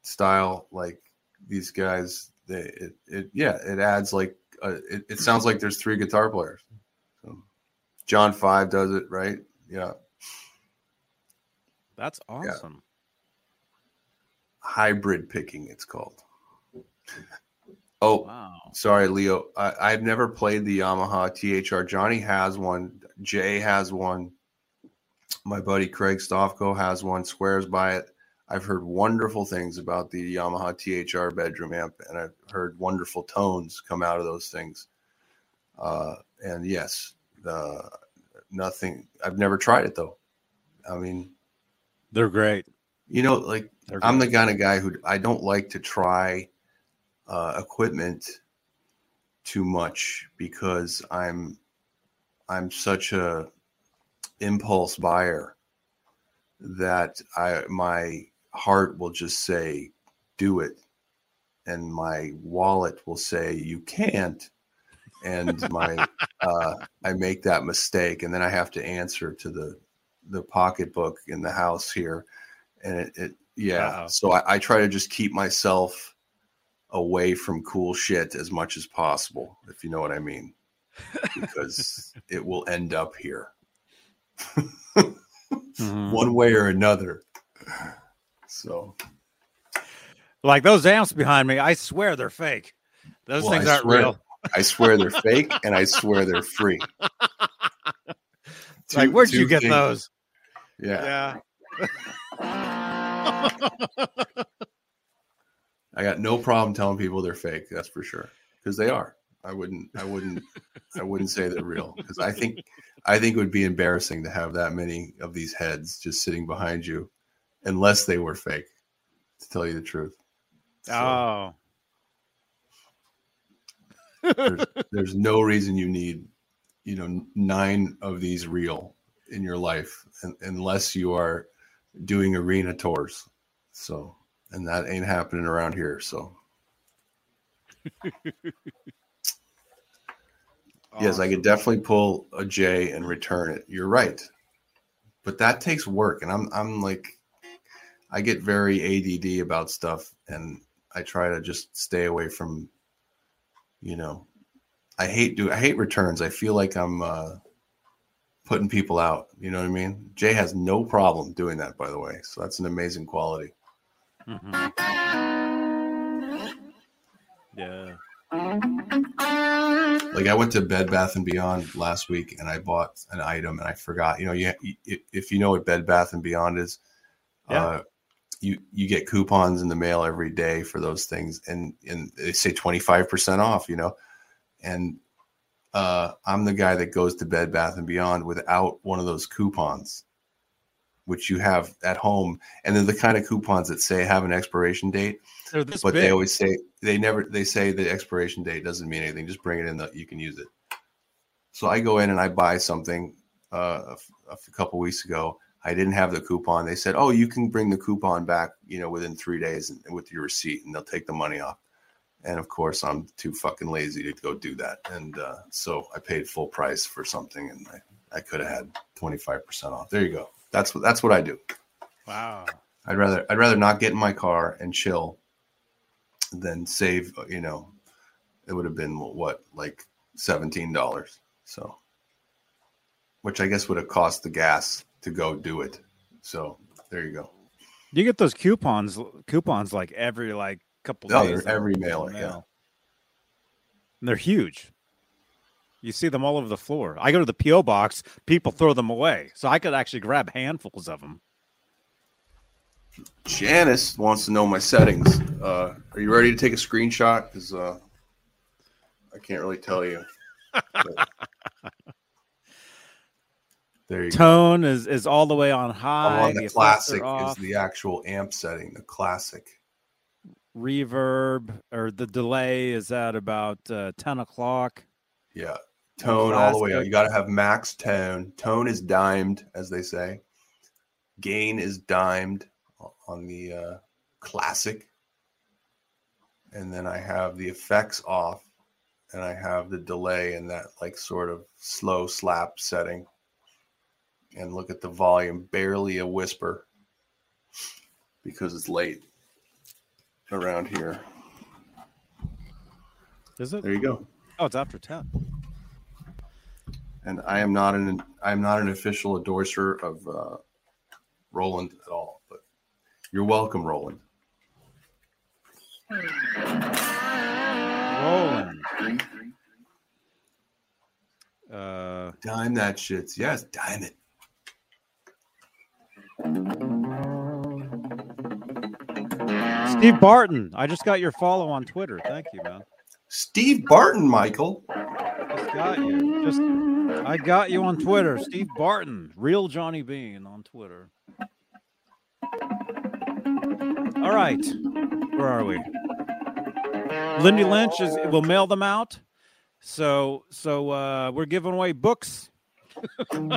style. Like these guys, they it, it yeah, it adds like uh, it, it sounds like there's three guitar players. So John Five does it right. Yeah, that's awesome. hybrid picking. It's called. Oh, Wow. sorry, Leo. I, I've never played the Yamaha THR. Johnny has one. Jay has one. My buddy Craig Stofko has one. Swears by it. I've heard wonderful things about the Yamaha THR bedroom amp, and I've heard wonderful tones come out of those things. Uh, and yes, the nothing. I've never tried it though. I mean, They're great. you know, like I'm the kind of guy who I don't like to try uh, equipment too much because I'm I'm such a impulse buyer that I my heart will just say do it. And my wallet will say you can't. And my uh, I make that mistake and then I have to answer to the the pocketbook in the house here and it, it yeah Uh-oh. so I, I try to just keep myself away from cool shit as much as possible if you know what i mean because it will end up here Mhm. one way or another so Like those amps behind me, I swear they're fake. Those Well, things I aren't swear- real. i swear they're fake and i swear they're free It's like, where'd you get things. those? yeah Yeah. i I got no problem telling people they're fake. That's for sure, because they are. I wouldn't. I wouldn't. I wouldn't say they're real because I think. I think it would be embarrassing to have that many of these heads just sitting behind you, unless they were fake. To tell you the truth. So, oh. there's, there's no reason you need, you know, nine of these real in your life, unless you are doing arena tours. So, and that ain't happening around here. So. Yes, I could definitely pull a J and return it. You're right. But that takes work and I'm I'm like I get very ADD about stuff and I try to just stay away from you know I hate do I hate returns. I feel like I'm uh putting people out, you know what I mean? Jay has no problem doing that by the way. So that's an amazing quality. Mm-hmm. Yeah. Like I went to Bed Bath and Beyond last week and I bought an item and I forgot. You know, you if you know what Bed Bath and Beyond is, yeah. uh, you you get coupons in the mail every day for those things, and and they say twenty five percent off. You know, and uh, I'm the guy that goes to Bed Bath and Beyond without one of those coupons, which you have at home, and then the kind of coupons that say have an expiration date but big. they always say they never they say the expiration date doesn't mean anything. Just bring it in that you can use it. So I go in and I buy something uh, a, a couple weeks ago. I didn't have the coupon. They said, "Oh, you can bring the coupon back, you know, within three days with your receipt, and they'll take the money off." And of course, I'm too fucking lazy to go do that. And uh, so I paid full price for something, and I, I could have had 25 percent off. There you go. That's what that's what I do. Wow. I'd rather I'd rather not get in my car and chill then save you know it would have been what like $17 so which i guess would have cost the gas to go do it so there you go you get those coupons coupons like every like couple no, days every mailer mail. yeah and they're huge you see them all over the floor i go to the po box people throw them away so i could actually grab handfuls of them Janice wants to know my settings. Uh, are you ready to take a screenshot? Because uh, I can't really tell you. there you Tone go. is is all the way on high. on the, the classic is the actual amp setting. The classic. Reverb or the delay is at about uh, ten o'clock. Yeah, tone all the way up. You got to have max tone. Tone is dimed, as they say. Gain is dimed on the uh, classic. And then I have the effects off and I have the delay in that like sort of slow slap setting. And look at the volume, barely a whisper because it's late around here. Is it? There you go. Oh, it's after 10. And I am not an I am not an official endorser of uh, Roland at all. But you're welcome, Roland. Roland. Uh, dime that shit. Yes, dime it. Steve Barton, I just got your follow on Twitter. Thank you, man. Steve Barton, Michael. Just got you. Just I got you on Twitter. Steve Barton, real Johnny Bean on Twitter. All right. Where are we? Lindy Lynch is we'll mail them out. So so uh we're giving away books. so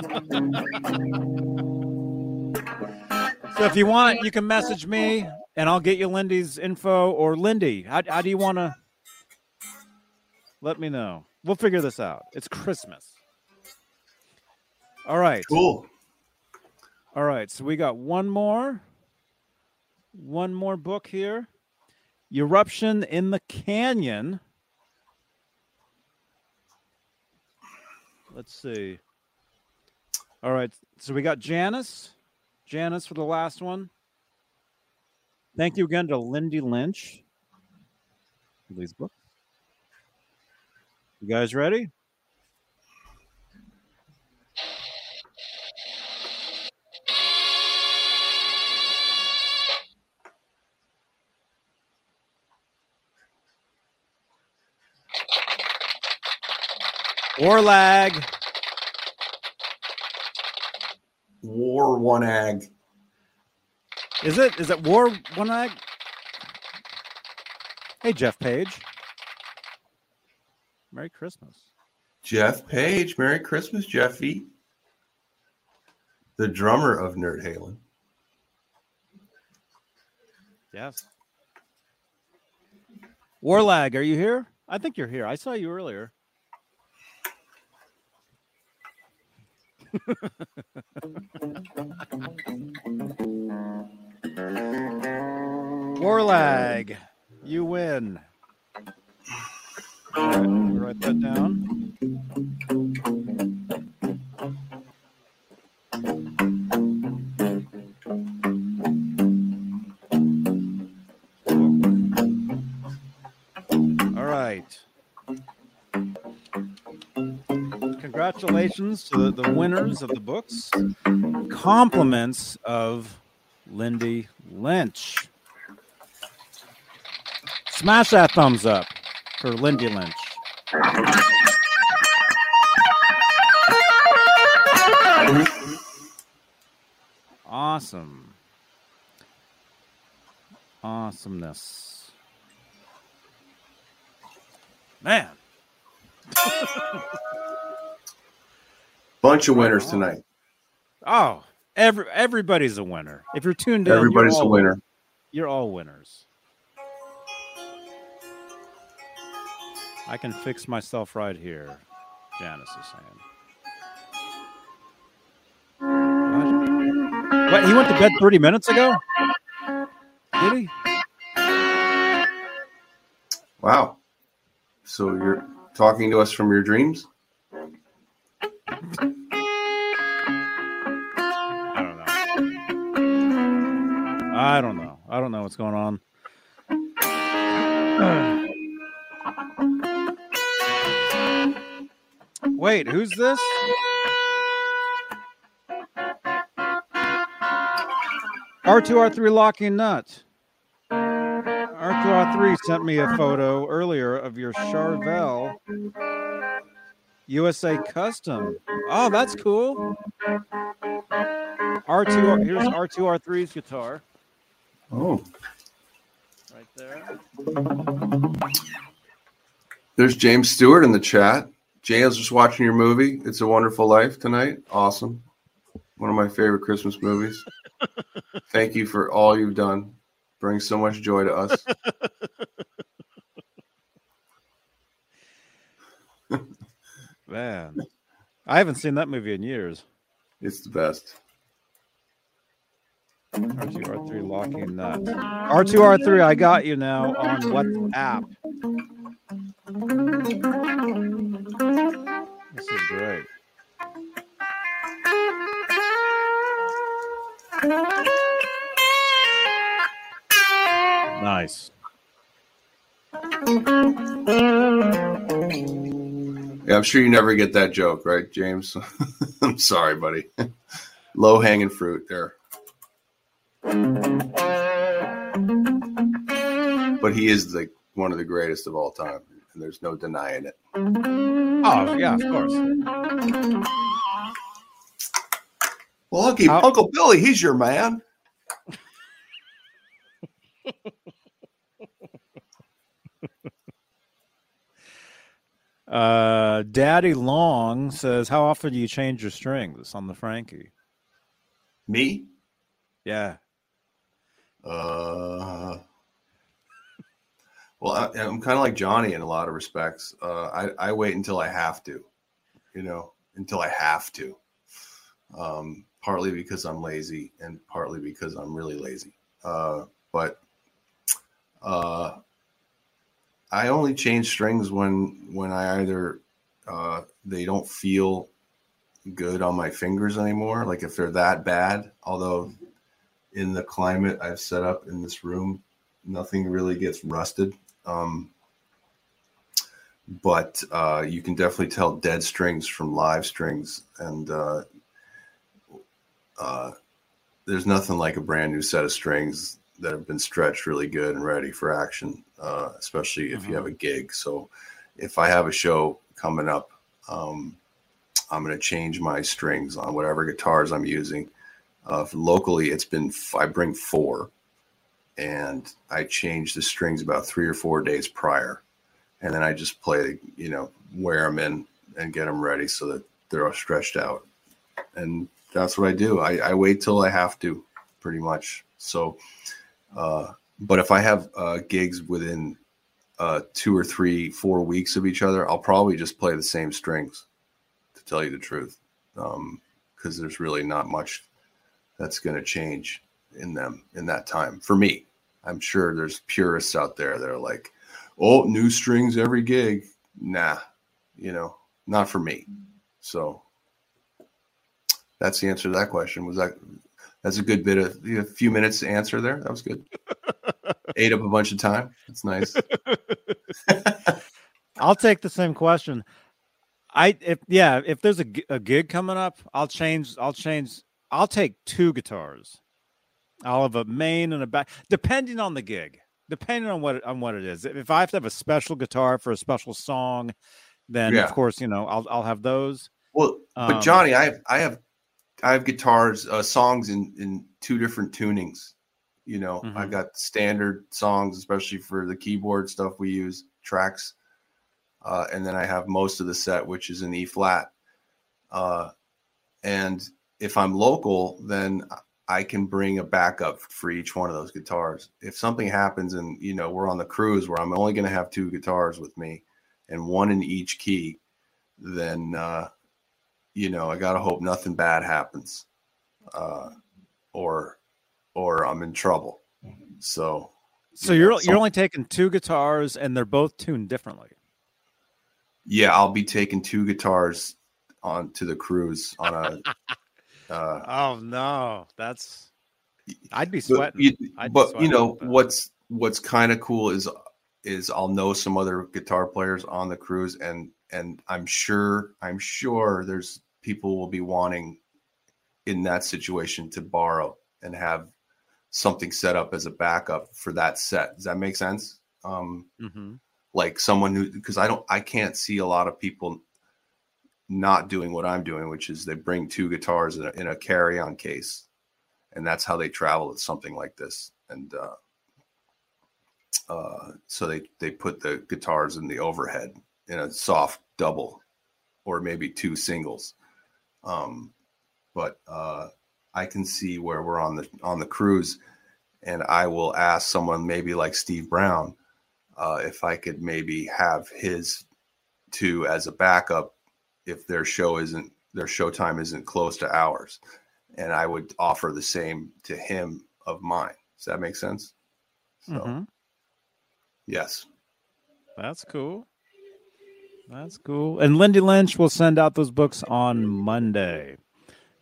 if you want it, you can message me and I'll get you Lindy's info or Lindy. How, how do you want to let me know? We'll figure this out. It's Christmas. All right. Cool. All right. So we got one more one more book here Eruption in the Canyon. Let's see. All right. So we got Janice. Janice for the last one. Thank you again to Lindy Lynch. Lee's book. You guys ready? War lag. War one ag. Is it? Is it War one ag? Hey, Jeff Page. Merry Christmas. Jeff Page. Merry Christmas, Jeffy. The drummer of Nerd Halen. Yes. Warlag, are you here? I think you're here. I saw you earlier. Warlag, you win. All right, write that down. All right. Congratulations to the, the winners of the books. Compliments of Lindy Lynch. Smash that thumbs up for Lindy Lynch. Awesome. Awesomeness. Man. Bunch of winners tonight. Oh, every everybody's a winner. If you're tuned in, Everybody's a winner. You're all winners. I can fix myself right here, Janice is saying. What? What? He went to bed 30 minutes ago? Did he? Wow. So you're talking to us from your dreams? I don't know. I don't know what's going on. Wait, who's this? R2R3 locking nut. R2R3 sent me a photo earlier of your Charvel USA Custom. Oh, that's cool. R2 here's R2R3's guitar Oh. right there. There's James Stewart in the chat. James just watching your movie. It's a Wonderful Life tonight. Awesome. One of my favorite Christmas movies. Thank you for all you've done. Brings so much joy to us. Man. I haven't seen that movie in years. It's the best. R2, R3 locking nut. R2, R3, I got you now on WhatsApp. This is great. Nice. Yeah, I'm sure you never get that joke, right, James? I'm sorry, buddy. Low hanging fruit there. But he is the one of the greatest of all time, and there's no denying it. Oh, yeah, of course. Well, Uncle, How- Uncle Billy, he's your man. Uh, Daddy Long says, How often do you change your strings on the Frankie? Me? Yeah. Uh, well, I, I'm kind of like Johnny in a lot of respects. Uh, I, I wait until I have to, you know, until I have to. Um, partly because I'm lazy and partly because I'm really lazy. Uh, but uh, I only change strings when when I either uh, they don't feel good on my fingers anymore. Like if they're that bad, although in the climate I've set up in this room, nothing really gets rusted. Um, but uh, you can definitely tell dead strings from live strings, and uh, uh, there's nothing like a brand new set of strings that have been stretched really good and ready for action, uh, especially if you have a gig. So, if I have a show coming up um, I'm going to change my strings on whatever guitars I'm using. Uh, locally, it's been I bring four, and I change the strings about three or four days prior, and then I just play, you know, wear them in and get them ready so that they're all stretched out, and that's what I do. I, I wait till I have to, pretty much. So, uh, but if I have uh, gigs within uh, two or three, four weeks of each other, I'll probably just play the same strings, to tell you the truth, because um, there's really not much that's going to change in them in that time for me. I'm sure there's purists out there that are like, "Oh, new strings every gig." Nah, you know, not for me. So that's the answer to that question. Was that that's a good bit of a few minutes to answer there. That was good. Ate up a bunch of time. That's nice. I'll take the same question. I if yeah, if there's a, a gig coming up, I'll change. I'll change. I'll take two guitars. I'll have a main and a back, depending on the gig. Depending on what on what it is. If I have to have a special guitar for a special song, then yeah. of course you know I'll I'll have those. Well, but um, Johnny, I have I have I have guitars uh, songs in in two different tunings. You know, mm-hmm. I got standard songs, especially for the keyboard stuff we use tracks, uh, and then I have most of the set, which is in E flat. Uh, and if I'm local, then I can bring a backup for each one of those guitars. If something happens and you know we're on the cruise where I'm only going to have two guitars with me and one in each key, then uh, you know, I gotta hope nothing bad happens, uh, or or I'm in trouble. So, so you are you're only taking two guitars, and they're both tuned differently. Yeah, I'll be taking two guitars on to the cruise on a. Uh, oh no, that's I'd be sweating. But, you, but, sweating you know what's what's kind of cool is is I'll know some other guitar players on the cruise, and and I'm sure I'm sure there's people will be wanting in that situation to borrow and have something set up as a backup for that set. Does that make sense? Um, mm-hmm. Like someone who, because I don't, I can't see a lot of people not doing what I'm doing, which is they bring two guitars in a, in a carry-on case, and that's how they travel with something like this. And uh, uh, so they they put the guitars in the overhead in a soft double, or maybe two singles, um, but uh, I can see where we're on the on the cruise, and I will ask someone maybe like Steve Brown uh, if I could maybe have his two as a backup if their show isn't their show time isn't close to ours, and I would offer the same to him of mine. Does that make sense? So, mm-hmm. yes, that's cool. That's cool. And Lindy Lynch will send out those books on Monday.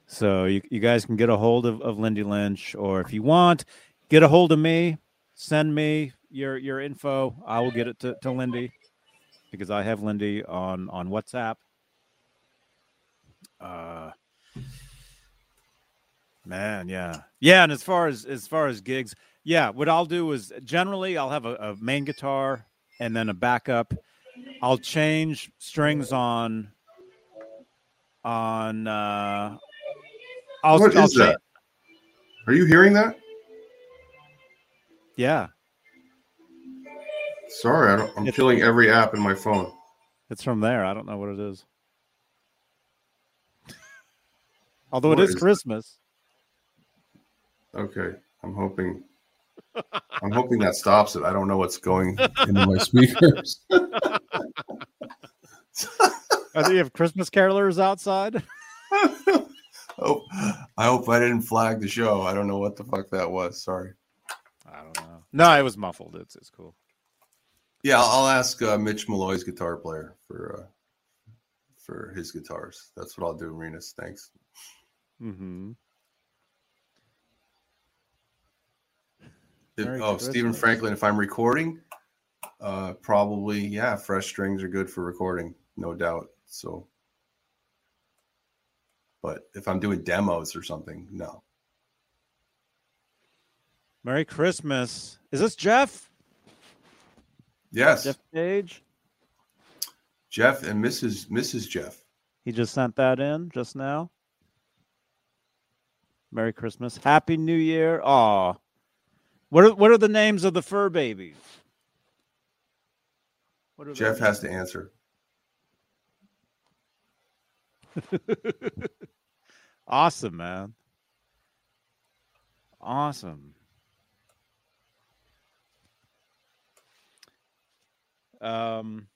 So you, you guys can get a hold of, of Lindy Lynch, or if you want, get a hold of me, send me your your info. I will get it to, to Lindy because I have Lindy on on WhatsApp. Uh man, yeah. Yeah, and as far as as far as gigs, yeah, what I'll do is generally I'll have a, a main guitar and then a backup I'll change strings on on uh I'll, what I'll is that? Are you hearing that? Yeah. Sorry, I don't, I'm it's, killing every app in my phone. It's from there. I don't know what it is. Although what it is, is Christmas. Okay. I'm hoping I'm hoping that stops it. I don't know what's going into my speakers. Are you have Christmas carolers outside? oh, I hope I didn't flag the show. I don't know what the fuck that was. Sorry. I don't know. No, it was muffled. It's it's cool. Yeah, I'll ask uh, Mitch Malloy's guitar player for uh, for his guitars. That's what I'll do, Renus. Thanks. Hmm. oh, Stephen Franklin. If I'm recording, uh, probably yeah. Fresh strings are good for recording, no doubt. So, but if I'm doing demos or something, no. Merry Christmas. Is this Jeff? Yes. Jeff Page. Jeff and Mrs. Mrs. Jeff. He just sent that in just now. Merry Christmas. Happy New Year. Aw. What are what are the names of the fur babies? Jeff has to answer. awesome, man. Awesome. Um.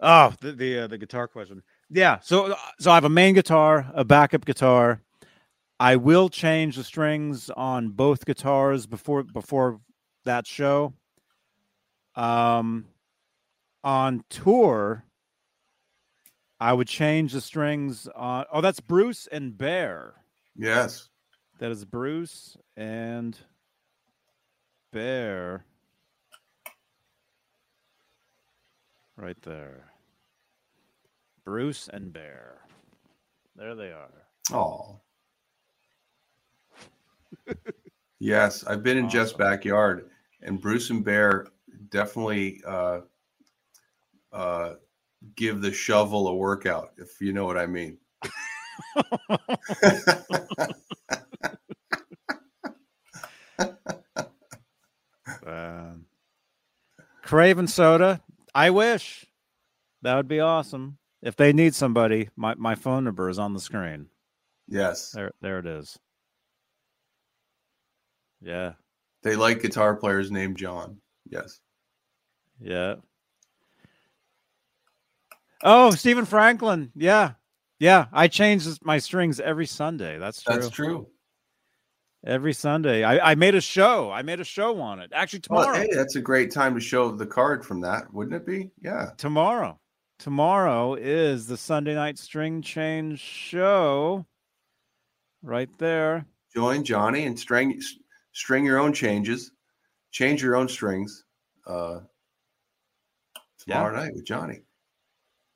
Oh, the the uh, the guitar question. Yeah, so so I have a main guitar, a backup guitar. I will change the strings on both guitars before before that show. Um, on tour, I would change the strings on. Oh, that's Bruce and Bear. Yes, that is Bruce and Bear. Right there. Bruce and Bear. There they are. Oh. yes, I've been in awesome. Jeff's backyard, and Bruce and Bear definitely uh, uh, give the shovel a workout, if you know what I mean. um, Craven soda. I wish that would be awesome. If they need somebody, my, my phone number is on the screen. Yes. There there it is. Yeah. They like guitar players named John. Yes. Yeah. Oh, Stephen Franklin. Yeah. Yeah. I change my strings every Sunday. That's true. That's true. Every Sunday. I, I made a show. I made a show on it. Actually, oh, tomorrow. Well, hey, that's a great time to show the card from that, wouldn't it be? Yeah. Tomorrow tomorrow is the Sunday night string change show. Right there. Join Johnny and string string your own changes, change your own strings. Uh, tomorrow yeah. night with Johnny.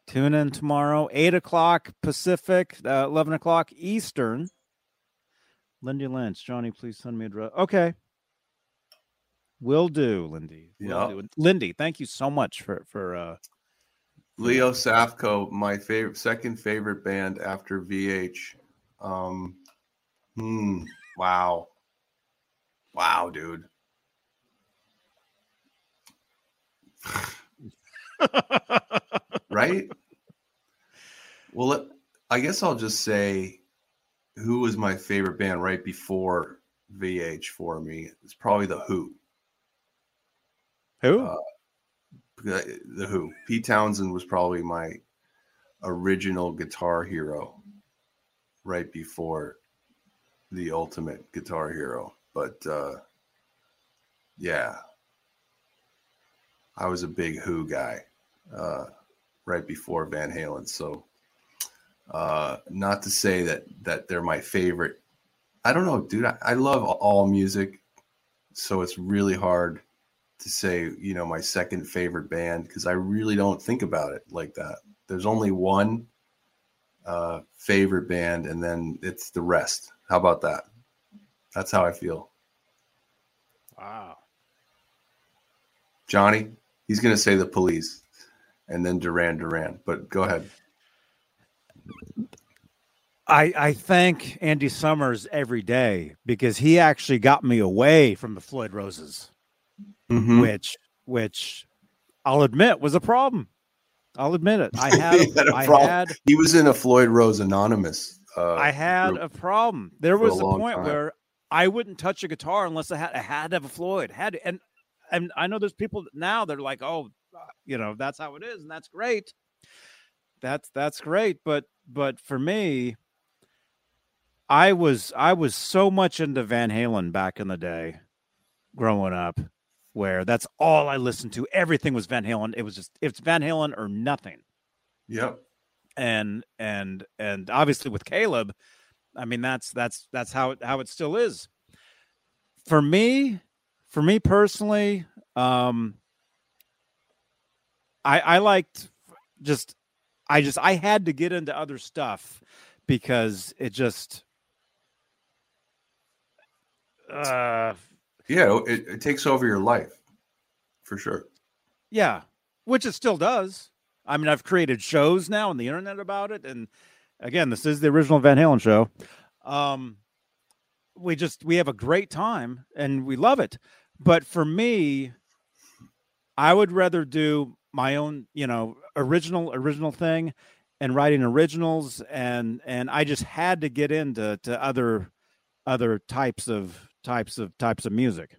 Tune in tomorrow, eight o'clock Pacific, uh, eleven o'clock Eastern. Lindy Lynch, Johnny, please send me a dress. Okay, will do, Lindy. Yeah, Lindy, thank you so much for for uh, Leo Safko, my favorite, second favorite band after VH. Um, hmm, wow, wow, dude. right? Well, I guess I'll just say who was my favorite band right before VH for me. It's probably the Who. Who? Uh, the, Who. Pete Townshend was probably my original guitar hero right before the ultimate guitar hero. But uh, yeah, I was a big Who guy uh, right before Van Halen. So uh, not to say that that they're my favorite. I don't know, dude. I, I love all music, so it's really hard to say, you know, my second favorite band because I really don't think about it like that. There's only one uh, favorite band, and then it's the rest. How about that? That's how I feel. Wow. Johnny, he's going to say the police and then Duran Duran, but go ahead. I, I thank Andy Summers every day because he actually got me away from the Floyd Roses mm-hmm. which which I'll admit was a problem. I'll admit it. I had, he had, I had he was in a Floyd Rose Anonymous. Uh, I had a problem. There was a, a point time. where I wouldn't touch a guitar unless I had I had to have a Floyd. Had to, and and I know there's people now that are like, oh, you know, that's how it is, and that's great. That's that's great, but but for me, I was I was so much into Van Halen back in the day, growing up, where that's all I listened to. Everything was Van Halen. It was just it's Van Halen or nothing. Yep. And and and obviously with Caleb, I mean that's that's that's how it how it still is. For me, for me personally, um I I liked just I just I had to get into other stuff because it just uh yeah, it, it takes over your life for sure. Yeah. which it still does. I mean, I've created shows now on the internet about it, and again, this is the original Van Halen show. Um, we just we have a great time and we love it. But for me, I would rather do my own, you know, original original thing and writing originals and and I just had to get into to other other types of types of types of music.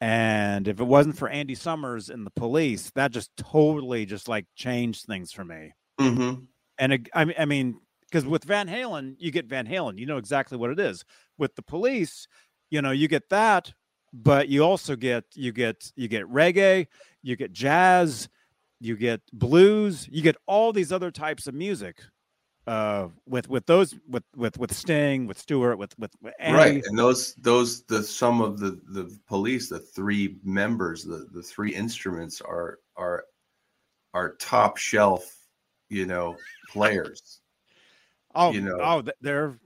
And if it wasn't for Andy Summers and the police, that just totally just like changed things for me. Mm-hmm. And it, I I mean, because with Van Halen, you get Van Halen, you know exactly what it is. With the police, you know, you get that, but you also get you get you get reggae, you get jazz, you get blues, you get all these other types of music uh with with those with with with sting with stewart with with, with right and those those the some of the the police the three members the the three instruments are are are top shelf you know players. Oh you know oh they're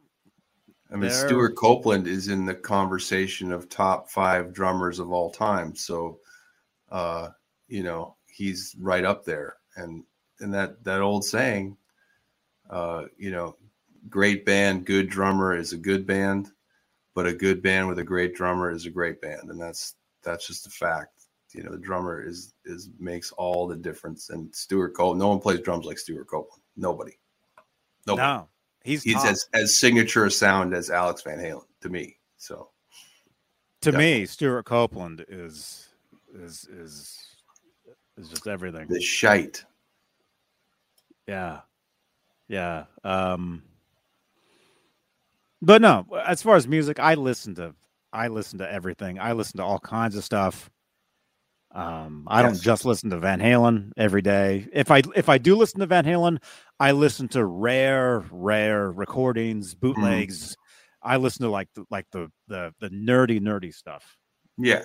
i mean they're... stewart copeland is in the conversation of top five drummers of all time so uh you know he's right up there. And and that that old saying uh, you know, great band, good drummer is a good band, but a good band with a great drummer is a great band, and that's that's just a fact. You know, the drummer is is makes all the difference. And Stewart Copeland, no one plays drums like Stewart Copeland. Nobody. Nobody. No, he's he's as as signature a sound as Alex Van Halen to me. So, to definitely. me, Stewart Copeland is is is is just everything. The shite. Yeah, yeah. Um but no, as far as music, I listen to I listen to everything. I listen to all kinds of stuff. Um, I yes. don't just listen to Van Halen every day. If I if I do listen to Van Halen, I listen to rare, rare recordings, mm-hmm. bootlegs. Mm. I listen to like the like the the the nerdy, nerdy stuff. Yeah,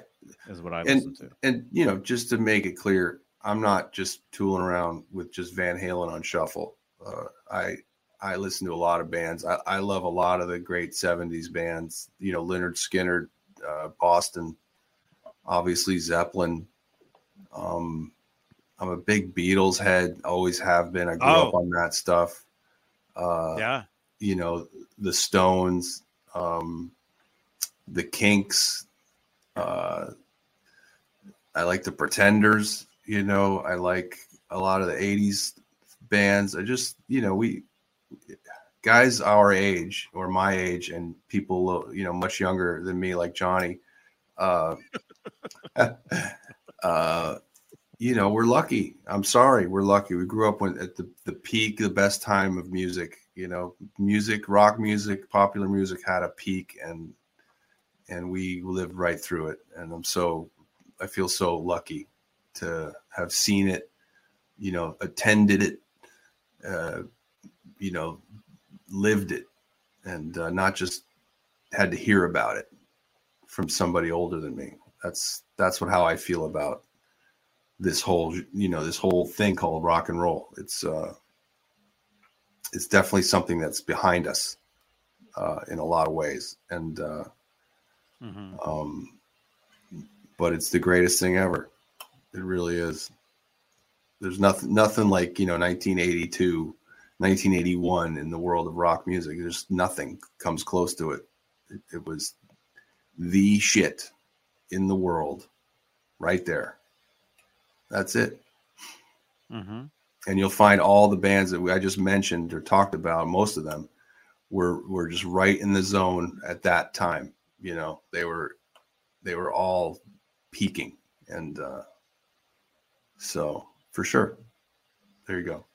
is what I and, listen to. And you know, just to make it clear, I'm not just tooling around with just Van Halen on shuffle. Uh, I I listen to a lot of bands. I, I, love a lot of the great '70s bands. You know, Lynyrd Skynyrd, uh, Boston, obviously Zeppelin. Um, I'm a big Beatles head. Always have been. I grew oh. up on that stuff. Uh, yeah. You know, the Stones, um, the Kinks. Uh, I like the Pretenders. You know, I like a lot of the '80s bands. I just, you know, we guys our age or my age and people, you know, much younger than me, like Johnny, uh, uh, you know, we're lucky. I'm sorry, we're lucky. We grew up when, at the, the peak, the best time of music. You know, music, rock music, popular music had a peak, and and we lived right through it. And I'm so, I feel so lucky to have seen it, you know, attended it, uh, you know, lived it and uh, not just had to hear about it from somebody older than me. That's that's what how I feel about this whole you know this whole thing called rock and roll. It's uh, it's definitely something that's behind us uh, in a lot of ways, and uh, mm-hmm. um, but it's the greatest thing ever. It really is there's nothing nothing like you know 1982 1981 in the world of rock music. There's nothing comes close to it. It, it was the shit in the world right there. That's it. Mm-hmm. and you'll find all the bands that we, i just mentioned or talked about most of them were were just right in the zone at that time you know. They were they were all peaking and uh so for sure. There you go.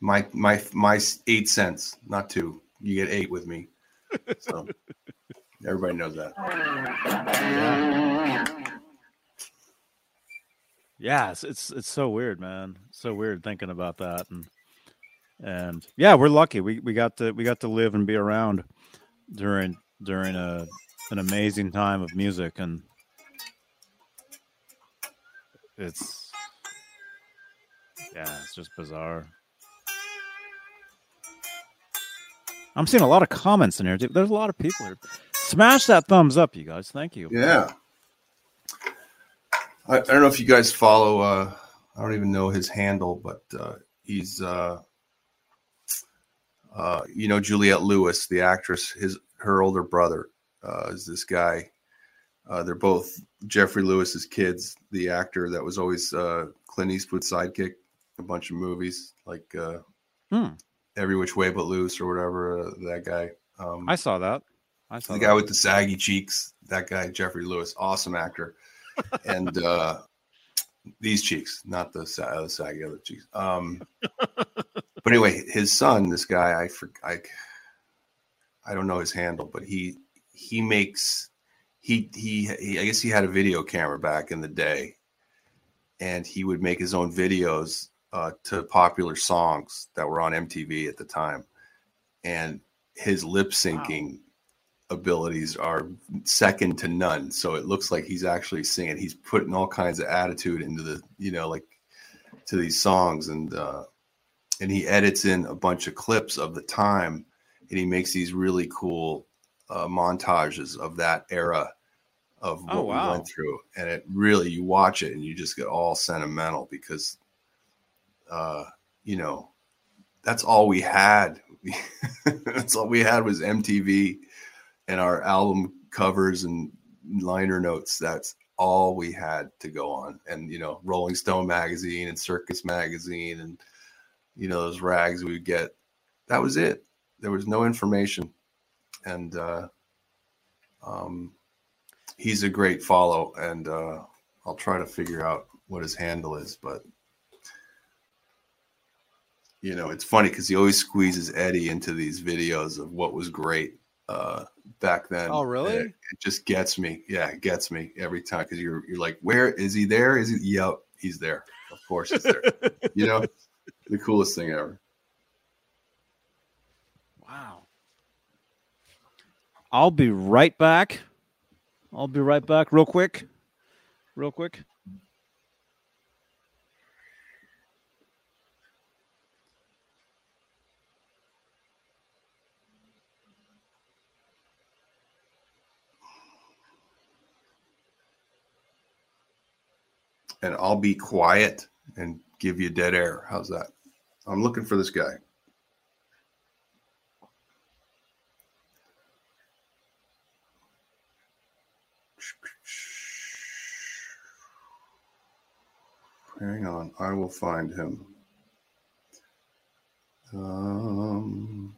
My my my eight cents, not two. You get eight with me. So everybody knows that. Yeah, it's, it's it's so weird, man. so weird thinking about that, and and yeah, we're lucky. We we got to we got to live and be around during during a an amazing time of music, and it's yeah, it's just bizarre. I'm seeing a lot of comments in here. There's a lot of people here. Smash that thumbs up, you guys. Thank you. Yeah. I, I don't know if you guys follow uh, I don't even know his handle, but uh, he's uh, uh, you know Juliette Lewis, the actress. His her older brother uh, is this guy. Uh, they're both Geoffrey Lewis's kids. The actor that was always uh, Clint Eastwood's sidekick, a bunch of movies like uh, Hmm. Every Which Way But Loose or whatever. Uh, that guy. Um, I saw that. I saw the that. guy with the saggy cheeks. That guy, Geoffrey Lewis, awesome actor. and uh, these cheeks, not the, the saggy other cheeks. Um, but anyway, his son, this guy, I for, I, I don't know his handle, but he he makes he, he he I guess he had a video camera back in the day, and he would make his own videos uh, to popular songs that were on MTV at the time, and his lip syncing abilities are second to none. So it looks like he's actually singing. He's putting all kinds of attitude into the, you know, like to these songs and uh and he edits in a bunch of clips of the time and he makes these really cool uh montages of that era of what Oh, we went through. And it really you watch it and you just get all sentimental because uh you know that's all we had. that's all we had was MTV and our album covers and liner notes. That's all we had to go on. And you know, Rolling Stone magazine and Circus magazine and you know those rags we would get. That was it. There was no information. And uh um he's a great follow and uh I'll try to figure out what his handle is, but you know, it's funny because he always squeezes Eddie into these videos of what was great uh, back then. Oh, really? It, it just gets me. Yeah, it gets me every time because you're you're like, where is he? There is he? Yep, he's there. Of course, he's there. you know, the coolest thing ever. Wow. I'll be right back. I'll be right back real quick. Real quick. And I'll be quiet and give you dead air. How's that? I'm looking for this guy. Hang on, I will find him. Um,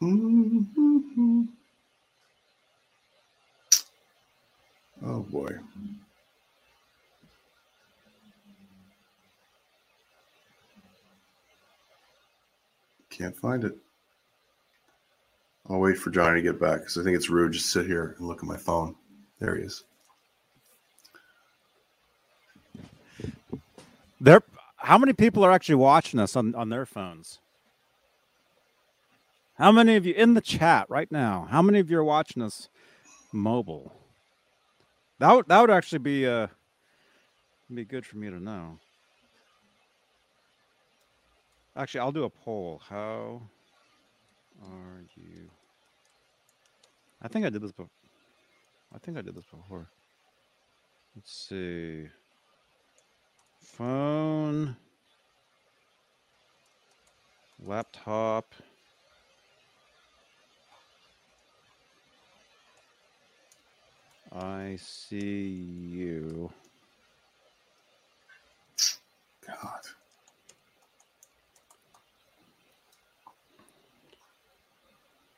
mhm. Oh boy. Can't find it. I'll wait for Johnny to get back because I think it's rude just sit here and look at my phone. There he is. There how many people are actually watching us on, on their phones? How many of you in the chat right now? How many of you are watching us mobile? That would that would actually be uh be good for me to know. Actually, I'll do a poll. How are you? I think I did this before. I think I did this before. Let's see. Phone, laptop. I see you. God.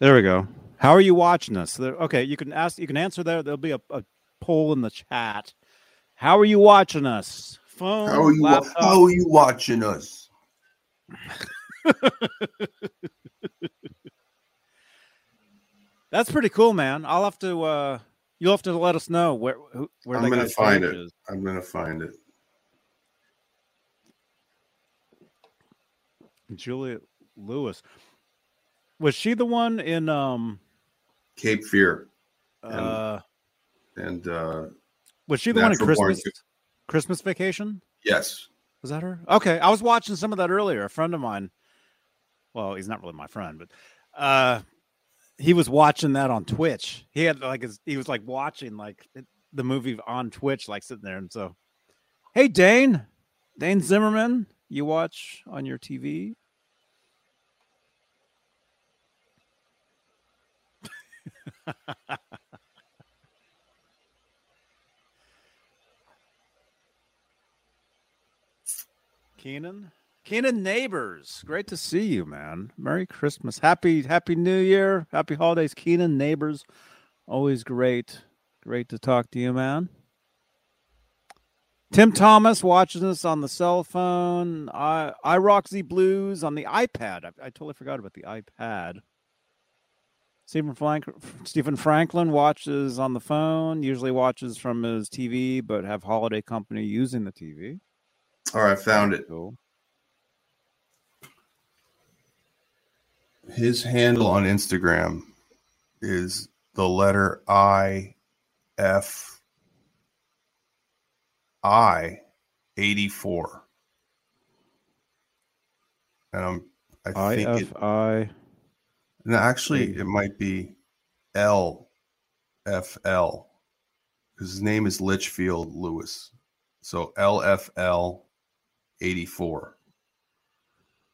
There we go. How are you watching us? There, okay, you can ask. You can answer there. There'll be a, a poll in the chat. How are you watching us? Phone, How are you? laptop. How are you watching us? That's pretty cool, man. I'll have to. uh You'll have to let us know where who, where I'm gonna find page it. is. I'm gonna find it. Juliette Lewis. Was she the one in um Cape Fear And- uh and uh was she the one in Born Christmas Christmas Vacation? yes, Was that her? Okay, I was watching some of that earlier. A friend of mine, well, he's not really my friend, but uh he was watching that on Twitch. He had like his, he was like watching like the movie on Twitch, like sitting there. And so, hey, Dane, Dane Zimmerman, you watch on your TV? Keenan? Keenan Neighbors. Great to see you, man. Merry Christmas. Happy Happy New Year. Happy holidays, Keenan Neighbors. Always great. Great to talk to you, man. Tim Thomas watching us on the cell phone. I I Z Blues on the iPad. I, I totally forgot about the iPad. Stephen, Frank, Stephen Franklin watches on the phone. Usually watches from his TV, but have holiday company using the TV. All right, found it. Cool. His handle on Instagram is the letter I F I 84. And I'm, I think it, IFI. no, actually, it might be L F L because his name is Litchfield Lewis. So LFL 84.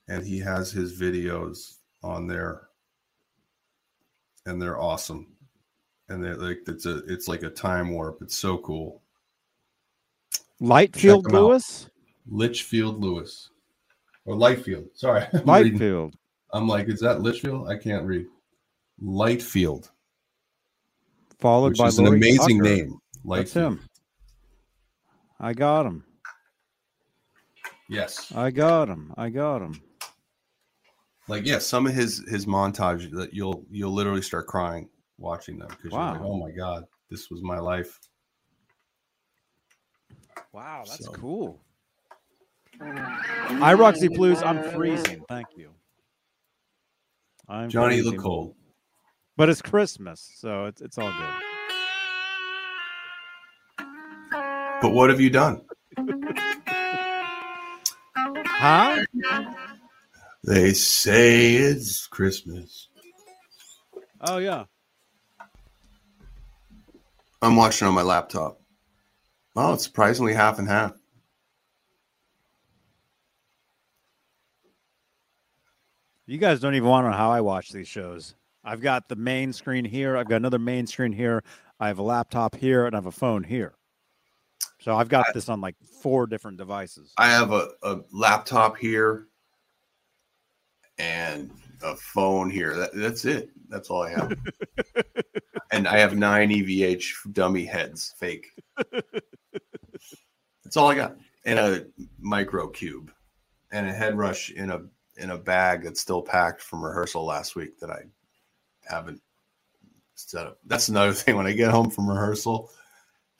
And he has his videos on there. And they're awesome. And they're like it's a it's like a time warp. It's so cool. Lightfield 'em out. Lewis? Litchfield Lewis. Or Lightfield. Sorry. I'm reading- Lightfield. I'm like, is that Litchfield? I can't read. Lightfield, Followed which by is an amazing Tucker. name. That's Lightfield. him. I got him. Yes. I got him. I got him. Like yeah, some of his his montage that you'll you'll literally start crying watching them because you're like, oh my god, this was my life. Wow, that's So- cool. I Roxy Blues. I'm freezing. Thank you. I'm Johnny, you freezing. look cold. But it's Christmas, so it's it's all good. But what have you done? Huh? They say it's Christmas. Oh yeah. I'm watching on my laptop. Oh, it's surprisingly half and half. You guys don't even want to know how I watch these shows. I've got the main screen here. I've got another main screen here. I have a laptop here, and I have a phone here. So I've got this on like four different devices. I have a, a laptop here and a phone here. That, that's it. That's all I have. and I have nine EVH dummy heads, fake. That's all I got. And a Microcube and a HeadRush in a in a bag that's still packed from rehearsal last week that I haven't set up. That's another thing. When I get home from rehearsal,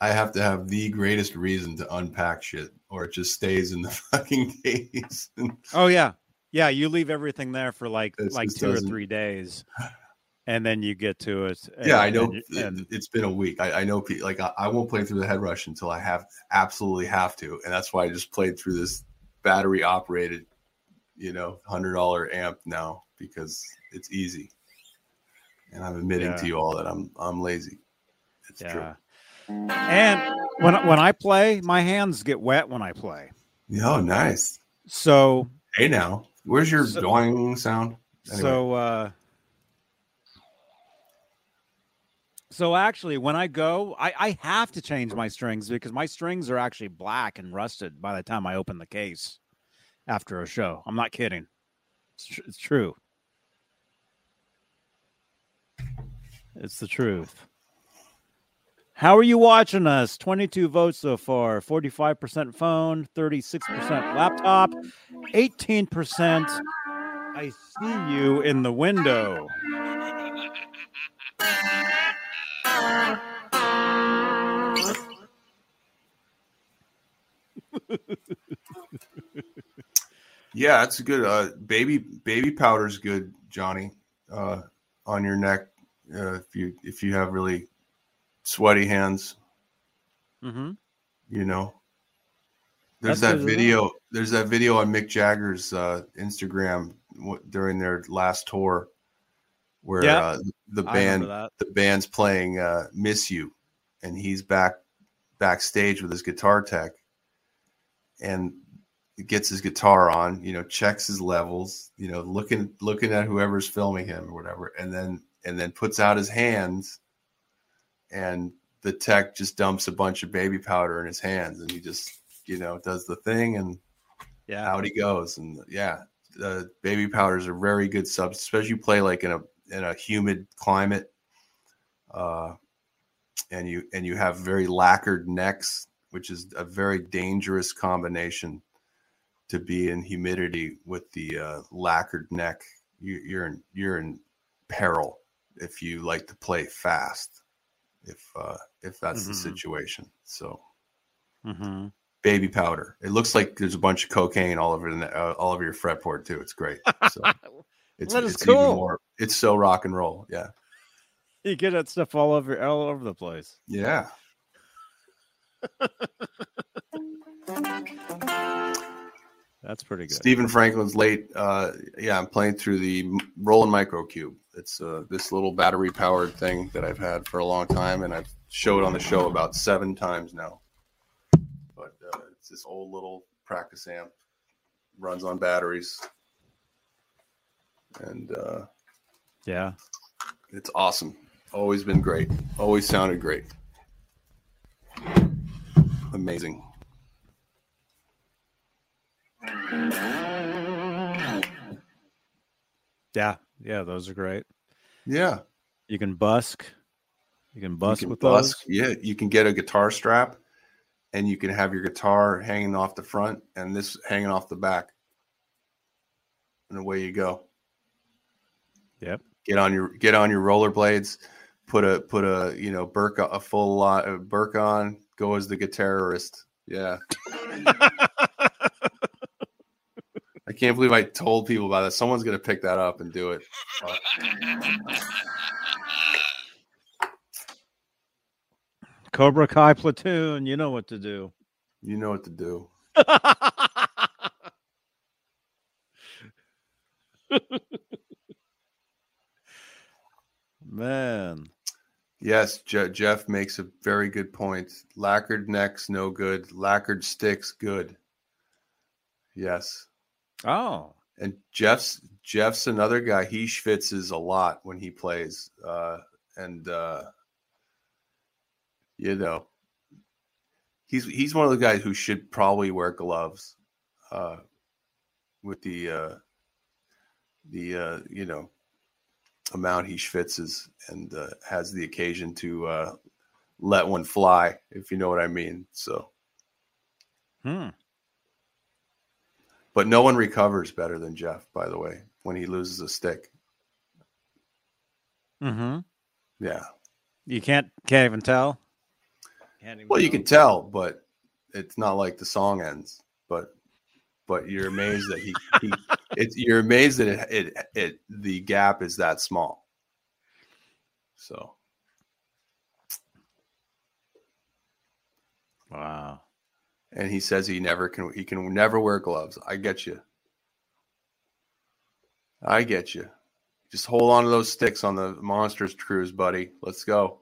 I have to have the greatest reason to unpack shit, or it just stays in the fucking case. Oh yeah, yeah. You leave everything there for like This like two or three days, and then you get to it. and- yeah, I know. and it- and- it's been a week. I, I know. Like I, I won't play through the HeadRush until I have absolutely have to, and that's why I just played through this battery operated, you know, hundred dollar amp now because it's easy. And I'm admitting Yeah. to you all that I'm I'm lazy. It's true. And when when I play, my hands get wet when I play. Oh, nice. So Hey, now, where's your So- doing sound? Anyway. So uh So actually when I go, I, I have to change my strings because my strings are actually black and rusted by the time I open the case after a show. I'm not kidding. It's, tr- it's true. It's the truth. How are you watching us? 22 votes so far. 45% phone, 36% laptop, 18% I see you in the window. Yeah, it's good. Uh, baby baby powder's good, Johnny. Uh, on your neck, uh, if you if you have really sweaty hands, Mm-hmm. you know. There's That's that good to know. video. There's that video on Mick Jagger's uh, Instagram w- during their last tour, where Yeah, uh, the band the band's playing uh, "Miss You," and he's back backstage with his guitar tech, and gets his guitar on, you know, checks his levels, you know, looking looking at whoever's filming him or whatever, and then and then puts out his hands, and the tech just dumps a bunch of baby powder in his hands, and he just you know does the thing, and yeah, out he goes, and yeah, the baby powders are very good subs, especially you play like in a in a humid climate, uh, and you and you have very lacquered necks, which is a very dangerous combination to be in humidity with the uh, lacquered neck. You, you're in you're in peril if you like to play fast. If uh, if that's mm-hmm. the situation, so. Mm-hmm baby powder. It looks like there's a bunch of cocaine all over the, uh, all over your fretboard too. It's great. So it's, that is it's cool. even more. It's so rock and roll. Yeah. You get that stuff all over all over the place. Yeah. That's pretty good. Stephen Franklin's late. Uh, yeah, I'm playing through the Roland Microcube. It's uh, this little battery powered thing that I've had for a long time, and I've showed on the show about seven times now. But it's this old little practice amp, runs on batteries, and uh, yeah, it's awesome. Always been great. Always sounded great. Amazing. Yeah, yeah, those are great. Yeah, you can busk. You can busk you can with busk. those. Yeah, you can get a guitar strap and you can have your guitar hanging off the front and this hanging off the back. And away you go. Yep. Get on your get on your rollerblades, put a put a you know Burke a full lot uh, of Burke on, go as the guitarist. Yeah. I can't believe I told people about that. Someone's gonna pick that up and do it. Cobra Kai platoon, you know what to do. You know what to do. Man. Yes, Je- Jeff makes a very good point. Lacquered necks, no good. Lacquered sticks, good. Yes. Oh. And Jeff's Jeff's another guy. He schwitzes a lot when he plays, uh, and uh, you know, he's he's one of the guys who should probably wear gloves uh, with the uh, the uh, you know amount he schwitzes and uh, has the occasion to uh, let one fly, if you know what I mean. So, hmm. But no one recovers better than Jeff, by the way, when he loses a stick. Mm-hmm. Yeah. You can't can't even tell well, you can tell, but it's not like the song ends. But but you're amazed that he, he it's you're amazed that it, it it the gap is that small. So wow. And he says he never can he can never wear gloves. I get you. I get you. Just hold on to those sticks on the monsters cruise, buddy. Let's go.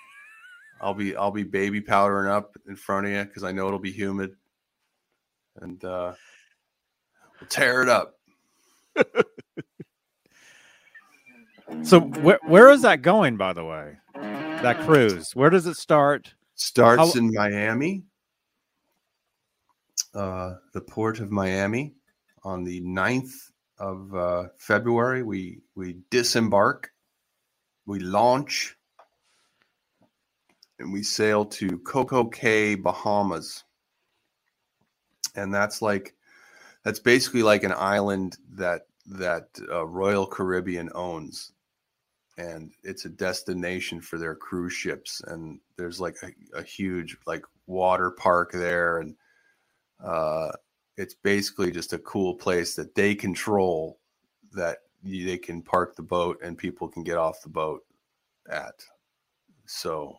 I'll be I'll be baby powdering up in front of you because I know it'll be humid, and uh, we'll tear it up. so where where is that going? By the way, that cruise. Where does it start? Starts How- in Miami, uh, the port of Miami, on the 9th of uh, February. We we disembark, we launch and we sail to Coco Cay, Bahamas. And that's like that's basically like an island that that uh, Royal Caribbean owns. And it's a destination for their cruise ships. And there's like a, a huge like water park there. And uh, it's basically just a cool place that they control that they can park the boat and people can get off the boat at. So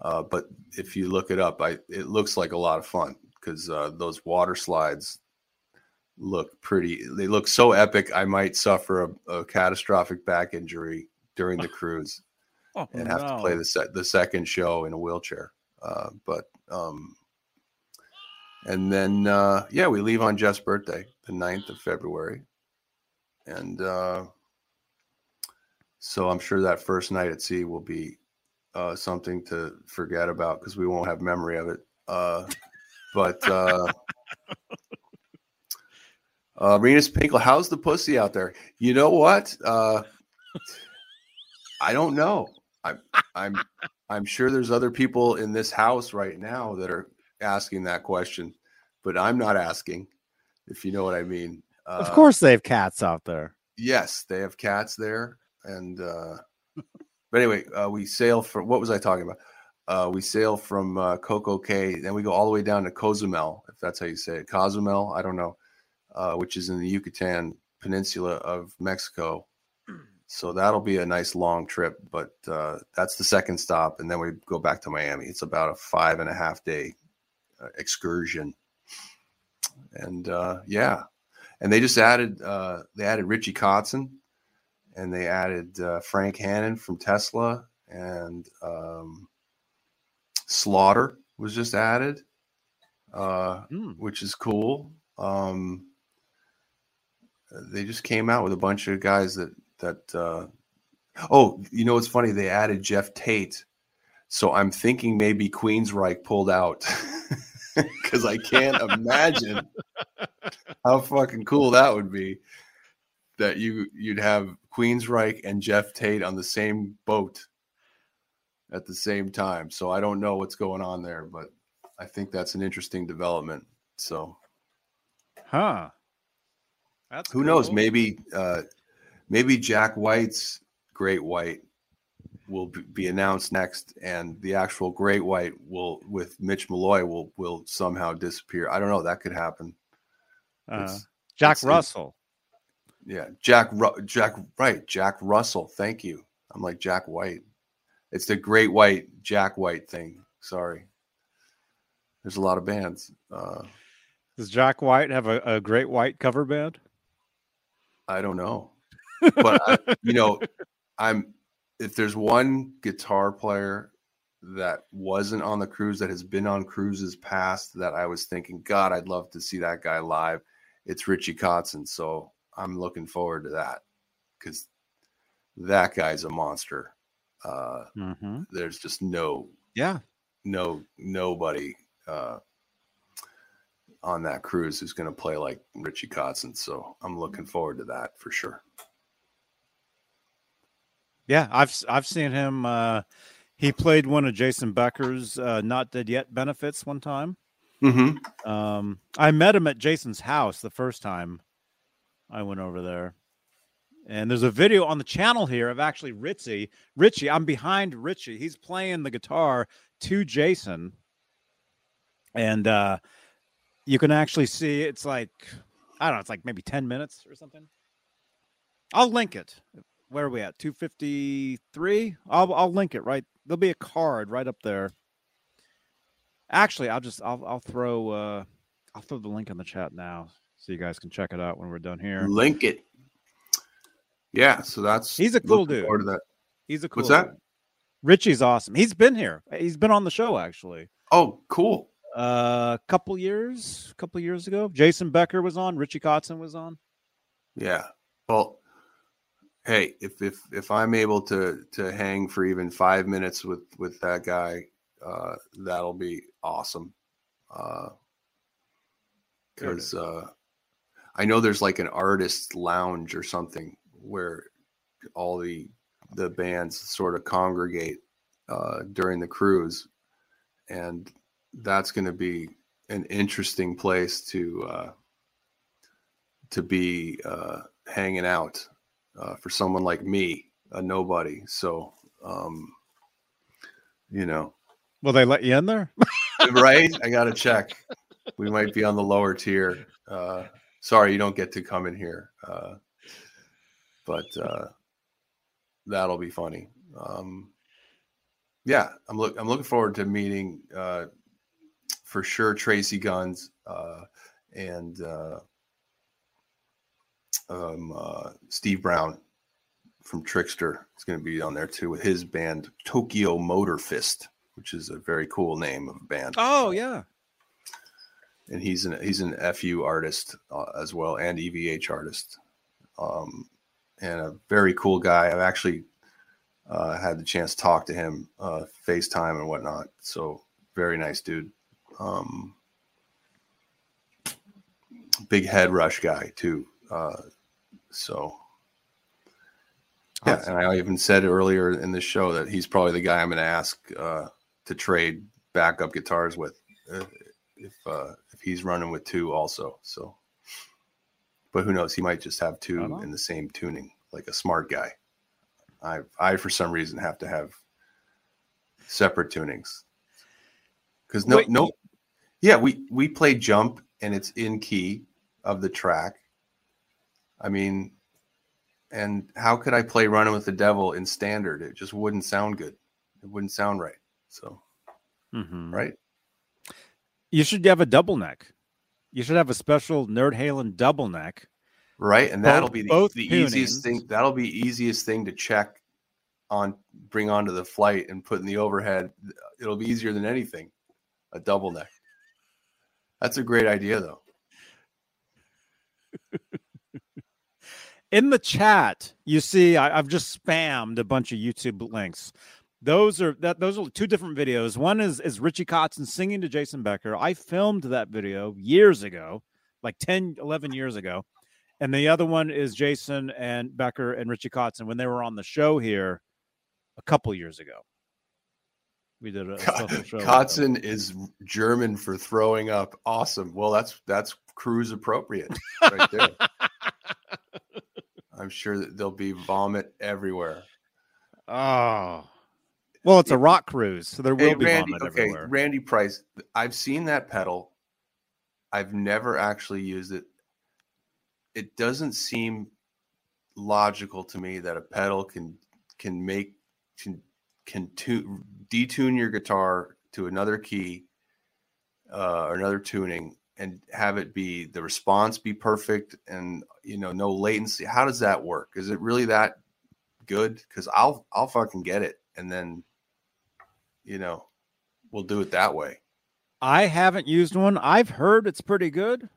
uh, but if you look it up, I it looks like a lot of fun because uh, those water slides look pretty. They look so epic. I might suffer a, a catastrophic back injury during the cruise oh, and have no. to play the se- the second show in a wheelchair. Uh, but um, and then uh, yeah, we leave on Jeff's birthday, the 9th of February, and uh, so I'm sure that first night at sea will be uh, something to forget about because we won't have memory of it. Uh, but uh, uh, Renus Pinkle, how's the pussy out there? You know what? Uh, I don't know. I'm I'm I'm sure there's other people in this house right now that are asking that question, but I'm not asking. If you know what I mean. Uh, of course, they have cats out there. Yes, they have cats there, and uh, but anyway, uh, we sail for what was I talking about? Uh, we sail from uh, Coco Cay, then we go all the way down to Cozumel, if that's how you say it. Cozumel, I don't know, uh, which is in the Yucatan Peninsula of Mexico. So that'll be a nice long trip, but uh, that's the second stop, and then we go back to Miami. It's about a five and a half day uh, excursion, and uh, yeah, and they just added uh, they added Richie Kotzen, and they added uh, Frank Hannon from Tesla, and um, Slaughter was just added, mm. which is cool. Um, they just came out with a bunch of guys that that uh, oh, you know, it's funny. They added Geoff Tate, so I'm thinking maybe Queensryche pulled out because I can't imagine how fucking cool that would be. That you you'd have Queensryche and Geoff Tate on the same boat at the same time. So I don't know what's going on there, but I think that's an interesting development. So, huh? That's who cool. knows? Maybe uh, maybe Jack White's Great White will be announced next, and the actual Great White will with Mitch Malloy will will somehow disappear. I don't know. That could happen. Uh, Jack it's, Russell. It's, yeah, Jack. Jack. Right, Jack Russell. Thank you. I'm like Jack White. It's the Great White Jack White thing. Sorry. There's a lot of bands. Uh, Does Jack White have a, a Great White cover band? I don't know but I, you know, I'm if there's one guitar player that wasn't on the cruise that has been on cruises past that I was thinking, God, I'd love to see that guy live. It's Richie Kotzen. So I'm looking forward to that because that guy's a monster. Uh, mm-hmm. There's just no, yeah, no, nobody uh, on that cruise who's going to play like Richie Kotzen. So I'm looking forward to that for sure. Yeah, I've I've seen him. Uh, he played one of Jason Becker's uh, "Not Dead Yet" benefits one time. Mm-hmm. Um, I met him at Jason's house the first time I went over there, and there's a video on the channel here of actually Richie. Richie, I'm behind Richie. He's playing the guitar to Jason, and uh, you can actually see it's like I don't know, it's like maybe ten minutes or something. I'll link it where are we at? 253. I'll I'll link it right. There'll be a card right up there. Actually, I'll just I'll I'll throw uh I'll throw the link in the chat now so you guys can check it out when we're done here. Link it. Yeah, so that's he's a cool dude. that. He's a cool. What's that? Dude. Richie's awesome. He's been here. He's been on the show actually. Oh, cool. A uh, couple years, a couple years ago, Jason Becker was on. Richie Kotzen was on. Yeah. Well, hey, if if if I'm able to to hang for even five minutes with with that guy, uh, that'll be awesome. Because uh, uh, I know there's like an artist lounge or something where all the the bands sort of congregate uh, during the cruise, and that's going to be an interesting place to uh, to be uh, hanging out uh, for someone like me, a nobody. So, um, you know, will they let you in there? right? I got to check. We might be on the lower tier. Uh, sorry, you don't get to come in here. Uh, but uh, that'll be funny. Um, yeah, I'm look. I'm looking forward to meeting uh, for sure Tracii Guns uh, and uh, um, uh, Steve Brown from Trixter is going to be on there too with his band Tokyo Motor Fist. which is a very cool name of a band. Oh yeah, and he's an he's an FU artist uh, as well and EVH artist, um, and a very cool guy. I've actually uh, had the chance to talk to him, uh, FaceTime and whatnot. So very nice dude. Um, big HeadRush guy too. Uh, so yeah, and I even said earlier in the show that he's probably the guy I'm going to ask uh, to trade backup guitars with uh, if uh, if he's running with two also. So, but who knows? He might just have two in the same tuning, like a smart guy. I I for some reason have to have separate tunings because no Wait, no yeah we we play jump and it's in key of the track. I mean, and how could I play Running with the Devil in standard? It just wouldn't sound good. It wouldn't sound right. So, mm-hmm. right? You should have a double neck. You should have a special Nerd Halen double neck. Right, and that'll be the, the easiest thing. That'll be easiest thing to check on, bring onto the flight, and put in the overhead. It'll be easier than anything. A double neck. That's a great idea, though. in the chat, you see I, have just spammed a bunch of YouTube links. Those are that those are two different videos. One is is Richie Kotzen singing to Jason Becker. I filmed that video years ago, like 10, 11 years ago. And the other one is Jason and Becker and Richie Kotzen when they were on the show here a couple years ago. We did a show. Kotzen is German for throwing up. Awesome. Well, that's that's cruise appropriate right there. I'm sure that there'll be vomit everywhere. Oh, well, it's a rock cruise, so there will hey, be Randy, vomit okay, everywhere. Randy Price, I've seen that pedal. I've never actually used it. It doesn't seem logical to me that a pedal can can make can can tune, detune your guitar to another key uh, or another tuning and have it be the response be perfect and you know no latency how does that work? Is it really that good? Because i'll i'll fucking get it and then you know we'll do it that way. I haven't used one. I've heard it's pretty good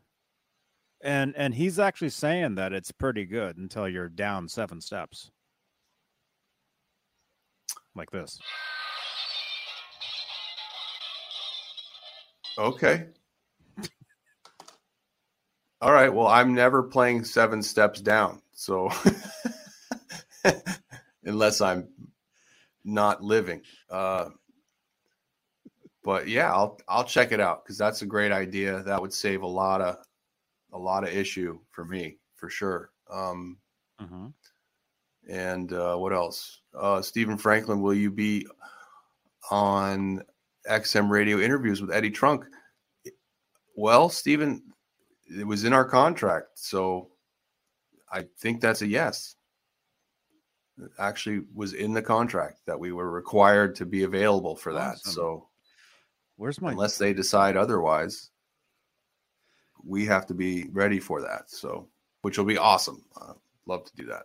and and he's actually saying that it's pretty good until you're down seven steps. Like this. Okay all right. Well, I'm never playing seven steps down. So unless I'm not living. Uh, but yeah, I'll I'll check it out because that's a great idea. That would save a lot of a lot of issue for me for sure. Um, uh-huh. And uh, what else? Uh, Stephen Franklin, will you be on XM radio interviews with Eddie Trunk? Well, Stephen, it was in our contract. So I think that's a yes. It actually was in the contract that we were required to be available for that. Awesome. So where's my unless they decide otherwise, we have to be ready for that. So which will be awesome. Uh, love to do that.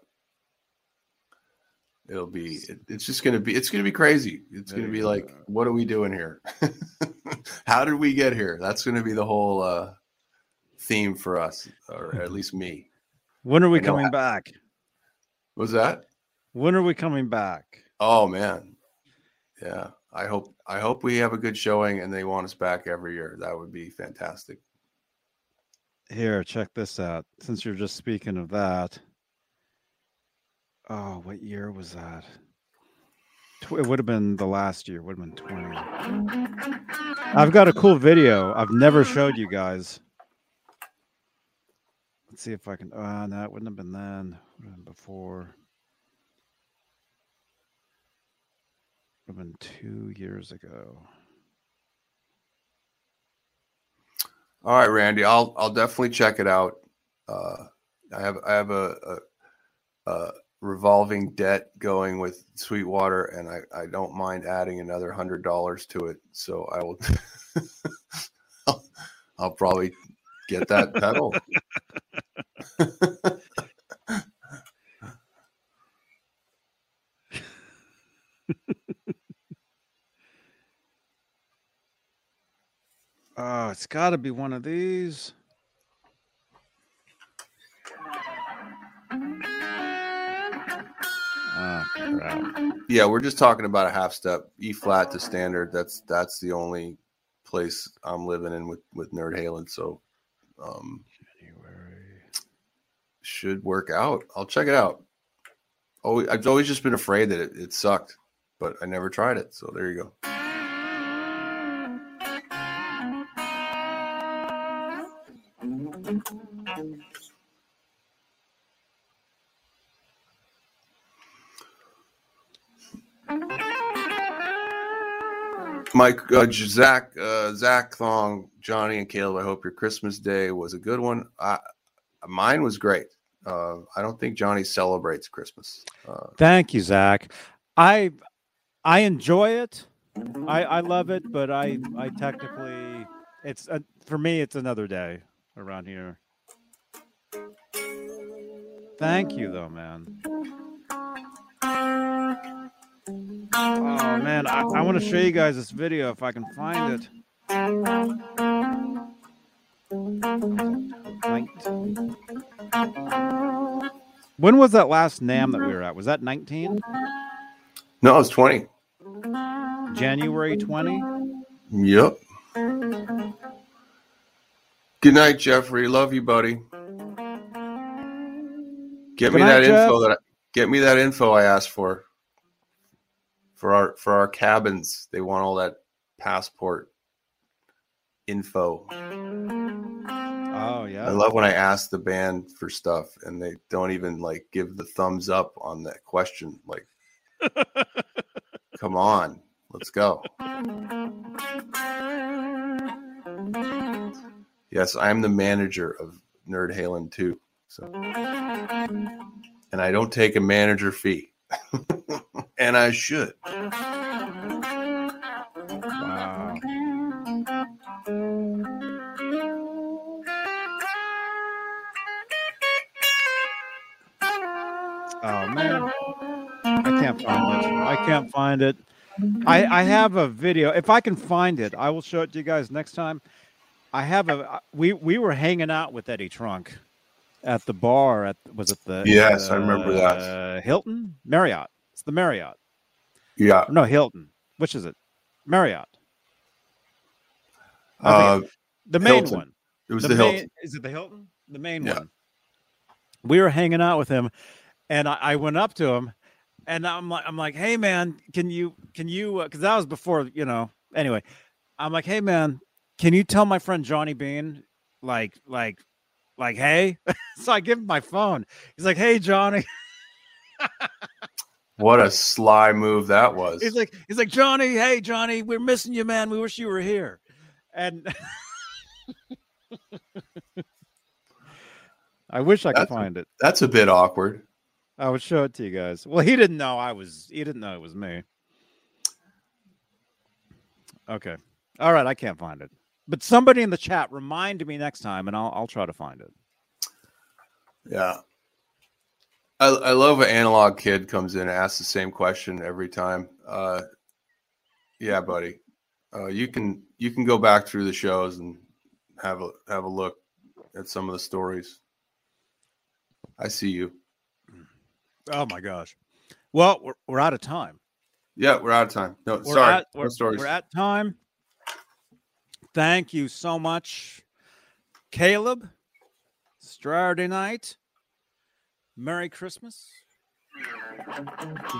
It'll be it, it's just gonna be it's gonna be crazy. It's gonna be like, what are we doing here? How did we get here? That's gonna be the whole uh theme for us, or at mm-hmm. least me. When are we coming back? Was that? When are we coming back? Oh man, yeah. I hope I hope we have a good showing and they want us back every year. That would be fantastic. Here, check this out. Since you're just speaking of that. Oh, what year was that? It would have been the last year. Would have been 20. I've got a cool video I've never showed you guys. Let's see if I can. Uh, no, it wouldn't have been then. Been before. Would have been two years ago. All right, Randy. I'll I'll definitely check it out. Uh, I have I have a, a, a revolving debt going with Sweetwater, and I, I don't mind adding another hundred dollars to it. So I will. I'll, I'll probably get that pedal. Oh, it's got to be one of these. Oh. Yeah, we're just talking about a half step E flat to standard. That's that's the only place I'm living in with with Nerd Halen. So, um, January. should work out. I'll check it out. Oh, I've always just been afraid that it, it sucked, but I never tried it. So there you go. Mike, uh, Zach, uh, Zach Thong, Johnny, and Caleb. I hope your Christmas day was a good one. I, mine was great. Uh, I don't think Johnny celebrates Christmas. Uh, Thank you, Zach. I I enjoy it. I I love it, but I I technically it's a, for me it's another day around here. Thank you, though, man. Oh man, I, I want to show you guys this video if I can find it. When was that last NAMM that we were at? Was that 19? no, it was 20. January 20? Yep. Good night, Jeffrey. Love you, buddy. Get Good me night, that Jeff. info that I, get me that info I asked for. For our for our cabins, they want all that passport info. Oh yeah. I love when I ask the band for stuff and they don't even like give the thumbs up on that question. Like, come on, let's go. Yes, I am the manager of Nerd Halen 2. So, and I don't take a manager fee, and I should. Wow. Oh man, I can't find it. I can't find it. I I have a video. If I can find it, I will show it to you guys next time. I have a. We we were hanging out with Eddie Trunk at the bar at was it the Yes, I remember that. uh, Hilton Marriott. It's the Marriott. Yeah. No Hilton. Which is it? Marriott. Uh, the main Hilton. one. it was the, the, main, Hilton. Is it the Hilton? The main Yeah. one. We were hanging out with him, and I, I went up to him, and I'm like, I'm like, hey man, can you can you? Because that was before you know. Anyway, I'm like, hey man, can you tell my friend Johnny Bean, like, like, like, hey? so I give him my phone. He's like, hey Johnny. What a sly move that was. He's like, he's like, Johnny, hey Johnny, we're missing you, man. We wish you were here. And I wish I could That's a- find it. That's a bit awkward. I would show it to you guys. Well, he didn't know I was. He didn't know it was me. Okay. All right. I can't find it. But somebody in the chat remind me next time, and I'll I'll try to find it. Yeah. I, I love an analog kid comes in and asks the same question every time. Uh, yeah, buddy. Uh, you can you can go back through the shows and have a have a look at some of the stories. I see you. Oh my gosh. Well, we're, we're out of time. Yeah, we're out of time. No, We're sorry. At, no we're, stories. we're at time. Thank you so much, Caleb. Saturday night. Merry Christmas.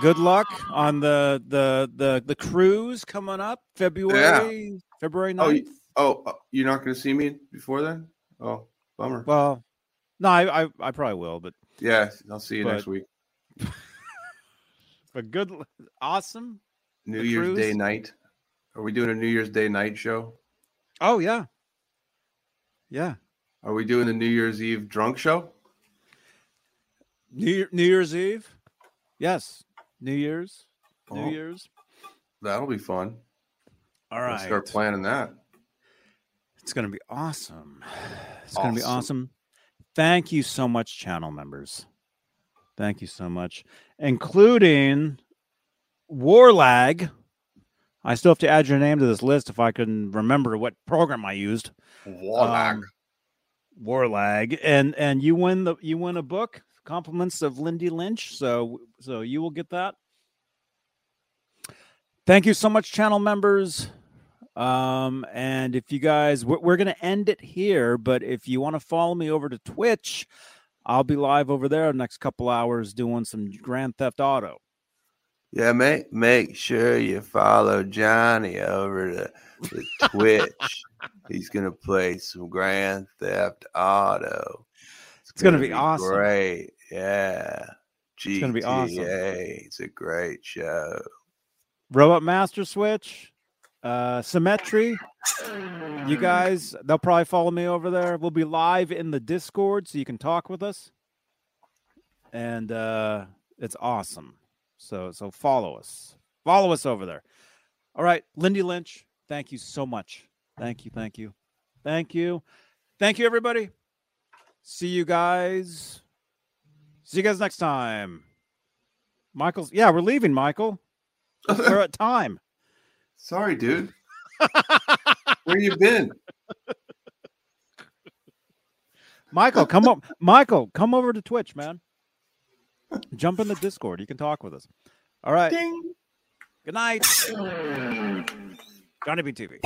Good luck on the the the the cruise coming up February February 9th. Oh, oh, uh, you're not going to see me before then? Oh, bummer. Well, no, I, I I probably will, but yeah, I'll see you next week. but good, awesome. New the Year's Day night. Are we doing a New Year's Day night show? Oh yeah, yeah. Are we doing the New Year's Eve drunk show? New Year, New Year's Eve. Yes, New Year's. New Oh. Year's. That'll be fun. All right. Let's start planning that. It's going to be awesome. It's going to be Awesome. awesome. Thank you so much, channel members. Thank you so much, including Warlag. I still have to add your name to this list if I can remember what program I used. Warlag. Um, Warlag, and and you win the you win a book. Compliments of Lindy Lynch. So so you will get that. Thank you so much, channel members. Um, and if you guys, we're, we're going to end it here, but if you want to follow me over to Twitch, I'll be live over there the next couple hours doing some Grand Theft Auto. Yeah, make make sure you follow Johnny over to the Twitch. He's gonna play some Grand Theft Auto. It's, it's gonna, gonna, be, awesome. Great, yeah. GTA, it's gonna be awesome. It's a great show. Robot Master Switch, uh, Symmetry. You guys, they'll probably follow me over there. We'll be live in the Discord, so you can talk with us, and uh, it's awesome. So so follow us. Follow us over there. All right, Lindy Lynch, thank you so much. Thank you, thank you. Thank you. Thank you everybody. See you guys. See you guys next time. Michael's yeah, we're leaving, Michael. we're at time. Sorry, dude. Where you been? Michael, come up. Michael, come over to Twitch, man. Jump in the Discord. You can talk with us. All right. Ding. Good night. Johnny Bean TV.